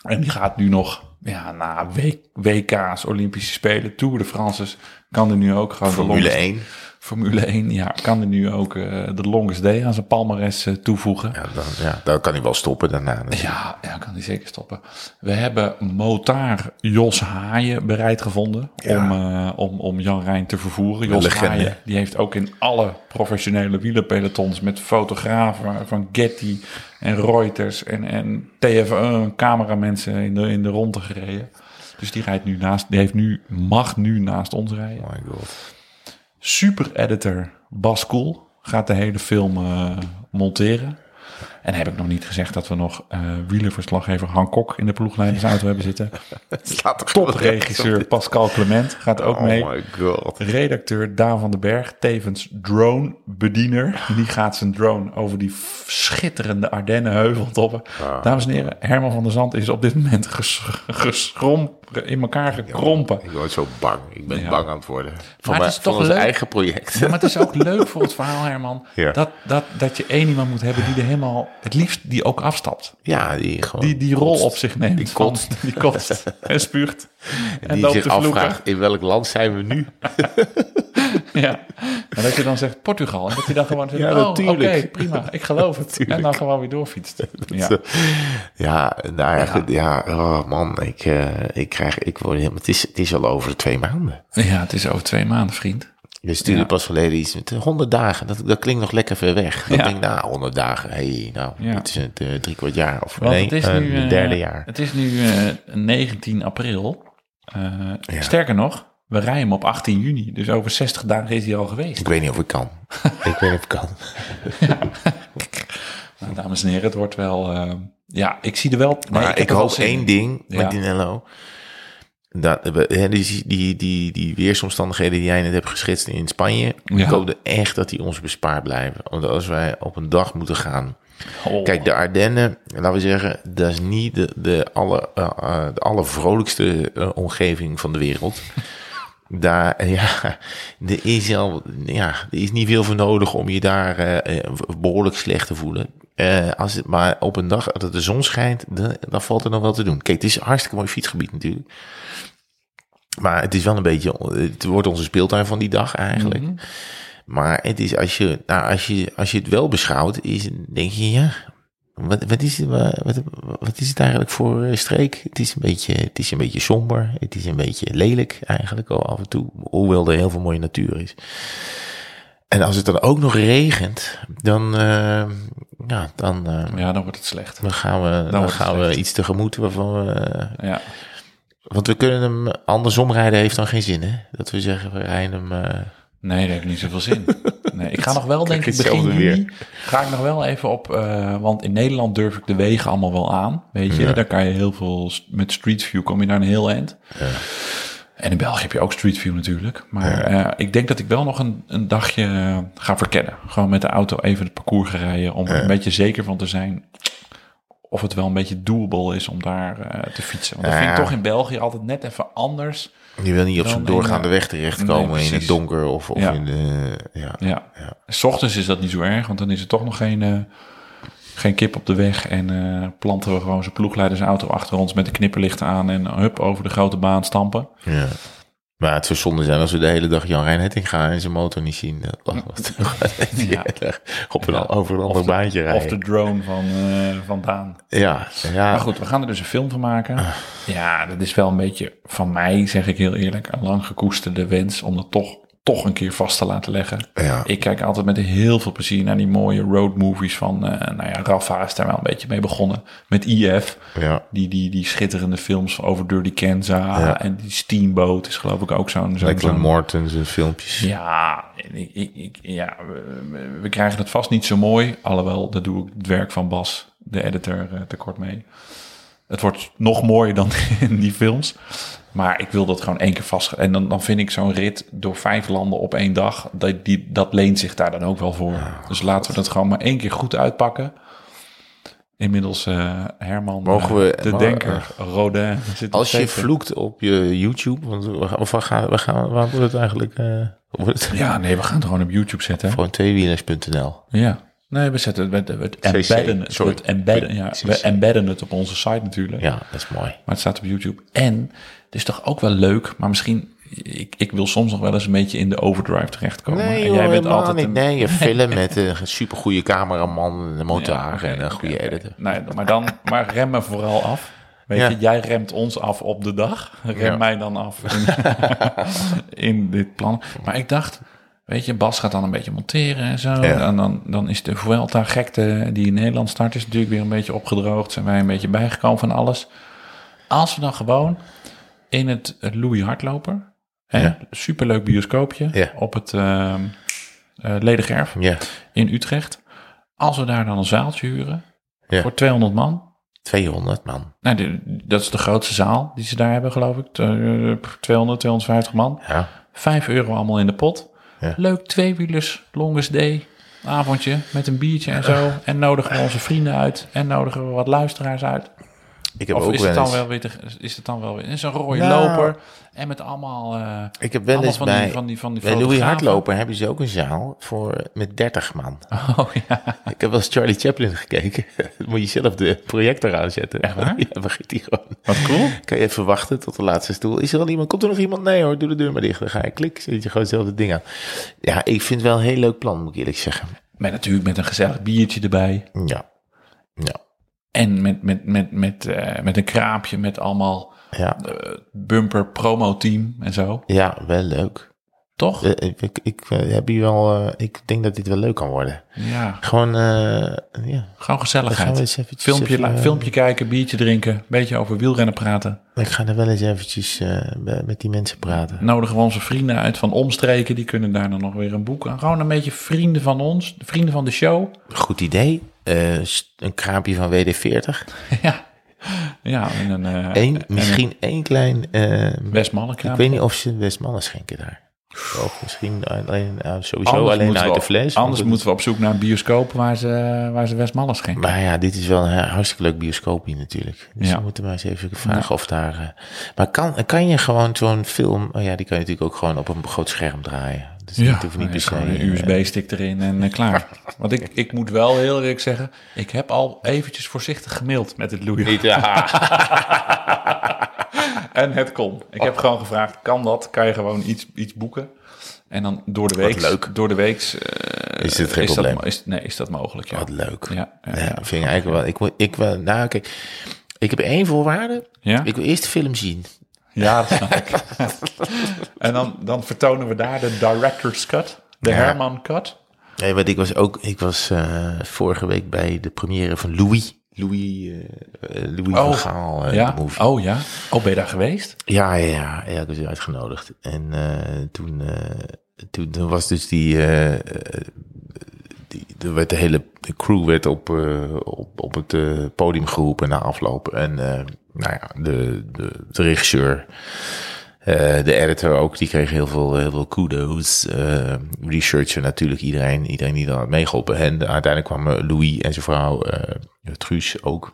En die gaat nu nog ja, na WK's, Olympische Spelen, Tour de France's, kan er nu ook gewoon Formule longest- 1. Formule 1, ja, kan er nu ook eh, de longest day aan zijn palmares eh, toevoegen. Ja, dan, ja, dan kan hij wel stoppen daarna. Ja, ja, kan die zeker stoppen. We hebben motaar Jos Haaien bereid gevonden Ja. om, eh, om, om Jan Rijn te vervoeren. Jos. Haaien die heeft ook in alle professionele wielerpelotons met fotografen van Getty en Reuters en, en TF1 cameramensen in de, in de ronde gereden. Dus die rijdt nu naast, die heeft nu, mag nu naast ons rijden. Oh my god. Super editor Bas Koel gaat de hele film eh, monteren. En heb ik nog niet gezegd dat we nog eh wielerverslaggever Han Kok in de ploegleidersauto hebben zitten. Topregisseur Pascal Clement gaat ook Oh mee. my god. Redacteur Daan van den Berg, tevens drone-bediener. Die gaat zijn drone over die schitterende Ardennenheuvel toppen. Ah. Dames en heren, Herman van der Zand is op dit moment ges in elkaar gekrompen. Ik word zo bang. Ik ben Ja. bang aan het worden. Voor, het mijn, is toch ons leuk. eigen project. Ja, maar het is ook leuk voor het verhaal, Herman. Dat, dat, dat je één iemand moet hebben die er helemaal, het liefst die ook afstapt. Ja, die gewoon... Die die rol kotst. op zich neemt. Die van- kotst. Die kotst en spuugt. En, die zich afvraagt, in welk land zijn we nu? Ja. En dat je dan zegt Portugal. En dat je dan gewoon zegt, Ja, oh, oké, prima, ik geloof het. En dan gewoon weer doorfietst. Ja. Ja, nou ja, ja, oh man, ik, eh, ik krijg, ik word helemaal, het is, het is al over twee maanden. ja, het is over twee maanden, vriend. Je stuurde Ja. pas geleden iets met 100 dagen. Dat, dat klinkt nog lekker ver weg. Dan Ja. denk ik, nou, 100 dagen. hey, nou, Ja. het is het eh, drie kwart jaar. Of Want nee, het is eh, nu, het eh, derde jaar. Het is nu eh, 19 april. Sterker nog, we rijden hem op 18 juni. Dus over 60 dagen is hij al geweest. Ik weet niet of ik kan. ik weet niet of ik kan. Nou, dames en heren, het wordt wel... eh, ja, ik zie er wel... nee, Maar ik, hoop in. één ding Ja. met Dinello. Dat, die, die, die, die weersomstandigheden die jij net hebt geschetst in Spanje. Ja. Ik hoop echt dat die ons bespaard blijven. Want als wij op een dag moeten gaan Oh. Kijk, de Ardennen, laten we zeggen, dat is niet de, de, alle, eh, eh, de allervrolijkste eh, omgeving van de wereld. Daar, ja, er is, al, ja, er is niet veel voor nodig om je daar eh, eh, behoorlijk slecht te voelen. Eh, als het maar op een dag dat de zon schijnt, dan, dan valt er nog wel te doen. Kijk, het is een hartstikke mooi fietsgebied natuurlijk. Maar het is wel een beetje, het wordt onze speeltuin van die dag eigenlijk. Mhm. Maar het is als je, nou, als je, als je het wel beschouwt, is, denk je, ja, wat, wat, is, het, wat, wat is het eigenlijk voor eh, streek? Het is, een beetje, het is een beetje somber, het is een beetje lelijk eigenlijk al af en toe, hoewel er heel veel mooie natuur is. En als het dan ook nog regent, dan, eh, ja, dan, eh, Ja, dan wordt het slecht. dan gaan we, dan gaan we iets tegemoet waarvan we, Ja. want we kunnen hem andersom rijden heeft dan geen zin, hè? Dat we zeggen, we rijden hem, Nee, dat heeft niet zoveel zin. Nee, ik ga nog wel, denk ik, begin juni... Ga ik nog wel even op... eh, want in Nederland durf ik de wegen allemaal wel aan. Weet je, Ja. daar kan je heel veel... Met Street View kom je naar een heel eind. Ja. En in België heb je ook Street View natuurlijk. Maar eh, ik denk dat ik wel nog een, een dagje eh, ga verkennen. Gewoon met de auto even het parcours gaan rijden. Om er een beetje zeker van te zijn... Of het wel een beetje doable is om daar te fietsen. Want dat vind ik toch in België altijd net even anders. Je wil niet op zo'n doorgaande weg terechtkomen nee, in het donker of, of Ja. in de... Ja. Ja. Ja. S ochtends is dat niet zo erg, want dan is er toch nog geen, eh, geen kip op de weg. En eh, planten we gewoon zijn ploegleidersauto achter ons met de knipperlichten aan en hup over de grote baan stampen. ja. Maar het zou zonde zijn als we de hele dag Jan Rijn gaan en zijn motor niet zien. Dat was Ja. op een, over een ander Of de- baantje Of rijden. de drone van, eh van Daan. Ja, ja. Maar goed, we gaan er dus een film van maken. Ah. Ja, dat is wel een beetje van mij, zeg ik heel eerlijk, een lang gekoesterde wens om dat toch, toch een keer vast te laten leggen. Ja. Ik kijk altijd met heel veel plezier naar die mooie road movies van, eh, nou ja, Rafa is daar wel een beetje mee begonnen. Met IF. ja. Die, die, die schitterende films over Dirty Kansas Ja. en die Steamboat is geloof ik ook zo'n... Lachlan zo'n- Morton zijn filmpjes. Ja, ik, ik, ik- ja we, krijgen het vast niet zo mooi. Alhoewel, daar doe ik het werk van Bas, de editor, eh, tekort mee. Het wordt nog mooier dan in die films. Maar ik wil dat gewoon één keer vast. En dan, dan vind ik zo'n rit door vijf landen op één dag. Dat, die, dat leent zich daar dan ook wel voor. dus laten we dat gewoon maar één keer goed uitpakken. Inmiddels eh, Herman, Mogen eh, we- de maar, denker, Rodin. Zit Als je vloekt op je YouTube, want we gaan, of we gaan, we gaan waar wordt het eigenlijk? wordt het Ja, nee, we gaan het gewoon op YouTube zetten. gewoon tweewielers.nl. Ja. Nee, we zetten het, we, we embedden het. sorry. Embedden, ja, we embedden het op onze site natuurlijk. Ja, dat is mooi. Maar het staat op YouTube. En het is toch ook wel leuk, maar misschien ik, ik wil soms nog wel eens een beetje in de overdrive terechtkomen. Nee, en jij bent altijd niet. een, Nee, een film met een supergoeie cameraman, een montage Ja, en een goede oké. editor. Nee, maar dan maar rem me vooral af. Weet Ja. je, jij remt ons af op de dag. Rem Ja. mij dan af in, in dit plan. Maar ik dacht, weet je, Bas gaat dan een beetje monteren en zo. En dan, dan is de Vuelta gekte die in Nederland start, is natuurlijk weer een beetje opgedroogd. Zijn wij een beetje bijgekomen van alles. Als we dan gewoon in het, Louis Hardloper, hè, Ja. superleuk bioscoopje Ja. op het eh, Ledegerf Ja, in Utrecht. Als we daar dan een zaaltje huren voor 200 man. 200 man. Nou, de- dat is de grootste zaal die ze daar hebben, geloof ik. Eh, 200, 250 man. Ja, 5 euro allemaal in de pot. Leuk tweewielers, longest day, avondje met een biertje en zo. En nodigen we onze vrienden uit. En nodigen we wat luisteraars uit. Ik heb Of ook is het, dan wel weer is het dan wel weer... Is een rode Nou, loper. En met allemaal... eh, Ik heb wel eens van bij, die, van die, van die bij Louis. Hardloper hebben ze ook een zaal voor, met 30 man. Oh ja. Ik heb wel eens Charlie Chaplin gekeken. Dan moet je zelf de projector aanzetten. Echt waar? Ja, begint hij gewoon. Wat cool. Kan je even wachten tot de laatste stoel. Is er al iemand? Komt er nog iemand? Nee hoor, doe de deur maar dicht. Dan ga je klik, zet je gewoon zelf het ding aan. Ja, ik vind het wel een heel leuk plan, moet ik eerlijk zeggen. Met natuurlijk met een gezellig biertje erbij. Ja, ja, En met, met, met, met, eh, met een kraampje met allemaal ja. eh, bumper promo team en zo. Ja, wel leuk. Toch? Eh, Ik, ik, ik, heb hier wel, ik denk dat dit wel leuk kan worden. Ja, Gewoon, ja. gewoon gezelligheid. eens eventjes Filmpje, even, la- filmpje kijken, biertje drinken, een beetje over wielrennen praten. Ik ga er wel eens eventjes met die mensen praten. Nodigen we onze vrienden uit van omstreken, die kunnen daar dan nog weer een boek aan. Gewoon een beetje vrienden van ons, vrienden van de show. Goed idee. Eh, een kraampje van WD-40. ja. Ja, en een, eh, Eén, misschien één klein... eh, Westmannenkraam. ik weet niet of ze Westmannen schenken daar. Of misschien alleen, sowieso Anders alleen uit we- de fles. Anders moeten we op zoek naar een bioscoop waar ze, waar ze Westmannen schenken. Maar ja, dit is wel een hartstikke leuk bioscoopje natuurlijk. Dus Ja. we moeten maar eens even vragen of daar... maar kan, kan je gewoon zo'n film... Oh ja, die kan je natuurlijk ook gewoon op een groot scherm draaien. Dus Ja, hoeft niet per se... gewoon een eh, USB-stick erin en eh, klaar. Want ik, ik moet wel heel eerlijk zeggen, ik heb al eventjes voorzichtig gemaild met het Louis. niet, ja. En het kon. Ik heb gewoon gevraagd, kan dat? Kan je gewoon iets, iets boeken? En dan door de week. leuk. Door de week. eh, Is dit geen probleem? is, nee, is dat mogelijk? Ja. Wat leuk. Ja, ja, Ja, ja. vind ik eigenlijk wel... Ik, wil- ik, wil- nou, kijk, ik heb één voorwaarde. Ja? Ik wil eerst de film zien. Ja, dat snap ik. en dan, dan vertonen we daar de director's cut. De Ja. Herman cut. Nee, want ik was ook... Ik was eh, vorige week bij de première van Louis. Louis, eh, eh, Louis van Gaal, eh, ja. de movie. Oh ja. Oh, ben je daar geweest? Ja, ja, ja, ja, ik was uitgenodigd. En eh, toen, eh, toen, toen was dus die, er werd de hele de crew werd op, eh, op, op het eh, podium geroepen na afloop. En eh, nou ja, de, de, de regisseur, de editor ook, die kreeg heel veel, heel veel kudos. Researcher natuurlijk, iedereen, iedereen die dan had meegeholpen. En uiteindelijk kwamen Louis en zijn vrouw, Truus ook.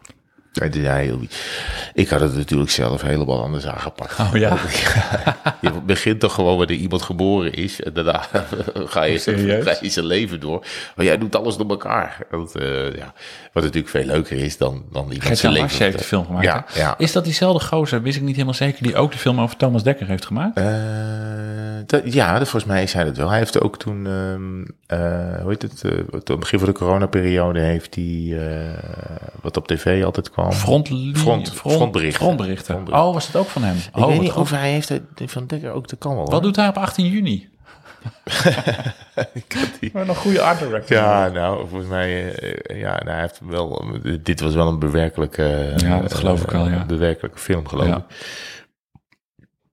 Ik had het natuurlijk zelf helemaal anders aangepakt. Oh ja. Je begint toch gewoon wanneer iemand geboren is. En daarna ga je, ga je zijn leven door. Maar jij doet alles door elkaar. Dat, eh, ja, wat natuurlijk veel leuker is dan, dan iemand zijn leven. Heeft de film gemaakt. Ja, hè? ja. Is dat diezelfde gozer, wist ik niet helemaal zeker, die ook de film over Thomas Dekker heeft gemaakt? Eh, dat- ja, dat, volgens mij is hij dat wel. Hij heeft ook toen, ehm, eh, hoe heet het, het begin van de coronaperiode heeft hij, wat op tv altijd kwam. Front, Front- frontberichten. frontberichten. Frontberichten. Oh, was het ook van hem? Ik oh, weet wat niet goed. of hij heeft het- Van Dekker ook, dat kan wel. Wat hoor. doet hij op 18 juni? Ik had die- Wat een goede art director. Ja, nou, volgens mij, eh, ja, nou, hij heeft wel, dit was wel een bewerkelijke, Ja, dat geloof ik wel, ja. Bewerkelijke film, geloof Ja. ik.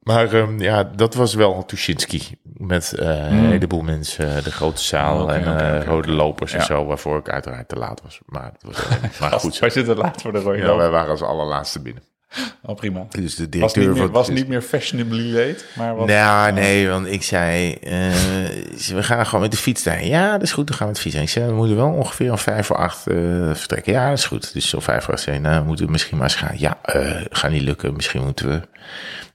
Maar ehm, ja, dat was wel Tuschinski. Met eh, een heleboel mensen, de grote zaal Hmm. En oké, eh, rode lopers en zo, waarvoor ik uiteraard te laat was. Maar, het was, maar goed, Wij zitten laat voor de rode ja, wij waren als allerlaatste binnen. Oh, prima. Dus de Was directeur niet meer, van- was niet meer fashionably late, maar was... Nou, nee, want ik zei, eh, we gaan gewoon met de fiets daarheen. Ja, dat is goed, dan gaan we met de fiets heen. Ik zei, we moeten wel ongeveer om vijf voor acht eh, vertrekken. Ja, dat is goed. Dus om vijf voor acht zei, nou, moeten we misschien maar eens gaan. Ja, eh gaat niet lukken. Misschien moeten we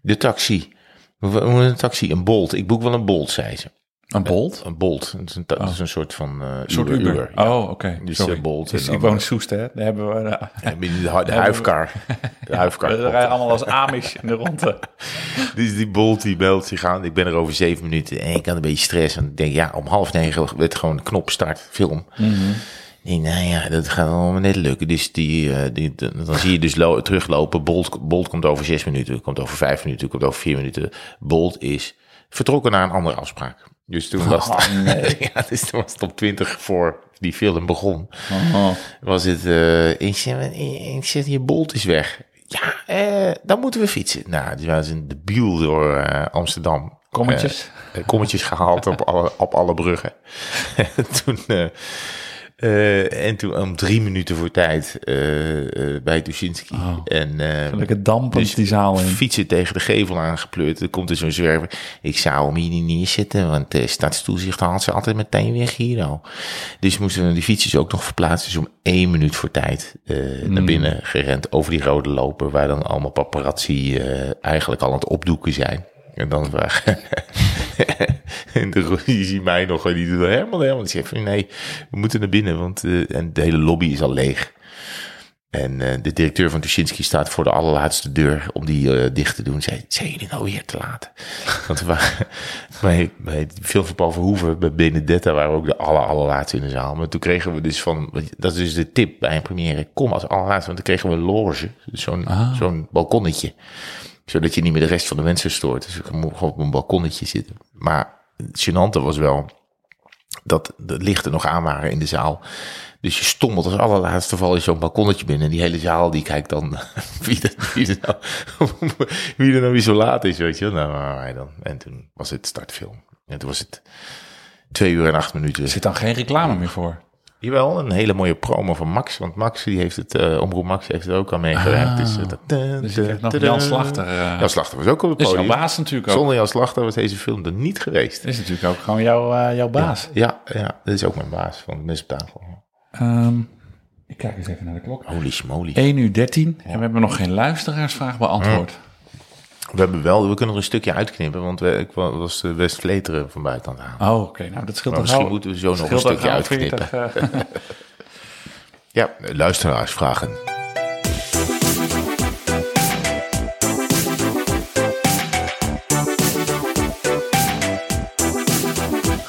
de taxi. We we moeten een taxi, een Bolt. Ik boek wel een Bolt, zei ze. Een bolt? Een bolt. Het is een, dat is een soort van uh, Een soort Uber. ja. Oh, oké. Dus Sorry. eh, Bolt. Dus ik woon in Soest, hè? Daar hebben we... eh, eh, de, de, de huifkar. De huifkar. we rijden allemaal als Amish in de ronde. Dus die Bolt die belt zich aan. Ik ben er over zeven minuten en ik had een beetje stress. En ik denk, ja, om half negen werd gewoon een knop start film. Ik denk, nou ja, dat gaat allemaal net lukken. Dus die, eh, die, de- dan zie je dus lo- teruglopen. Bolt, Bolt komt over zes minuten, komt over vijf minuten, komt over vier minuten. Bolt is vertrokken naar een andere afspraak. Dus toen was het, ja, dus toen was het op 20 voor die film begon. Oh. Was het, eh ik, zeg, ik zeg, je Bolt is weg. Ja, eh, dan moeten we fietsen. Nou, die was een debiel door eh, Amsterdam. Kommetjes. Eh, kommetjes gehaald op alle, op alle bruggen. toen, eh, en toen om drie minuten voor tijd eh, eh, bij Tuschinski. Oh. En, Lekker dampend dus die zaal in. fietsen tegen de gevel aangepleurd. Er komt er zo'n zwerver. Ik zou hem hier niet neerzetten, want de stadstoezicht haalt ze altijd meteen weg hier al. Dus moesten we die fietsjes ook nog verplaatsen. Dus om één minuut voor tijd naar binnen gerend over die rode loper, waar dan allemaal paparazzi eigenlijk al aan het opdoeken zijn. En dan vragen. en de, die ziet mij nog, en die doet helemaal helemaal. Die zegt van nee, we moeten naar binnen, want eh, en de hele lobby is al leeg. En eh, de directeur van Tuschinski staat voor de allerlaatste deur om die eh, dicht te doen. Zei, zijn jullie nou weer te laat? Want we waren, bij, bij het film van Paul Verhoeven, bij Benedetta, waren we ook de aller, allerlaatste in de zaal. Maar toen kregen we dus van, dat is dus de tip bij een première, kom als allerlaatste, want dan kregen we een loge. Dus zo'n Ah. zo'n balkonnetje. Zodat je niet meer de rest van de mensen stoort. Dus ik mocht gewoon op een balkonnetje zitten. Maar het gênante was wel dat de lichten nog aan waren in de zaal. Dus je stommelt als allerlaatste val je zo'n balkonnetje binnen. En die hele zaal die kijkt dan wie, er, wie, er nou, wie er nou zo laat is, weet je. Nou, waar wij dan. En toen was het startfilm. En toen was het twee uur en acht minuten. Er zit dan geen reclame meer voor. Jawel, een hele mooie promo van Max. Want Max, die heeft het, eh Omroep Max heeft er ook aan meegewerkt. Ah. dus, Jan Slachter. eh Jan Slachter was ook op het is jouw podium. baas natuurlijk ook. Zonder Jan Slachter was deze film er niet geweest. Is natuurlijk ook gewoon jouw, eh, jouw baas. Ja, ja, dat is ook mijn baas van de op tafel. Ehm, ik kijk eens even naar de klok. Holy schmoly. 1 uur 13 en we hebben nog geen luisteraarsvraag beantwoord. We hebben wel, we kunnen er een stukje uitknippen, want we, ik wa- was de West Vleteren van buiten aan. Oh, oké. Nou, dat scheelt Maar misschien moeten we zo nog een stukje uitknippen. 40, eh, Ja, luisteraarsvragen.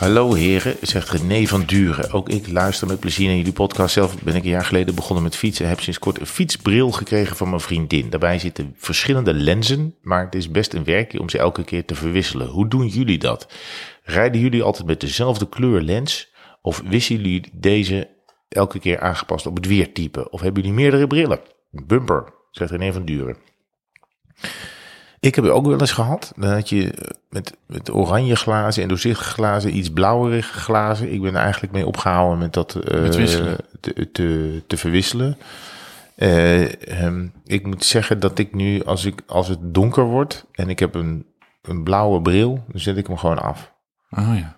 Hallo heren, zegt René van Duren. Ook ik luister met plezier naar jullie podcast. Zelf ben ik een jaar geleden begonnen met fietsen. Heb sinds kort een fietsbril gekregen van mijn vriendin. Daarbij zitten verschillende lenzen, maar het is best een werkje om ze elke keer te verwisselen. Hoe doen jullie dat? Rijden jullie altijd met dezelfde kleur lens? Of wisselen jullie deze elke keer aangepast op het weertype? Of hebben jullie meerdere brillen? Bumper, zegt René van Duren. Ik heb het ook wel eens gehad. Dan had je met, met oranje glazen en doorzichtige glazen iets blauwerige glazen. Ik ben er eigenlijk mee opgehouden met dat eh, Met te, te, te verwisselen. Eh, ehm, ik moet zeggen dat ik nu, als, ik, als het donker wordt en ik heb een, een blauwe bril, dan zet ik hem gewoon af. Oh ja.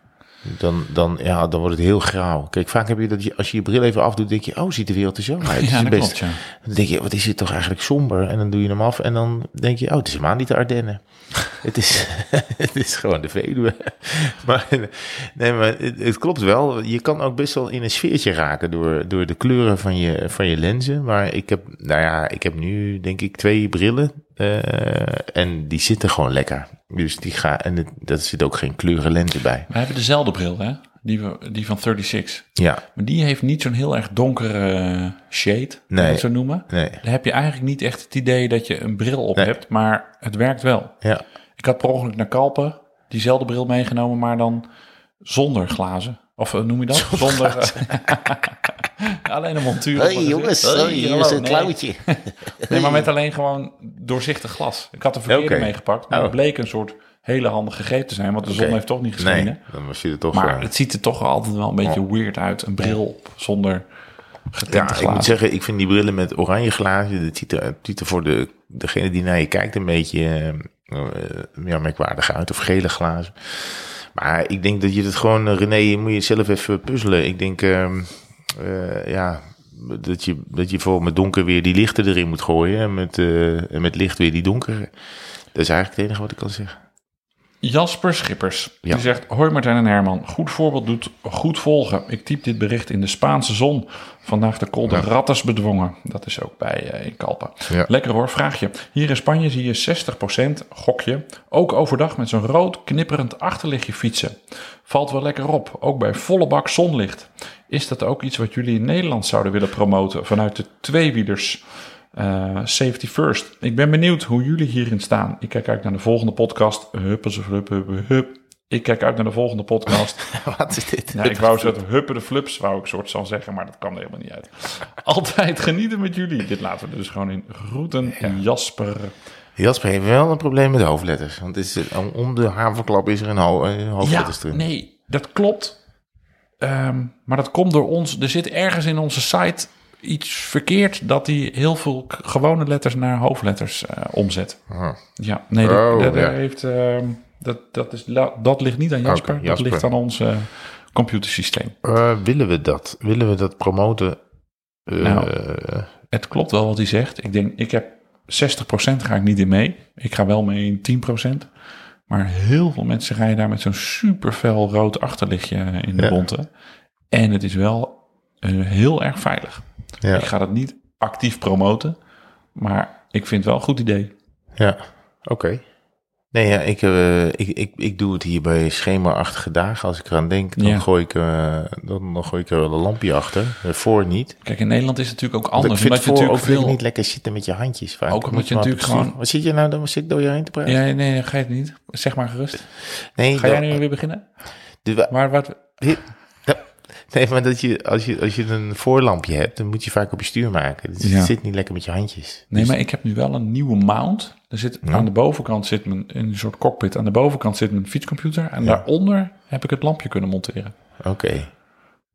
Dan, dan, ja, dan wordt het heel grauw. Kijk, vaak heb je dat je, als je je bril even afdoet, denk je, oh, ziet de wereld er zo uit. Ja, dat best- klopt, ja. Dan denk je, wat is dit toch eigenlijk somber? En dan doe je hem af en dan denk je, oh, het is helemaal niet de Ardennen. het, is, het is gewoon de Veluwe. maar, nee, maar het, het klopt wel. Je kan ook best wel in een sfeertje raken door, door de kleuren van je, van je lenzen. Maar ik heb, nou ja, ik heb nu denk ik twee brillen. Eh, en die zitten gewoon lekker. Dus die gaan, en het, dat zit ook geen kleurenlenzen bij. We hebben dezelfde bril, hè? Die, we, die van 36. Ja, Maar die heeft niet zo'n heel erg donkere shade, Nee. het zo noemen. nee, Dan heb je eigenlijk niet echt het idee dat je een bril op Nee. hebt, maar het werkt wel. ja. Ik had per ongeluk naar Kalpen diezelfde bril meegenomen, maar dan zonder glazen. Of eh, noem je dat? Zonder. alleen een montuur. op mijn gezicht. Hey, hallo, nee. Nee, maar met alleen gewoon doorzichtig glas. Ik had de verkeerde Oké. meegepakt, maar Oh. het bleek een soort hele handige greep te zijn, want de zon heeft toch niet geschenen. Nee, dan was je er toch... Maar eh, het ziet er toch altijd wel een beetje weird uit. Een bril op zonder getinte Ja, ik moet zeggen, ik vind die brillen met oranje glazen, dat ziet er, het ziet er voor de, degene die naar je kijkt een beetje eh, ja, merkwaardig uit. Of gele glazen. Maar ik denk dat je het gewoon, eh, René, je moet je zelf even puzzelen. Ik denk, ehm, eh, ja, dat je, dat je voor met donker weer die lichten erin moet gooien. En met, eh, en met licht weer die donkere. Dat is eigenlijk het enige wat ik kan zeggen. Jasper Schippers. Ja. Die zegt: Hoi Martijn en Herman. Goed voorbeeld doet goed volgen. Ik typ dit bericht in de Spaanse zon. Vandaag de kolde rattes bedwongen. Dat is ook bij eh, in Kalpen. Ja. Lekker hoor, vraagje. Hier in Spanje zie je 60% gokje. Ook overdag met zo'n rood knipperend achterlichtje fietsen. Valt wel lekker op. Ook bij volle bak zonlicht. Is dat ook iets wat jullie in Nederland zouden willen promoten vanuit de tweewielers? Eh, safety first. Ik ben benieuwd hoe jullie hierin staan. Ik kijk uit naar de volgende podcast. Huppen ze hup, hup, hup. Ik kijk uit naar de volgende podcast. Wat is dit? Ja, ik wou zeggen huppen de flips, wou ik soort zal zeggen, maar dat kwam er helemaal niet uit. Altijd genieten met jullie. Dit laten we dus gewoon in groeten Jasper. Jasper heeft wel een probleem met hoofdletters. Want is, eh, om de havenklap is er een, ho Ja, hoofdletters erin. nee, dat klopt. Ehm, maar dat komt door ons. Er zit ergens in onze site iets verkeerd dat hij heel veel gewone letters naar hoofdletters eh, omzet. Ja, nee, dat, Oh, dat, ja. heeft, ehm, dat, dat, is, dat ligt niet aan Jasper, dat ligt aan ons eh, computersysteem. Eh, willen we dat? Willen we dat promoten? Nou. Het klopt wel wat hij zegt. Ik denk, ik heb 60% ga ik niet in mee. Ik ga wel mee in 10%. Maar heel veel mensen rijden daar met zo'n super fel rood achterlichtje in de Ja. bonte. En het is wel heel erg veilig. Ja, Ik ga dat niet actief promoten. Maar ik vind het wel een goed idee. ja. oké. Nee, ja, ik, eh, ik, ik, ik doe het hier bij schemaachtige dagen. Als ik eraan denk, dan, Ja. gooi, ik, eh, dan, dan gooi ik er wel een lampje achter. Eh, voor niet. Kijk, in Nederland is het natuurlijk ook Want anders. ik vind Omdat je voor ook natuurlijk veel... veel... niet lekker zitten met je handjes. Vaak. Ook omdat moet je natuurlijk precies- gewoon- Wat zit je nou dan? Zit ik door je heen te praten? Ja, nee, ga je het niet. Zeg maar gerust. nee, Ga jij nu weer beginnen? de- Maar wat... Nee, maar dat je, als, je, als je een voorlampje hebt, dan moet je vaak op je stuur maken. Dus Ja. het zit niet lekker met je handjes. Nee, Dus- maar ik heb nu wel een nieuwe mount. Er zit Ja. aan de bovenkant zit mijn in een soort cockpit. Aan de bovenkant zit mijn fietscomputer en daaronder heb ik het lampje kunnen monteren. Oké.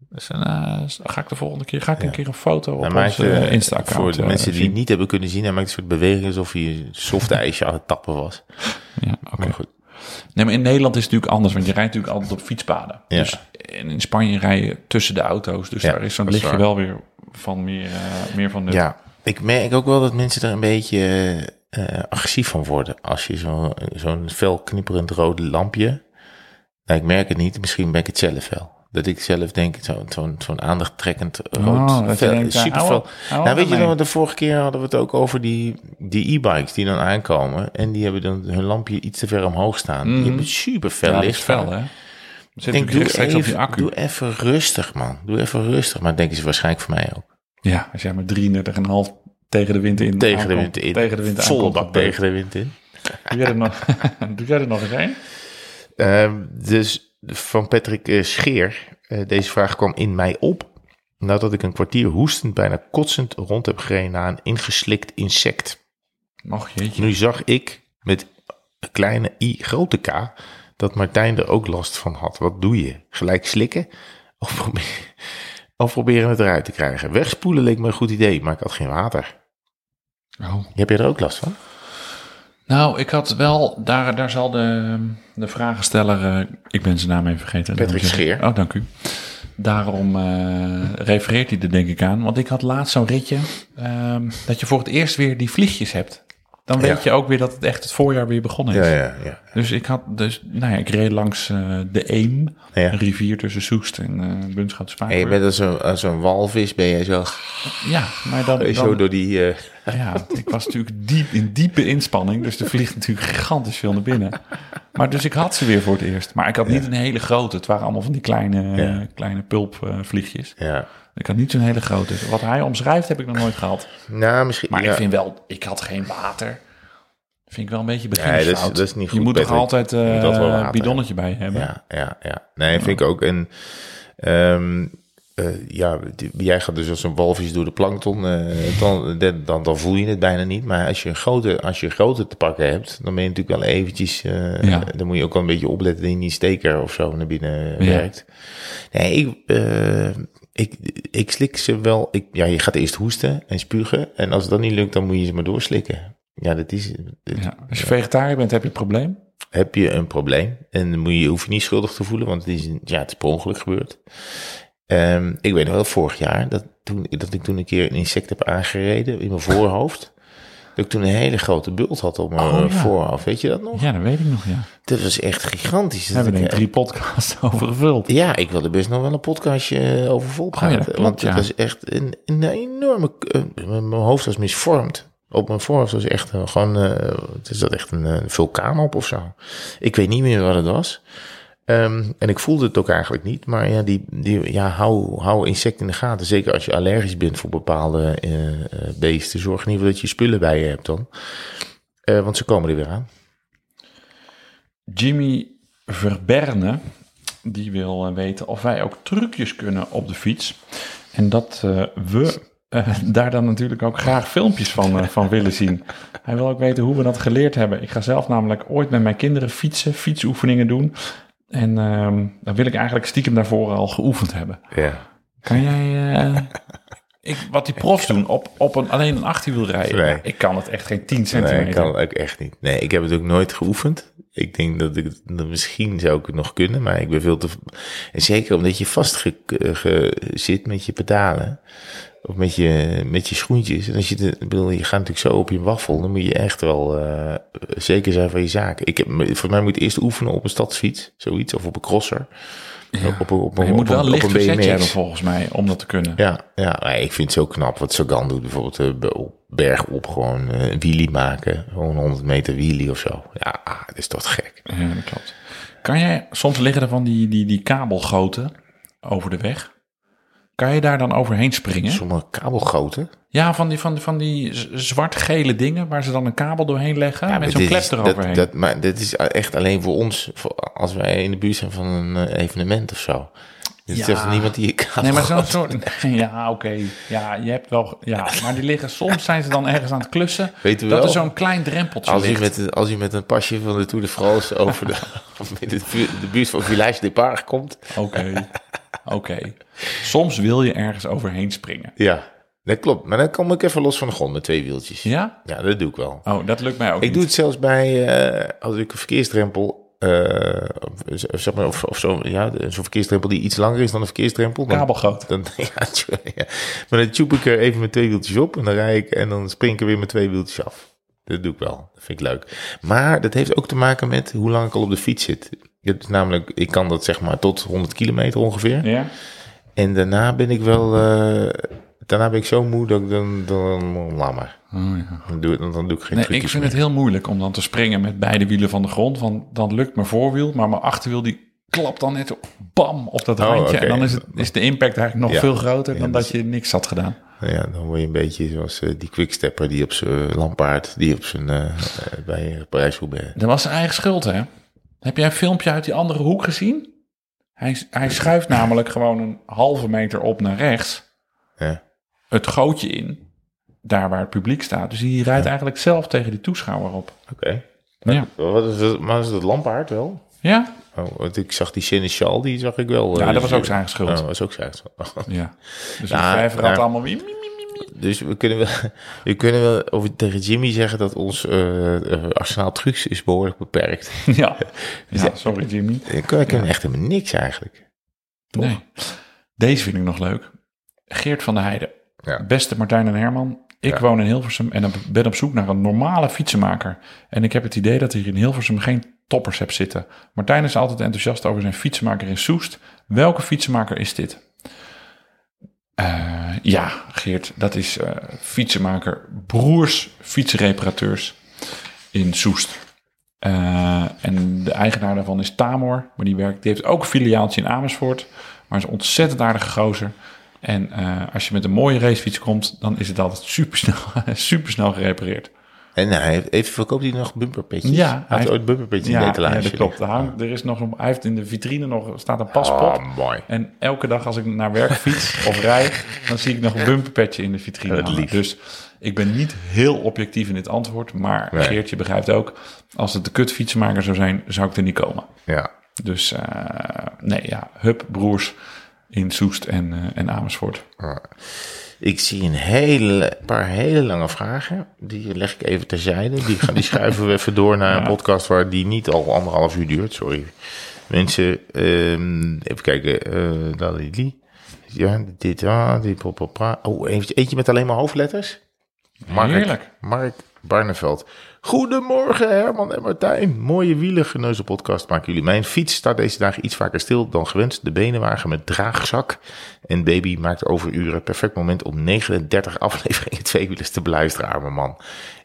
Dus dan eh, ga ik de volgende keer ga ik een keer een foto op Hij onze eh, uh, Insta-account. Voor de eh, mensen die het niet hebben kunnen zien, hij maakt een soort beweging alsof hij een soft ijsje aan het tappen was. Ja, oké. Goed. Nee, maar in Nederland is het natuurlijk anders, want je rijdt natuurlijk altijd op fietspaden. Ja. Dus en in Spanje rij je tussen de auto's, dus Ja, daar is zo'n lichtje waar. wel weer van meer, eh, meer van nut. Ja, ik merk ook wel dat mensen er een beetje eh, agressief van worden. Als je zo- zo'n fel knipperend rood lampje. Nou, ik merk het niet, misschien ben ik het zelf wel. Dat ik zelf denk, zo- zo'n zo'n aandachttrekkend rood, Oh, denkt, ja, super Nou, weet je nog, de vorige keer hadden we het ook over die die e-bikes die dan aankomen. En die hebben dan hun lampje iets te ver omhoog staan. Die Mhm. hebben super fel Ja, licht. fel, hè? Zit Ik denk, doe even, accu. doe even rustig, man. Doe even rustig. Maar denken ze waarschijnlijk voor mij ook. Ja, als jij met 33,5 tegen de wind in Tegen de wind in. Tegen de wind Volle bak tegen de wind in. Doe jij er nog, doe jij er nog eens een? Ehm, dus van Patrick eh, Scheer. Eh, deze vraag kwam in mij op. Nadat ik een kwartier hoestend, bijna kotsend rond heb gereden na een ingeslikt insect. Och jeetje. Nu zag ik met kleine i grote k dat Martijn er ook last van had. Wat doe je? Gelijk slikken? Of, probeer, of proberen het eruit te krijgen? Wegspoelen leek me een goed idee, maar ik had geen water. Oh. Heb je er ook last van? Nou, ik had wel, daar, daar zal de, de vragensteller, eh, ik ben zijn naam even vergeten. Patrick. Scheer. Oh, dank u. Daarom eh, refereert hij er denk ik aan. Want ik had laatst zo'n ritje, ehm, dat je voor het eerst weer die vliegjes hebt. Dan weet Ja. je ook weer dat het echt het voorjaar weer begonnen is. ja, ja. Dus ik had, dus, nou ja, ik reed langs eh, de Eem, Ja. een rivier tussen Soest en uh, Bunschoten En je bent als een, als een walvis, ben je zo, Ja, maar dan, zo dan door die... ja, ik was natuurlijk diep in diepe inspanning, dus er vliegt natuurlijk gigantisch veel naar binnen. Maar dus ik had ze weer voor het eerst. Maar ik had niet een hele grote. Het waren allemaal van die kleine, Ja. kleine pulpvliegjes. ja. ik had niet zo'n hele grote. Wat hij omschrijft heb ik nog nooit gehad. Nou, misschien... Maar ja. ik vind wel, ik had geen water. Vind ik wel een beetje Nee, beginnersfout. dat is- dat is niet Je moet toch Patrick. altijd eh water bidonnetje bij hebben. Ja, ja, ja. Nee, vind ik ook. En ehm, eh, ja, die- jij gaat dus als een walvis door de plankton, eh, dan, dan, dan voel je het bijna niet. Maar als je een grote, als je een grote te pakken hebt, dan ben je natuurlijk wel eventjes, eh, Ja. dan moet je ook wel een beetje opletten dat je niet steker of zo naar binnen Ja. werkt. Nee, ik, ik, ik slik ze wel. Ik, ja, je gaat eerst hoesten en spugen. En als het dan niet lukt, dan moet je ze maar doorslikken. Ja, dat is. dat- Ja, Als je vegetariër bent, heb je het probleem. heb je een probleem. En dan moet je, hoef je niet schuldig te voelen, want het is, een- ja, het is per ongeluk gebeurd. Ehm, ik weet nog wel vorig jaar dat, toen, dat ik toen een keer een insect heb aangereden in mijn voorhoofd. Dat ik toen een hele grote bult had op mijn Oh, ja. voorhoofd. Weet je dat nog? Ja, dat weet ik nog, ja. Dat was echt gigantisch. We hebben er ik- drie podcasts over gevuld. Ja, ik wilde best nog wel een podcastje over volpraten. Oh ja, dat klopt, want het ja. was echt een, een enorme... eh, mijn hoofd was misvormd. Op mijn voorhoofd was echt eh, gewoon... eh, het is dat echt een, eh, vulkaan op of zo. Ik weet niet meer wat het was. Ehm, en ik voelde het ook eigenlijk niet. Maar ja, die, die, ja hou, hou insecten in de gaten. Zeker als je allergisch bent voor bepaalde eh, beesten. Zorg in ieder geval dat je spullen bij je hebt dan. Eh, want ze komen er weer aan. Jimmy Verberne, die wil eh, weten of wij ook trucjes kunnen op de fiets. En dat we daar dan natuurlijk ook graag filmpjes van, van willen zien. Hij wil ook weten hoe we dat geleerd hebben. Ik ga zelf namelijk ooit met mijn kinderen fietsen, fietsoefeningen doen. En ehm, dan wil ik eigenlijk stiekem daarvoor al geoefend hebben. Ja. Kan jij... eh, ik, wat die profs doen op, op een, alleen een achterwiel rijden. Nee. Ik kan het echt geen 10 Nee, centimeter. ik kan het ook echt niet. Nee, ik heb het ook nooit geoefend. Ik denk dat ik dat misschien zou ik het nog kunnen, maar ik ben veel te. En zeker omdat je vast ge, ge- zit met je pedalen. Of met je, met je schoentjes. En als je, de, bedoel, je gaat natuurlijk zo op je waffel. Dan moet je echt wel eh, zeker zijn van je zaak. Ik heb, voor mij moet je eerst oefenen op een stadsfiets. Zoiets. Of op een crosser. Op, op, op, Maar je op, moet wel licht op een verzetje BMX. hebben volgens mij om dat te kunnen. Ja, ja ik vind het zo knap wat Sagan doet. Bijvoorbeeld eh, op berg op gewoon eh, een wheelie maken. Gewoon 100 meter wheelie of zo. Ja, ah, dat is toch gek. Ja, dat klopt. Kan jij, soms liggen er van die, die, die kabelgoten over de weg. Kan je daar dan overheen springen? Sommige kabelgoten. Ja, van die, van, die- van die zwart-gele dingen waar ze dan een kabel doorheen leggen Ja, met zo'n klep is- eroverheen. Dat, dat, maar dit is echt alleen voor ons. Voor als wij in de buurt zijn van een eh, evenement of zo. Dus Ja. er is niemand die kabel Nee, maar zo'n soort... Ja, oké. Ja, je hebt wel... Ja, maar die liggen... Soms zijn ze dan ergens aan het klussen. Weten we dat wel. er zo'n klein drempeltje Als ligt. met, als je met een pasje van de Tour de France over de, de, bu- de buurt van Village Depart komt. Oké. Oké. Soms wil je ergens overheen springen. Ja, dat klopt. Maar dan kom ik even los van de grond met twee wieltjes. Ja? Ja, dat doe ik wel. Oh, dat lukt mij ook Ik niet. doe het zelfs bij, eh, als ik een verkeersdrempel, zeg maar, of, of zo, ja, zo'n verkeersdrempel die iets langer is dan een verkeersdrempel. Dan. Dan, ja. Maar dan tjoep ik er even met twee wieltjes op en dan rij ik en dan spring ik er weer met twee wieltjes af. Dat doe ik wel. Dat vind ik leuk. Maar dat heeft ook te maken met hoe lang ik al op de fiets zit. Namelijk, ik kan dat zeg maar tot 100 kilometer ongeveer. Ja? En daarna ben ik wel, eh, daarna ben ik zo moe dat ik dan, dan laat maar. Oh, ja. Dan doe, dan, dan doe ik geen Nee, ik vind meer. het heel moeilijk om dan te springen met beide wielen van de grond. Want dan lukt mijn voorwiel, maar mijn achterwiel die klapt dan net zo bam op dat Oh, randje. En dan is, het, is de impact eigenlijk nog Ja. veel groter dan Ja, dat je niks had gedaan. Ja, dan word je een beetje zoals eh, die quickstepper die op zijn lampaard, die op zijn, eh, eh, bij Parijs-Roubaix. Dat was zijn eigen schuld, hè? Heb jij een filmpje uit die andere hoek gezien? Hij, hij schuift namelijk gewoon een halve meter op naar rechts. Ja. Het gootje in, daar waar het publiek staat. Dus hij rijdt eigenlijk zelf tegen die toeschouwer op. Oké. Ja. Wat is het, maar is het lampaard wel? Ja? Oh, want ik zag die Seneschal, die zag ik wel. Ja, eh, dat was dus- ook zijn schuld. Oh, dat was ook zijn schuld. Ja. Dus de vijver had ja. allemaal. Dus we kunnen wel, we kunnen wel over, tegen Jimmy zeggen dat ons eh, eh, arsenaal trucs is behoorlijk beperkt. Ja. ja, sorry Jimmy. Ik ken ken echt helemaal niks eigenlijk. Toch? Nee. Deze vind ik nog leuk. Geert van der Heijden. Ja. Beste Martijn en Herman. Ik woon in Hilversum en ben op zoek naar een normale fietsenmaker. En ik heb het idee dat hier in Hilversum geen toppers heb zitten. Martijn is altijd enthousiast over zijn fietsenmaker in Soest. Welke fietsenmaker is dit? Eh, ja, Geert, dat is eh, fietsenmaker Broers Fietsenreparateurs in Soest. Eh, en de eigenaar daarvan is Tamor. Maar die, werkt, die heeft ook een filiaaltje in Amersfoort. Maar is een ontzettend aardige gozer. En eh, als je met een mooie racefiets komt, dan is het altijd supersnel, supersnel gerepareerd. En hij heeft, even verkoopt hij nog bumperpetjes? Ja, hij hij heeft ooit bumperpetjes in de Ja, etalage. ja, dat klopt. Er, hangt, er is nog een, hij heeft in de vitrine nog staat een paspot. Oh, mooi. En elke dag als ik naar werk fiets of rijd, dan zie ik nog een bumperpetje in de vitrine. Hangen. Dus ik ben niet heel objectief in dit antwoord. Maar Nee. Geertje begrijpt ook, als het de kut fietsenmaker zou zijn, zou ik er niet komen. Ja. Dus eh, nee, ja, Hup, broers in Soest en, eh, en Amersfoort. Ik zie een hele, paar hele lange vragen. Die leg ik even terzijde. Die, gaan, die schuiven we even door naar een Ja. podcast waar die niet al anderhalf uur duurt. Sorry. Mensen, ehm, even kijken. eh Dalili. Ja, dit, ah, dit, pop, pop. Oh, eentje, eentje met alleen maar hoofdletters. Mark, Heerlijk. Mark Barneveld. Goedemorgen Herman en Martijn. Mooie wielergeneuzel podcast maken jullie. Mijn fiets staat deze dagen iets vaker stil dan gewenst. De benenwagen met draagzak en baby maakt overuren. Perfect moment om 39 afleveringen tweewielers te beluisteren, arme man,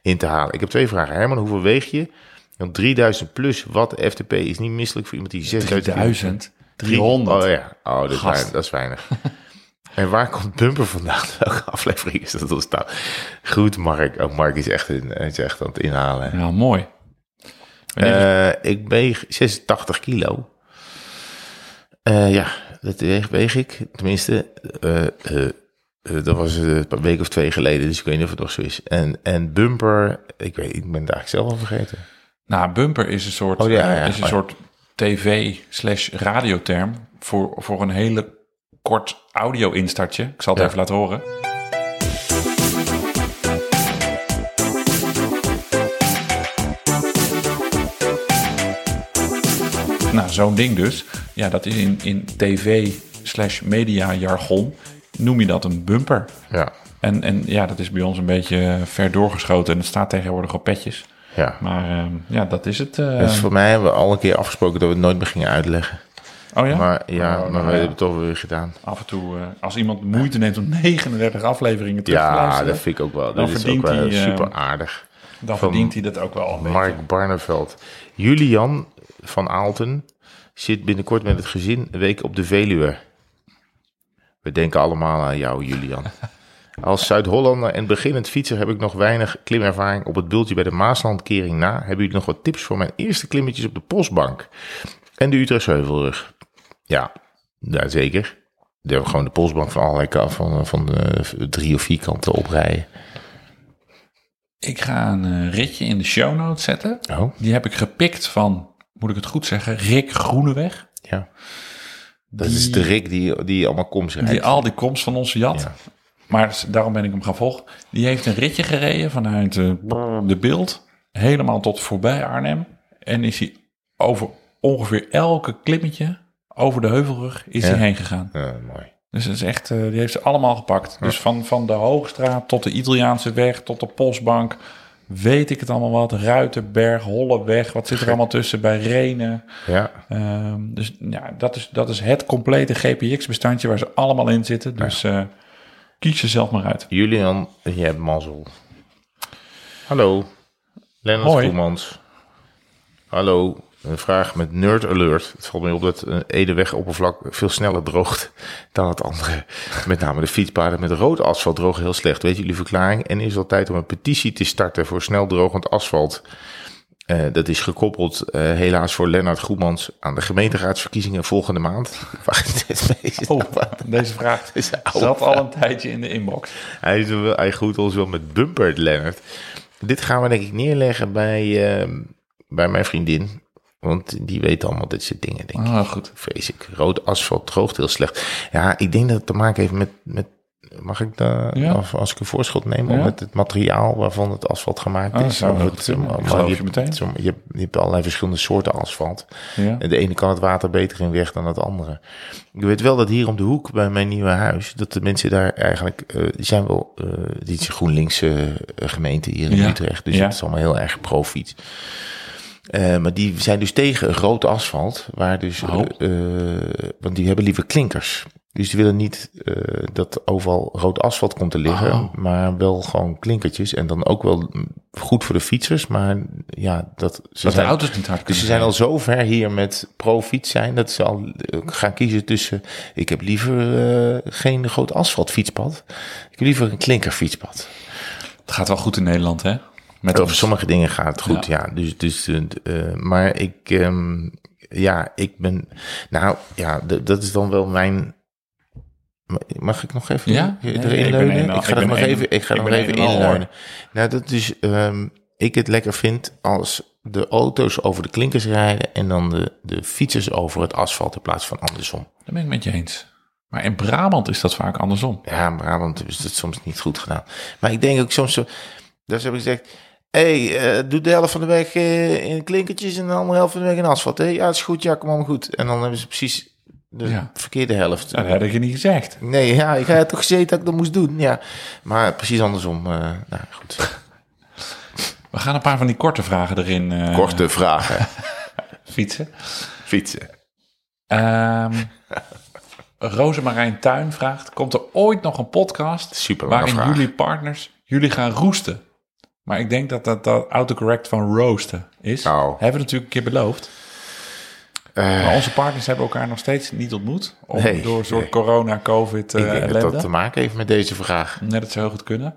in te halen. Ik heb twee vragen. Herman, hoeveel weeg je? Want 3000 plus watt FTP is niet misselijk voor iemand die 6000... 3000. 300. Oh ja, oh, dat, is weinig, dat is weinig. en waar komt Bumper vandaan? Welke aflevering is dat ontstaan? Goed, Mark. Oh, Mark is echt, in, is echt aan het inhalen. Ja, mooi. Eh, ik weeg 86 kilo. Eh, ja, dat weeg, weeg ik. Tenminste, eh, dat was een week of twee geleden, dus ik weet niet of het nog zo is. En, en Bumper, ik weet, ik ben het eigenlijk zelf al vergeten. Nou, bumper is een soort, Oh, ja, ja. is een Oh, soort tv slash radioterm voor, voor een hele kort audio instartje. Ik zal het Ja. even laten horen. Nou, zo'n ding dus. Ja, dat is in, in tv slash media jargon noem je dat een bumper. Ja, En, en ja, dat is bij ons een beetje ver doorgeschoten en het staat tegenwoordig op petjes. ja. Maar ehm, ja, dat is het. Dus voor mij hebben we al een keer afgesproken dat we het nooit meer gingen uitleggen. Oh ja? Maar ja, Oh, maar nou we ja. hebben het toch weer gedaan. Af en toe, eh, als iemand moeite neemt om 39 afleveringen terug te Ja, luisteren, dat vind ik ook wel. Dan Dat is ook wel eh, super aardig. dan van verdient hij dat ook wel een beetje. Mark Barneveld. Julian van Aalten zit binnenkort met het gezin een week op de Veluwe. We denken allemaal aan jou, Julian. Als Zuid-Hollander en beginnend fietser heb ik nog weinig klimervaring op het bultje bij de Maaslandkering na. Hebben jullie nog wat tips voor mijn eerste klimmetjes op de Postbank? En de Utrechtse Heuvelrug? Ja, ja zeker. De, gewoon de Postbank van allerlei kanten, van, van de drie of vier kanten oprijden. Ik ga een eh, ritje in de show notes zetten. Oh, Die heb ik gepikt van, moet ik het goed zeggen, Rick Groeneweg. ja. Dat Die- is de Rick die, die allemaal komt rijdt. Die al die komst van onze jat. Ja. Maar daarom ben ik hem gaan volgen. Die heeft een ritje gereden vanuit eh, de beeld. Helemaal tot voorbij Arnhem. En is hij over ongeveer elke klimmetje over de heuvelrug is Ja. hij heen gegaan. Ja, mooi. Dus dat is echt, eh, die heeft ze allemaal gepakt. Dus van, van de Hoogstraat tot de Italiaanse weg, tot de Postbank. Weet ik het allemaal wat. Ruitenberg, Holleweg. Wat zit er allemaal tussen bij Renen. Ja, Ehm, dus ja, dat is, dat is het complete GPX-bestandje waar ze allemaal in zitten. Dus eh, kies ze zelf maar uit. Julian, je hebt mazzel. Hallo, Lennart Hoi. Koemans. Hallo, een vraag met Nerd Alert. Het valt mij op dat een Edeweg-oppervlak veel sneller droogt dan het andere. Met name de fietspaden met rood asfalt drogen heel slecht. Weet jullie verklaring? En is het al tijd om een petitie te starten voor snel drogend asfalt? Eh, dat is gekoppeld, eh, helaas voor Lennart Goemans, aan de gemeenteraadsverkiezingen volgende maand. Oh, deze vraag zat al een tijdje in de inbox. Hij, is hij groet ons wel met bumper, Leonard. Dit gaan we denk ik neerleggen bij, ehm, bij mijn vriendin. Want die weet allemaal dit soort dingen, denk ik. Ah, goed. Vrees ik. Rood asfalt droogt heel slecht. Ja, ik denk dat het te maken heeft met... met mag ik de, Ja. of als ik een voorschot neem, Ja. met het materiaal waarvan het asfalt gemaakt Ah, is. heel het, maar je, je meteen. zo- je, hebt, je hebt allerlei verschillende soorten asfalt. Ja. En de ene kan het water beter in weg dan het andere. Ik weet wel dat hier om de hoek bij mijn nieuwe huis, dat de mensen daar eigenlijk, eh, die zijn wel, eh die is een GroenLinks eh, gemeente hier in Ja. Utrecht. Dus het is allemaal heel erg pro-fiets. Eh, maar die zijn dus tegen rood asfalt, waar dus, Oh. eh, want die hebben liever klinkers. Dus die willen niet eh, dat overal rood asfalt komt te liggen, Oh. maar wel gewoon klinkertjes. En dan ook wel goed voor de fietsers, maar ja, dat ze Dat de zijn- auto's niet hard dus ze zijn al zo ver hier met pro-fiets zijn dat ze al gaan kiezen tussen. Ik heb liever geen groot asfaltfietspad. Ik heb liever een klinkerfietspad. Het gaat wel goed in Nederland, hè? Met Over sommige dingen gaat het goed, ja. dus, dus, eh, eh, maar ik, ehm, ja, ik ben. Nou ja, dat is dan wel mijn. Mag ik nog even Ja? erin Nee, ik leunen? al- ik ga ik er nog een- even, ik ga er nog even inleunen. Nou, dat is, ehm, ik het lekker vind als de auto's over de klinkers rijden en dan de, de fietsers over het asfalt in plaats van andersom. Dat ben ik met je eens. Maar in Brabant is dat vaak andersom. Ja, in Brabant is het soms niet goed gedaan. Maar ik denk ook soms zo, dus heb ik gezegd, hey, eh, doe de helft van de weg eh, in klinkertjes en de andere helft van de weg in asfalt. Hè? Ja, dat is goed, ja, kom allemaal goed. En dan hebben ze precies De Ja. verkeerde helft. Nou, dat had ik je niet gezegd. Nee, ja, ik had toch gezeten dat ik dat moest doen. Ja, maar precies andersom. eh, nou, goed. We gaan een paar van die korte vragen erin Korte vragen. fietsen. Fietsen. Rosemarijn Tuin vraagt: Komt er ooit nog een podcast Super waarin vraag. jullie partners jullie gaan roesten? Maar ik denk dat dat, dat autocorrect van roosten is. Nou. Hebben we natuurlijk een keer beloofd. Eh, Maar onze partners hebben elkaar nog steeds niet ontmoet. Om, Nee, door een soort nee. corona, covid ik eh denk dat dat te maken heeft met deze vraag. Net dat heel goed kunnen.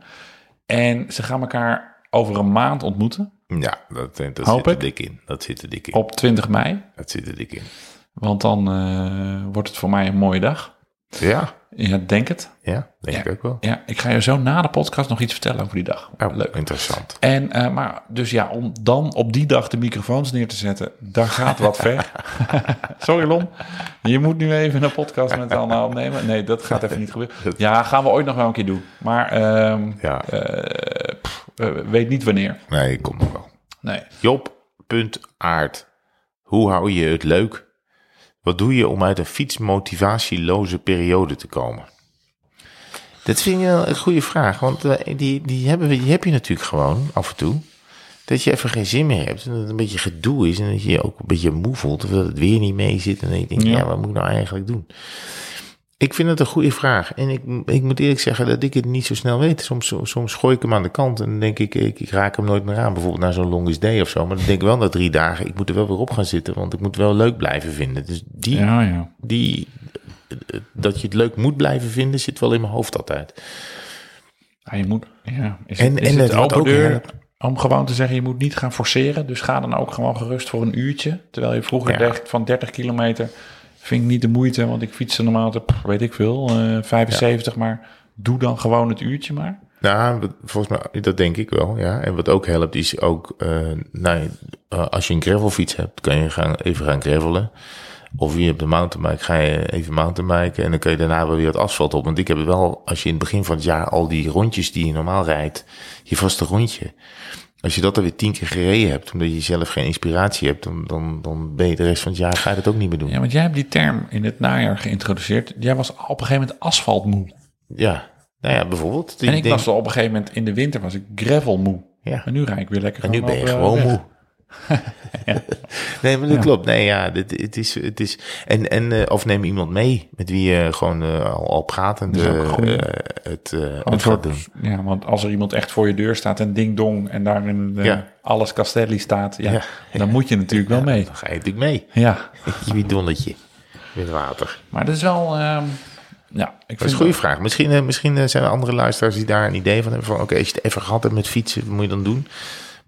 En ze gaan elkaar over een maand ontmoeten. Ja, dat, dat Hoop zit er ik. dik in. Dat zit er dik in. Op 20 mei. Dat zit er dik in. Want dan eh, wordt het voor mij een mooie dag. Ja, Ja, denk het. ja denk Ja. ik ook wel. Ja, ik ga je zo na de podcast nog iets vertellen over die dag. Oh, Leuk. Interessant. En, eh, maar dus ja, om dan op die dag de microfoons neer te zetten, daar gaat wat ver. Sorry Lon, je moet nu even een podcast met Anna opnemen. Nee, dat gaat even niet gebeuren. Ja, gaan we ooit nog wel een keer doen. Maar ehm, Ja, eh, pff, weet niet wanneer. nee, komt nog wel. Nee. Job.aard. Hoe hou je het leuk? Wat doe je om uit een fietsmotivatieloze periode te komen? Dat vind ik een goede vraag, want eh, die, die, hebben we, die heb je natuurlijk gewoon af en toe. Dat je even geen zin meer hebt en dat het een beetje gedoe is en dat je je ook een beetje moe voelt. Of dat het weer niet mee zit en dat je denkt, Ja. ja, wat moet ik nou eigenlijk doen? Ik vind het een goede vraag. En ik, ik moet eerlijk zeggen dat ik het niet zo snel weet. Soms, soms gooi ik hem aan de kant en dan denk ik, ik, ik raak hem nooit meer aan. Bijvoorbeeld naar zo'n longest day of zo. Maar dan denk ik wel na drie dagen, ik moet er wel weer op gaan zitten. Want ik moet wel leuk blijven vinden. Dus die, Ja, ja. die, dat je het leuk moet blijven vinden, zit wel in mijn hoofd altijd. Ja, je moet, ja. Is En- het, is en het ook deur om gewoon te zeggen, je moet niet gaan forceren. Dus ga dan ook gewoon gerust voor een uurtje. Terwijl je vroeger Ja. dacht van 30 kilometer, vind ik niet de moeite. Want ik fietste normaal, tot, pff, weet ik veel, eh 75. Maar doe dan gewoon het uurtje maar. Nou, volgens mij, dat denk ik wel, ja. En wat ook helpt is ook, eh, nou, eh, als je een gravelfiets hebt, kan je gaan, even gaan gravelen. Of je hebt een mountainbike, ga je even mountainbiken en dan kun je daarna wel weer het asfalt op. Want ik heb wel, als je in het begin van het jaar al die rondjes die je normaal rijdt, je vaste rondje. Als je dat er weer tien keer gereden hebt, omdat je zelf geen inspiratie hebt, dan, dan, dan ben je de rest van het jaar, ga je dat ook niet meer doen. Ja, want jij hebt die term in het najaar geïntroduceerd. Jij was op een gegeven moment asfaltmoe. Ja, nou ja, bijvoorbeeld. En ik denk- was op een gegeven moment in de winter was ik gravelmoe. Ja. En nu rijd ik weer lekker En nu ben je eh, gewoon weg. moe. Nee, maar dat klopt. Nee, ja, dit, het is, het is, en, en, eh, of neem iemand mee met wie je gewoon eh, al, een goeie. eh, het, Gewoon het gaat doen. Ja, want als er iemand echt voor je deur staat en ding dong en daarin Ja. alles Castelli staat, ja, Ja. dan moet je natuurlijk wel mee. Dan ga je natuurlijk mee. Ja, Je bidonnetje met water. maar dat is wel, ehm, ja, ik Dat is een goede vraag. Misschien, misschien zijn er andere luisteraars die daar een idee van hebben. Van oké, als je het even gehad hebt met fietsen, wat moet je dan doen?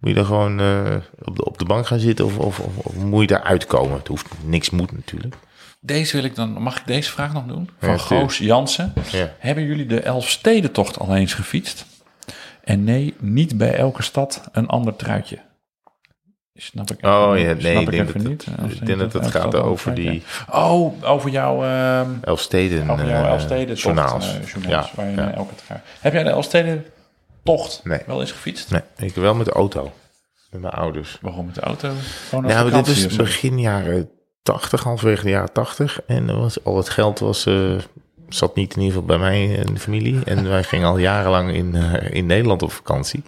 Moet je dan gewoon eh, op, de, op de bank gaan zitten of, of, of, of moet je daar uitkomen? Het hoeft niks moet natuurlijk. Deze wil ik dan, mag ik deze vraag nog doen? Van Ja. Goos Jansen. Ja. Hebben jullie de Elfstedentocht al eens gefietst? En nee, niet bij elke stad een ander truitje. Snap ik Oh ja, nee, ik denk dat niet. het- ik denk dat het gaat over die Oh, over jouw... ehm, Elfsteden Over jouw eh, journaals. eh, journaals Ja, waar je ja. naar elke gaat. Heb jij de Elfstedentocht Nee. wel eens gefietst? Nee, ik wel met de auto. Met mijn ouders. Waarom met de auto? Gewoon Nou, dit was begin jaren 80, halverwege de jaren 80. En er was, al het geld was, eh, zat niet in ieder geval bij mij en de familie. En wij gingen al jarenlang in, eh, in Nederland op vakantie.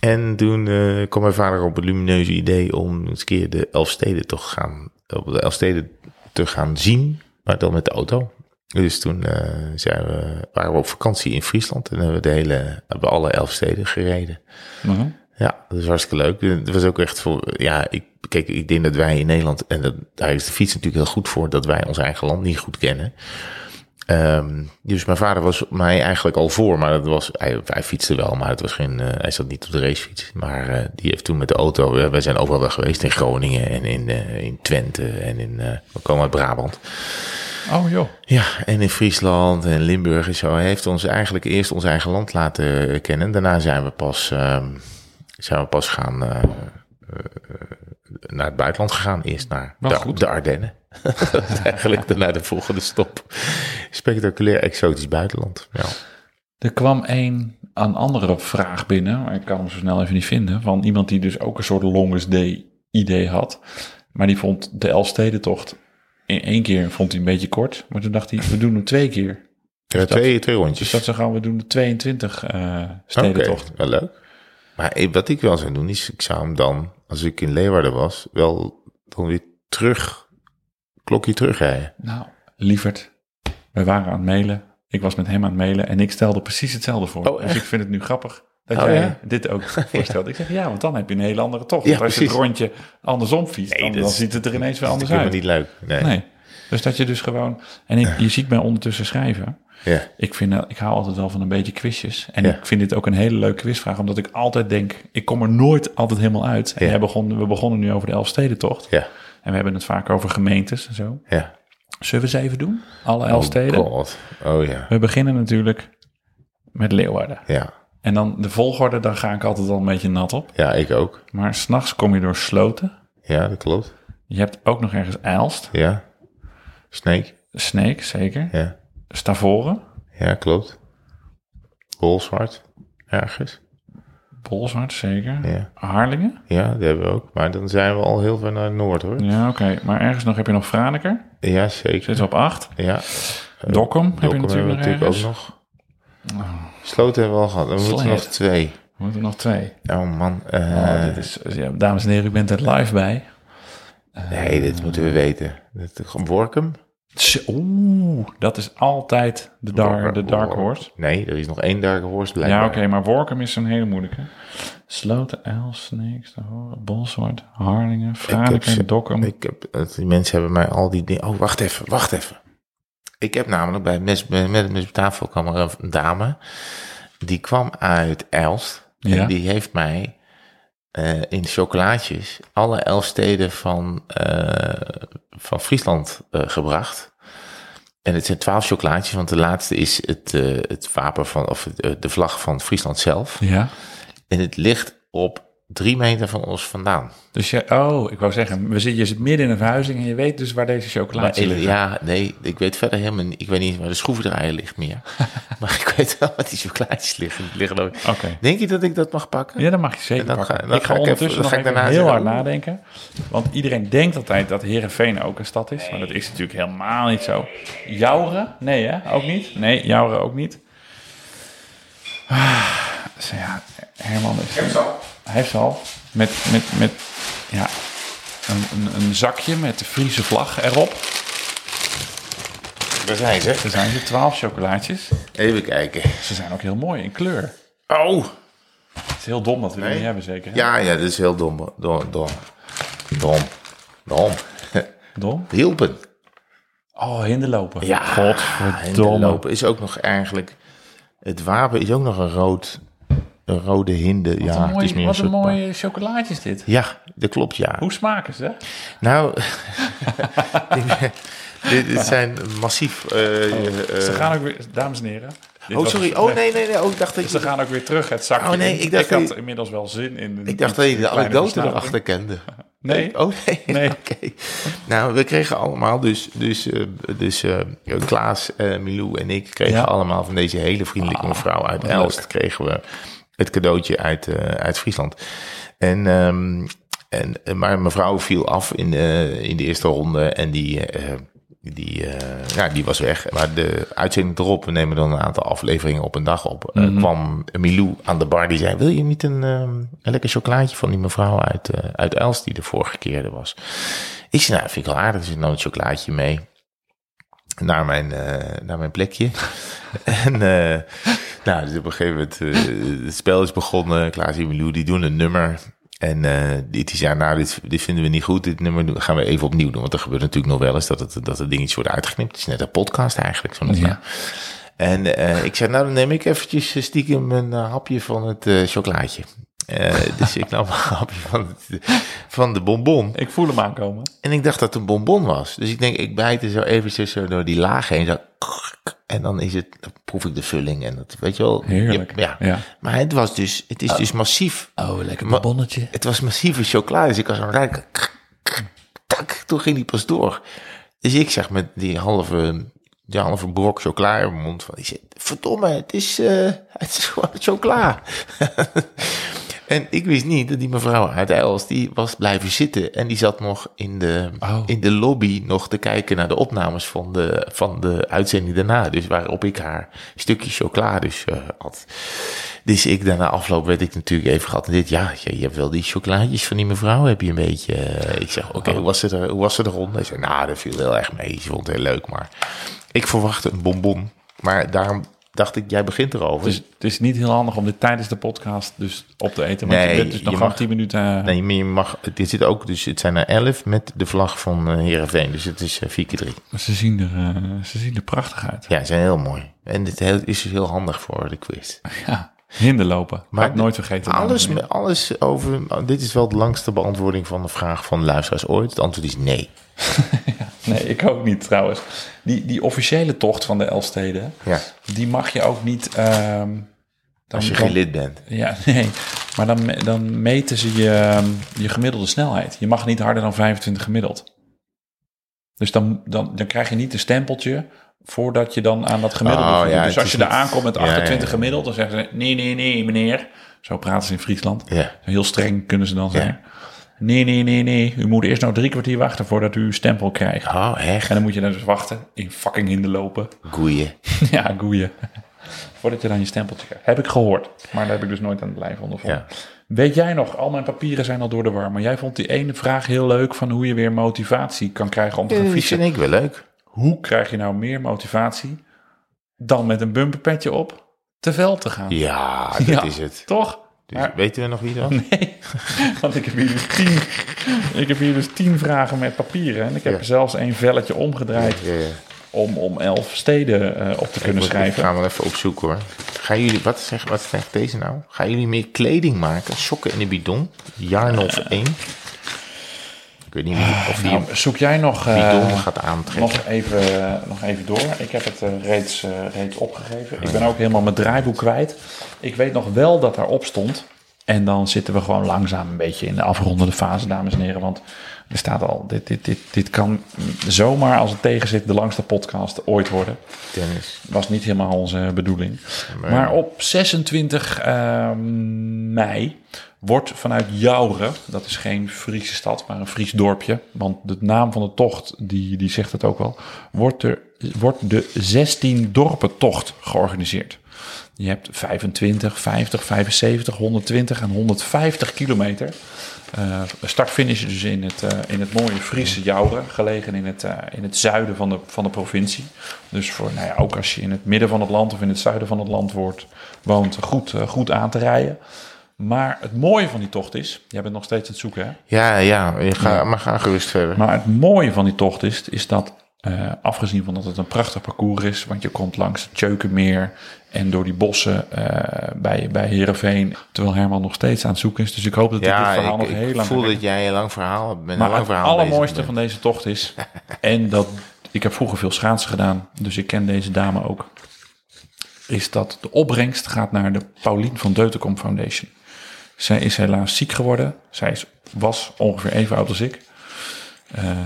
En toen eh, kwam mijn vader op het lumineuze idee om eens een keer de Elfsteden toch gaan, op de Elfsteden te gaan zien, maar dan met de auto. Dus toen eh, zijn we, waren we op vakantie in Friesland en hebben we de hele, hebben we alle Elfsteden gereden. Mhm. Ja, dat is hartstikke leuk. Het was ook echt voor, ja, ik, kijk, ik denk dat wij in Nederland, en dat, daar is de fiets natuurlijk heel goed voor, dat wij ons eigen land niet goed kennen. Ehm, dus mijn vader was mij eigenlijk al voor, maar dat was, hij, hij fietste wel, maar het was geen, eh, hij zat niet op de racefiets. Maar eh, die heeft toen met de auto, eh, wij zijn overal wel geweest, in Groningen en in, eh, in Twente en in, we komen uit Brabant. Oh joh. Ja, en in Friesland en Limburg en zo. Hij heeft ons eigenlijk eerst ons eigen land laten kennen. Daarna zijn we pas, ehm, zijn we pas gaan naar het buitenland gegaan. Eerst naar de, goed. de Ardennen. Eigenlijk daarna de volgende stop. Spectaculair exotisch buitenland. Ja. Er kwam een, een andere vraag binnen, maar ik kan hem zo snel even niet vinden, van iemand die dus ook een soort longest day idee had. Maar die vond de Elfstedentocht in één keer vond hij een beetje kort. Maar toen dacht hij, we doen hem twee keer. Ja, dat- twee, twee rondjes. Dus dat zo gaan we doen de 22 eh stedentocht. Oké, wel leuk. Maar ik- wat ik wel zou doen, is ik zou hem dan, als ik in Leeuwarden was, wel dan weer terug, klokje terugrijden. Nou, lieverd, we waren aan het mailen. Ik was met hem aan het mailen en ik stelde precies hetzelfde voor. Oh, dus ik vind het nu grappig dat Oh, jij ja? dit ook voorstelt. Ik zeg, ja, want dan heb je een hele andere tocht. Ja, Want als je het rondje andersom fietst, Nee, dan, dat dan is- ziet het er ineens weer Dat is anders uit. niet leuk. Nee. Nee. Dus dat je dus gewoon... En ik, je ziet mij ondertussen schrijven. Ja. Ik, vind, dat- ik hou altijd wel van een beetje quizjes. En ik vind dit ook een hele leuke quizvraag. Omdat ik altijd denk, ik kom er nooit altijd helemaal uit. En Ja. jij begon, we begonnen nu over de Elfstedentocht. Ja. En we hebben het vaak over gemeentes en zo. Ja. Zullen we ze even doen? Alle elf steden? Oh god. Oh ja. We beginnen natuurlijk met Leeuwarden. Ja. En dan de volgorde, daar ga ik altijd al een beetje nat op. Ja, ik ook. Maar s'nachts kom je door Sloten. Ja, dat klopt. Je hebt ook nog ergens Aalst. Ja. Snake. Sneek, zeker. Ja. Stavoren. Ja, klopt. Bolzwart. Ergens. Bolzwart, zeker. Ja. Harlingen. Ja, dat hebben we ook. Maar dan zijn we al heel ver naar Noord hoor. Ja, oké. Maar ergens nog heb je nog Franeker. Ja, zeker. Zit op 8. Ja. Dokkum heb je Dokkum natuurlijk hebben we ergens. ook nog. Sloten hebben we al gehad. Dan moeten nog twee. We moeten nog twee. Oh man. Oh, eh, dit is, ja, dames en heren, u bent er live bij. nee, dit moeten we weten. Workum? Oeh, dat is altijd de, dar, de dark horse. Nee, er is nog één dark horse Ja, blijkbaar. oké, maar Workum is een hele moeilijke. Sloten, Sneeks, de Horen, Bolsward, Harlingen, Franeker, Dokkum. Ik heb, die mensen hebben mij al die dingen... Oh, wacht even, wacht even. Ik heb namelijk bij mes, met het mes op tafel kwam er een dame. Die kwam uit Elst. Ja. En die heeft mij eh, in chocolaatjes alle elf steden van, eh, van Friesland eh, gebracht. En het zijn twaalf chocolaatjes, want de laatste is het, het wapen van, of de vlag van Friesland zelf. Ja, En het ligt op drie meter van ons vandaan. dus je, oh, ik wou zeggen, we zitten, je zit midden in een verhuizing en je weet dus waar deze Maar, chocolaatjes liggen. ja, nee, ik weet verder helemaal niet. Ik weet niet waar de schroevendraaier ligt meer. maar ik weet wel waar die chocolaatjes liggen. Die liggen ook. Denk je dat ik dat mag pakken? Ja, dan mag je zeker dan pakken. ga- dan ik ga ga ik ondertussen even- dan nog ga ik even daarna heel zeggen, hard oeh. nadenken. Want iedereen denkt altijd dat Herenveen ook een stad is. Maar dat is natuurlijk helemaal niet zo. Jouren? Nee hè? Ook niet? Nee, Jouren ook niet. Ah, dus ja, Herman is... Hij heeft ze al. Met, met, met ja, een, een, een zakje met de Friese vlag erop. Daar zijn ze. Er zijn er twaalf chocolaatjes. Even kijken. Ze zijn ook heel mooi in kleur. Oh! Het is heel dom dat we die Nee. niet hebben zeker. hè? Ja, ja, dat is heel dom. Dom, dom. Dom. Dom. Dom? Hielpen. Oh, hinderlopen. Ja, Godverdomme. lopen is ook nog eigenlijk... Het wapen is ook nog een rood... Een rode hinde. Wat ja, een, het is meer wat een mooie chocolaatjes dit. Ja, dat klopt, ja. Hoe smaken ze? Nou, dit, dit zijn massief... eh, eh, Ze gaan ook weer, dames en heren. oh, sorry. Oh, nee, nee, nee. Oh, ik dacht dat Ze je... gaan ook weer terug het zakje Oh, nee, ik dacht had je- inmiddels wel zin in. een- Ik dacht dat je de anekdote erachter kende. Nee. Oh nee, Nee. oké. Nou, we kregen allemaal, dus, dus, eh, dus eh, Klaas, eh, Milou en ik kregen Ja. allemaal van deze hele vriendelijke Ah, mevrouw uit Elst, kregen we het cadeautje uit, eh, uit Friesland. En, ehm, en, maar mevrouw viel af in, eh, in de eerste ronde en die, eh, die, eh, ja, die was weg. Maar de uitzending erop, we nemen dan een aantal afleveringen op een dag op, Mhm. kwam Milou aan de bar. Die zei, wil je niet een, ehm, een lekker chocolaatje van die mevrouw uit, uit Elst die de vorige keer er was? Ik zei, nou, vind ik wel aardig. Dus ik nam een chocolaatje mee naar mijn, naar mijn plekje. en nou, dus op een gegeven moment, eh, het spel is begonnen. Klaas en Milou, die doen een nummer. En eh die, die zei, nou, dit, dit vinden we niet goed. Dit nummer gaan we even opnieuw doen. Want er gebeurt natuurlijk nog wel eens dat, het, dat er dingetjes worden uitgeknipt. Het is net een podcast eigenlijk, zo'n. Ja. En eh, ik zei, nou, dan neem ik eventjes stiekem een hapje van het chocolaatje. Eh, dus ik nam een hapje van, het, van de bonbon. Ik voel hem aankomen. En ik dacht dat het een bonbon was. Dus ik denk, ik bijt er zo eventjes zo door die laag heen. Zo, en dan is het, dan proef ik de vulling. En dat, weet je wel. Heerlijk. Ja. Ja. Maar het was dus, het is dus massief. Oh, lekker Ma- bonnetje. Het was massieve chocolade. Dus ik was aan het ruiken. Tak, toen ging die pas door. Dus ik zeg met die halve, die halve brok chocola in mijn mond. Van, verdomme, het is, eh, het is gewoon chocola. En ik wist niet dat die mevrouw uit Els, die was blijven zitten. En die zat nog in de, Oh. in de lobby nog te kijken naar de opnames van de, van de uitzending daarna. Dus waarop ik haar stukje chocola dus eh, had. Dus ik daarna afloop werd ik natuurlijk even gehad. dit, ja, je, je hebt wel die chocolaatjes van die mevrouw, heb je een beetje. eh, ik zeg, oké, hoe was ze er, hoe was ze er rond? Hij zei, nou, dat viel heel erg mee. Ze vond het heel leuk, maar ik verwachtte een bonbon. Maar daarom dacht ik, jij begint erover. Dus het is niet heel handig om dit tijdens de podcast dus op te eten. Want Nee, je bent dus nog je gewoon mag- 10 minuten... eh, Nee, maar je mag, dit zit ook, dus het zijn er elf met de vlag van eh Heerenveen. Dus het is eh, vier keer drie. Ze zien, er, eh, ze zien er prachtig uit. Ja, ze zijn heel mooi. En dit is dus heel handig voor de quiz. Ja, hinderlopen. Maar ik nooit vergeten. Alles, alles over, dit is wel de langste beantwoording van de vraag van de luisteraars ooit. Het antwoord is nee. heren. Nee, ik ook niet trouwens. Die, die officiële tocht van de Elfsteden, Ja, die mag je ook niet... ehm, dan, als je geen lid bent. Ja, nee. Maar dan, dan meten ze je, ehm, je gemiddelde snelheid. Je mag niet harder dan 25 gemiddeld. Dus dan, dan, dan krijg je niet een stempeltje voordat je dan aan dat gemiddelde Oh, ja, Dus als je daar niet- aankomt met Ja, ja, 28 ja. gemiddeld, dan zeggen ze nee, nee, nee, meneer. Zo praten ze in Friesland. Heel streng kunnen ze dan zijn. Nee, nee, nee, nee. U moet eerst nog drie kwartier wachten voordat u uw stempel krijgt. Oh, echt? En dan moet je dan dus wachten in fucking hinder lopen. Goeie. ja, goeie. Voordat je dan je stempeltje krijgt. Heb ik gehoord. Maar daar heb ik dus nooit aan het lijf ondervonden. Weet jij nog, al mijn papieren zijn al door de war. Maar jij vond die ene vraag heel leuk van hoe je weer motivatie kan krijgen om te gaan Dat fietsen. vind ik wel leuk. Hoe krijg je nou meer motivatie dan met een bumperpetje op te veld te gaan? Ja, dat Ja. is het. Toch? Dus Maar- weten we nog wie dat? Nee, want ik heb hier dus tien, ik heb hier dus tien vragen met papieren. En ik heb Ja. er zelfs een velletje omgedraaid Ja, om, om elf steden eh, op te kunnen Ik schrijven. ga wel even opzoeken hoor. Gaan jullie, wat zegt, wat zegt deze nou? Gaan jullie meer kleding maken? Sokken in de bidon? Jaar of één? Ik weet niet of die Nou, zoek jij nog, eh, gaat aantrekken. nog, even, nog even door. Ik heb het eh, reeds, eh, reeds opgegeven. Ik ben ook helemaal mijn draaiboek kwijt. Ik weet nog wel dat daarop stond. En dan zitten we gewoon langzaam een beetje in de afrondende fase, dames en heren. Want er staat al, dit, dit, dit, dit kan zomaar als het tegen zit de langste podcast ooit worden. Dennis. was niet helemaal onze bedoeling. Maar op 26 ehm, mei wordt vanuit Jouren, dat is geen Friese stad, maar een Fries dorpje, want de naam van de tocht, die, die zegt het ook wel, wordt, er, wordt de 16 dorpen tocht georganiseerd. Je hebt 25, 50, 75, 120 en 150 kilometer. Eh start-finish dus in het, eh, in het mooie Friese Jouren, gelegen in het, eh, in het zuiden van de, van de provincie. Dus voor, nou ja, ook als je in het midden van het land of in het zuiden van het land woont, goed, goed aan te rijden. Maar het mooie van die tocht is, jij bent nog steeds aan het zoeken hè? Ja, ja, je ga, maar ga gerust verder. Maar het mooie van die tocht is, is dat, eh, afgezien van dat het een prachtig parcours is, want je komt langs het Tjeukenmeer en door die bossen eh, bij, bij Heerenveen, terwijl Herman nog steeds aan het zoeken is. Dus ik hoop dat ik dit ja, verhaal ik, nog ik heel lang voel ga dat jij een lang verhaal hebt. Maar lang het allermooiste van deze tocht is, en dat ik heb vroeger veel schaatsen gedaan, dus ik ken deze dame ook, is dat de opbrengst gaat naar de Paulien van Deutenkom Foundation. Zij is helaas ziek geworden. Zij was ongeveer even oud als ik. Eh,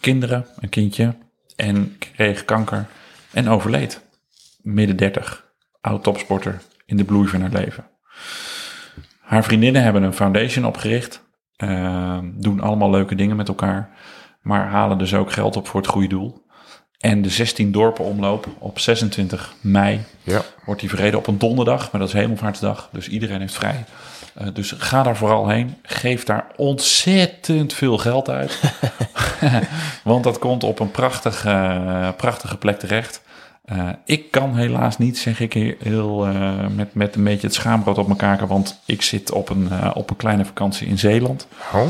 kinderen, een kindje, en kreeg kanker en overleed. Midden 30, oud topsporter in de bloei van haar leven. Haar vriendinnen hebben een foundation opgericht. eh, doen allemaal leuke dingen met elkaar. Maar halen dus ook geld op voor het goede doel. En de 16 dorpen omloop op 26 mei Ja, wordt die verreden op een donderdag. Maar dat is hemelvaartsdag, dus iedereen heeft vrij. Eh, dus ga daar vooral heen. Geef daar ontzettend veel geld uit. Want dat komt op een prachtige, prachtige plek terecht. Eh, ik kan helaas niet, zeg ik heel eh, met, met een beetje het schaamrood op mijn kaken. Want ik zit op een, op een kleine vakantie in Zeeland. oh,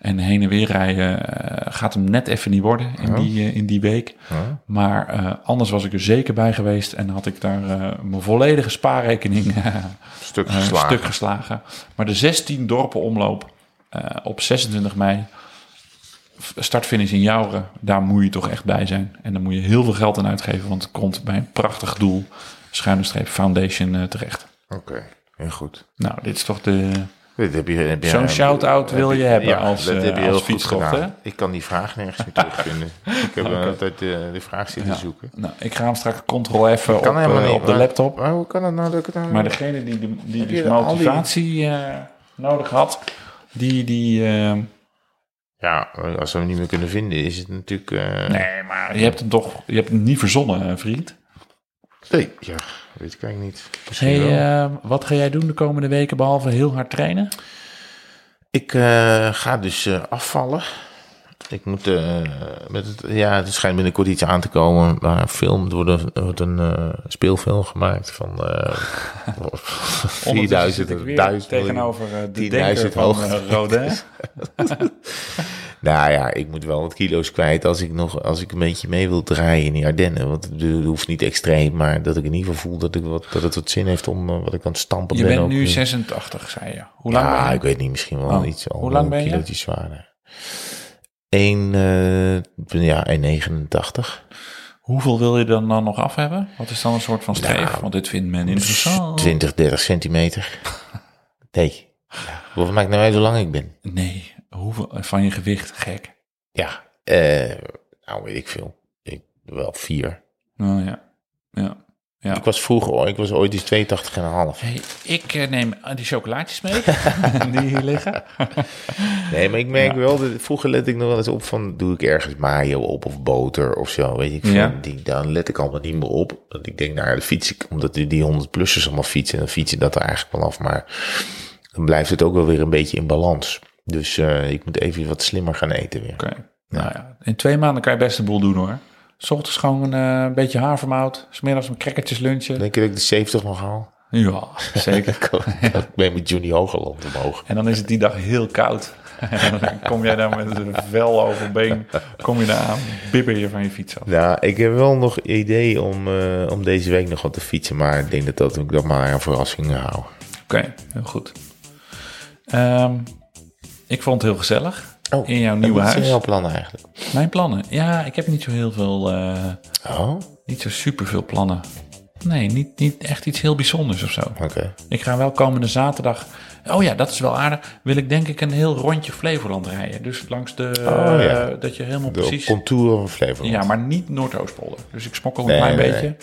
En heen en weer rijden eh, gaat hem net even niet worden in, die, eh, in die week. Maar eh, anders was ik er zeker bij geweest en had ik daar mijn volledige spaarrekening stuk geslagen. stuk geslagen. Maar de 16 dorpen omloop op 26 mei, startfinish in Jouren, daar moet je toch echt bij zijn. En dan moet je heel veel geld aan uitgeven, want het komt bij een prachtig doel, schuine streep Foundation, terecht. Oké, heel goed. Nou, dit is toch de... Zo'n shout-out wil je hebben als, dat eh, heb je heel goed gedaan. hè? Ik kan die vraag nergens meer terugvinden. Ik heb eh, altijd eh, de vraag zitten zoeken. Nou, ik ga hem straks ctrl F op, op de laptop. Maar hoe kan nou dat nou... Maar degene die, die, die dus die- motivatie nodig had, die... die Ja, als we hem niet meer kunnen vinden, is het natuurlijk... nee, maar je hebt hem toch je hebt hem niet verzonnen, vriend. nee, ja, weet ik eigenlijk niet. Misschien Hey, wel. eh, wat ga jij doen de komende weken behalve heel hard trainen? Ik eh, ga dus eh, afvallen. Ik moet, eh, met het, ja, het schijnt binnenkort iets aan te komen. Maar een film, er wordt een, wordt een speelfilm gemaakt van eh 4000, zit ik weer 1000 tegenover de 10.000 denker van Rodin. Nou ja, ik moet wel wat kilo's kwijt als ik nog, als ik een beetje mee wil draaien in die Ardennen. Want het hoeft niet extreem, maar dat ik in ieder geval voel dat, ik wat, dat het wat zin heeft om eh, wat ik aan het stampen Je ben. bent ook, nu eh. 86, zei je. Hoe lang ja, ben je? ik weet niet, misschien wel Oh, iets. al hoe lang een ben je? zwaarder. 1, eh, ja, 1,89. Hoeveel wil je dan, dan nog af hebben? Wat is dan een soort van streef? Nou, Want dit vindt men interessant. 20, 30 centimeter. Nee. Ja. Wat maakt nou uit hoe lang ik ben? Nee, hoeveel van je gewicht? Gek. Ja, eh, nou weet ik veel. Ik, wel vier. Nou ja. Ja. ja. Ik was vroeger, ooit- ik was ooit eens 82,5. Hey, ik eh, neem die chocolaatjes mee die hier liggen. Nee, maar ik merk wel, dat, vroeger let ik nog wel eens op van, doe ik ergens mayo op of boter of zo, weet ik veel. Ja. Die, dan let ik allemaal niet meer op. Want ik denk, nou, dan fiets ik, omdat die, die 100-plussers allemaal fietsen, dan fiets je dat er eigenlijk wel af. Maar dan blijft het ook wel weer een beetje in balans. Dus eh, ik moet even wat slimmer gaan eten weer. Oké. Nou ja, in twee maanden kan je best een boel doen hoor. 's ochtends gewoon eh, een beetje havermout. 's middags een crackertjes lunchen. Denk je dat ik de 70 nog haal? Ja, zeker. ik ben met Johnny Hogeland omhoog. En dan is het die dag heel koud. En dan kom jij daar met een vel over been, kom je daar aan, bibber je van je fiets af. Nou, ik heb wel nog idee om, eh, om deze week nog wat te fietsen. Maar ik denk dat, dat ik dat maar een verrassing hou. Oké, heel goed. Ehm, ik vond het heel gezellig Oh, in jouw nieuwe wat zijn huis. jouw plannen eigenlijk? Mijn plannen? Ja, ik heb niet zo heel veel, eh, Oh, niet zo super veel plannen. Nee, niet, niet echt iets heel bijzonders of zo. oké. Ik ga wel komende zaterdag. Oh ja, dat is wel aardig. Wil ik denk ik een heel rondje Flevoland rijden. Dus langs de. Oh ja. eh, dat je helemaal De precies. contour van Flevoland. Ja, maar niet Noordoostpolder. Dus ik smokkel een Nee, klein nee, beetje.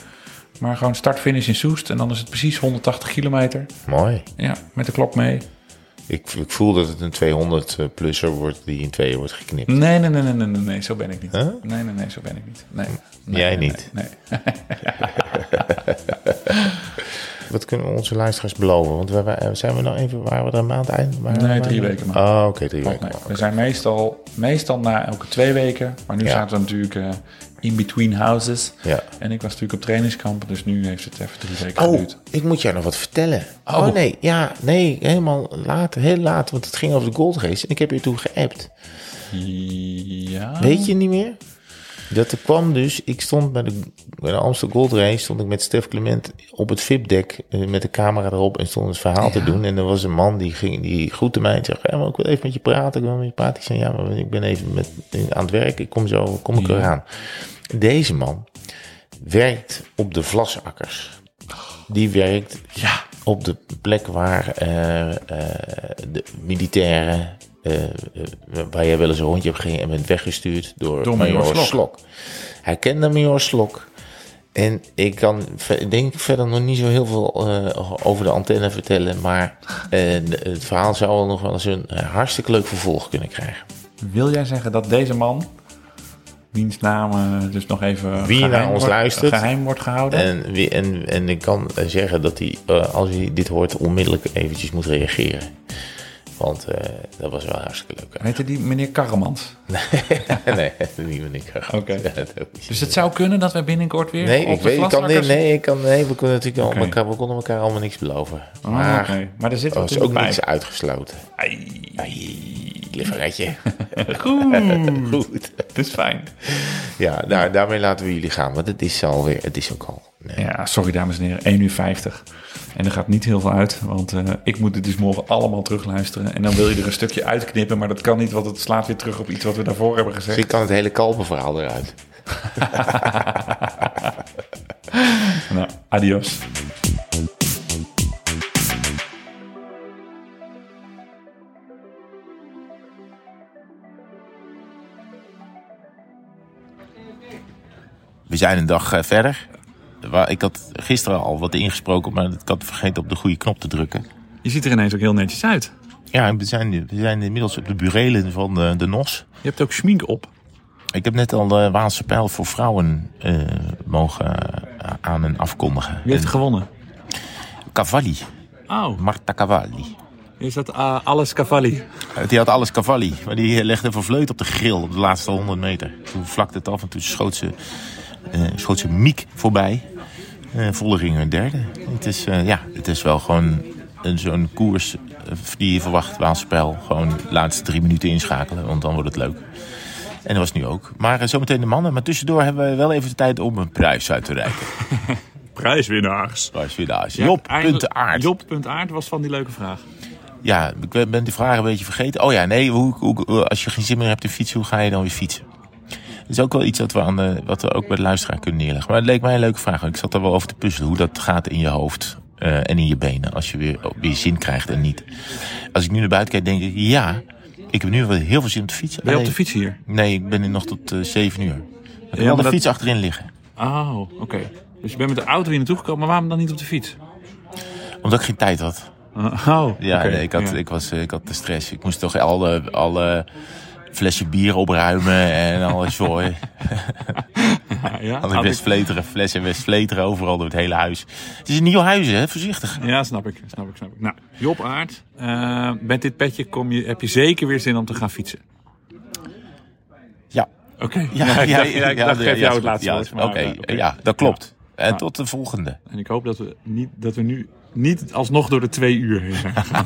Maar gewoon start-finish in Soest. En dan is het precies 180 kilometer. Mooi. Ja, met de klok mee. Ik, ik voel dat het een 200-plusser wordt die in tweeën wordt geknipt. Nee, nee, nee, nee, nee, nee, zo ben ik niet. Huh? Nee, nee, nee, zo ben ik niet. Nee. nee Jij nee, niet? Nee. Wat kunnen we onze luisteraars beloven? Want we, we- zijn we nou even, waren we er een maand eind? Nee, drie weken maar. Oh, oké, drie Valt weken. We zijn meestal, meestal na elke twee weken. Maar nu Ja. zaten we natuurlijk eh, in between houses. Ja. En ik was natuurlijk op trainingskamp. Dus nu heeft het even drie weken Oh, geduurd. ik moet jou nog wat vertellen. Oh, Oh. nee, ja, nee, helemaal later, heel laat, want het ging over de Gold Race en ik heb je toen geappt. Ja. Weet je niet meer? Dat er kwam dus, ik stond bij de, bij de Amsterdam Gold Race, stond ik met Stef Clement op het VIP-dek eh, met de camera erop en stond het verhaal te doen. En er was een man die, ging, die groette mij en zei, ja, maar ik wil even met je praten, ik wil met je praten. Ik zei, ja, maar ik ben even met, aan het werk, ik kom zo, kom ik eraan. Deze man werkt op de vlasakkers. Die werkt Ja. Op de plek waar eh, eh, de militairen, eh, waar jij wel eens een rondje hebt gegeven en bent weggestuurd door, Door Major Slok. Slok. Hij kende Major Slok. En ik kan denk ik verder nog niet zo heel veel over de antenne vertellen, maar het verhaal zou wel nog wel eens een hartstikke leuk vervolg kunnen krijgen. Wil jij zeggen dat deze man, eh, dus nog even Wie geheim naar ons wordt, luistert. geheim wordt gehouden? En, wie- en, en ik kan zeggen dat hij, eh, als hij dit hoort, onmiddellijk eventjes moet reageren. Want eh, dat was wel hartstikke leuk. Heette die meneer Karremans? nee, niet met ik. Oké. Ja, dat ook niet. Dus het zou kunnen dat we binnenkort weer Nee, op ik de weet, ik kan, nee, nee, ik kan, nee, we kunnen natuurlijk Oké. al elkaar, we konden elkaar allemaal niks beloven. Oh, Maar maar er zit er was ook pijp. niks uitgesloten. Ai. Liveretje. Goed, Goed. het is fijn. Ja, daar, daarmee laten we jullie gaan, want het is alweer, het is ook al. Nee. Ja, sorry dames en heren, 1 uur 50. En er gaat niet heel veel uit, want eh, ik moet het dus morgen allemaal terugluisteren. En dan wil je er een stukje uitknippen, maar dat kan niet, want het slaat weer terug op iets wat we daarvoor hebben gezegd. Ik kan het hele kalververhaal eruit. nou, adios. We zijn een dag eh, verder. Waar, ik had gisteren al wat ingesproken, maar ik had vergeten op de goede knop te drukken. Je ziet er ineens ook heel netjes uit. Ja, we zijn, we zijn inmiddels op de burelen van de, de NOS. Je hebt ook schmink op. Ik heb net al de Waalse pijl voor vrouwen eh, mogen eh, aan en afkondigen. Wie heeft En gewonnen? Cavalli, Oh, Marta Cavalli. is dat alles Cavalli? Eh, Die had alles Cavalli, maar die legde even vleut op de grill op de laatste 100 meter. Toen vlakte het af en toen schoot ze, eh, schoot ze Miek voorbij. Eh volle ring een derde. Het is, eh, ja, het is wel gewoon een- zo'n koers eh, die je verwacht, Waalspel. Gewoon de laatste drie minuten inschakelen, want dan wordt het leuk. En dat was nu ook. Maar eh, zometeen de mannen. Maar tussendoor hebben we wel even de tijd om een prijs uit te reiken. Prijswinnaars. Prijswinnaars. Job, punten aard. Job, punt aard was van die leuke vraag. Ja, ik ben die vraag een beetje vergeten. Oh ja, nee, hoe, hoe, als je geen zin meer hebt te fietsen, hoe ga je dan weer fietsen? Dat is ook wel iets wat we, aan de, wat we ook bij de luisteraar kunnen neerleggen. Maar het leek mij een leuke vraag. Ik zat er wel over te puzzelen hoe dat gaat in je hoofd eh, en in je benen. Als je weer, weer zin krijgt en niet. Als ik nu naar buiten kijk, denk ik, ja, ik heb nu wel heel veel zin om te fietsen. Ben je op de fiets hier? Nee, ik ben hier nog tot eh, 7 uur. Ik heb Ja, wel maar de dat- fiets achterin liggen. Oh, oké. Dus je bent met de auto hier naartoe gekomen, maar waarom dan niet op de fiets? Omdat ik geen tijd had. Oh, Ja, nee, ik, had, Ja. ik, was, eh, ik had de stress. Ik moest toch alle, alle flessen bier opruimen en alle zooi. ja, had ik- Westvleteren, flessen Westvleteren overal door het hele huis. Het is een nieuw huis, hè? Voorzichtig. Ja, snap ik, snap ik, snap ik. Nou, Job Aert, eh, met dit petje kom je, heb je zeker weer zin om te gaan fietsen. Ja. Oké. Ja, Ja, ik ja, dacht, ja, ik dacht, ja, geef ja, jou het laatste ja, woord. Oké, eh, ja, dat klopt. En Maar- tot de volgende. En ik hoop dat we, niet, dat we nu niet alsnog door de twee uur heen zijn gegaan.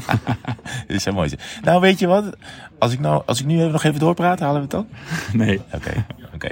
Dit is zo mooi. Nou, weet je wat? Als ik, nou, als ik nu even nog even doorpraat, halen we het dan? Nee. Oké, oké.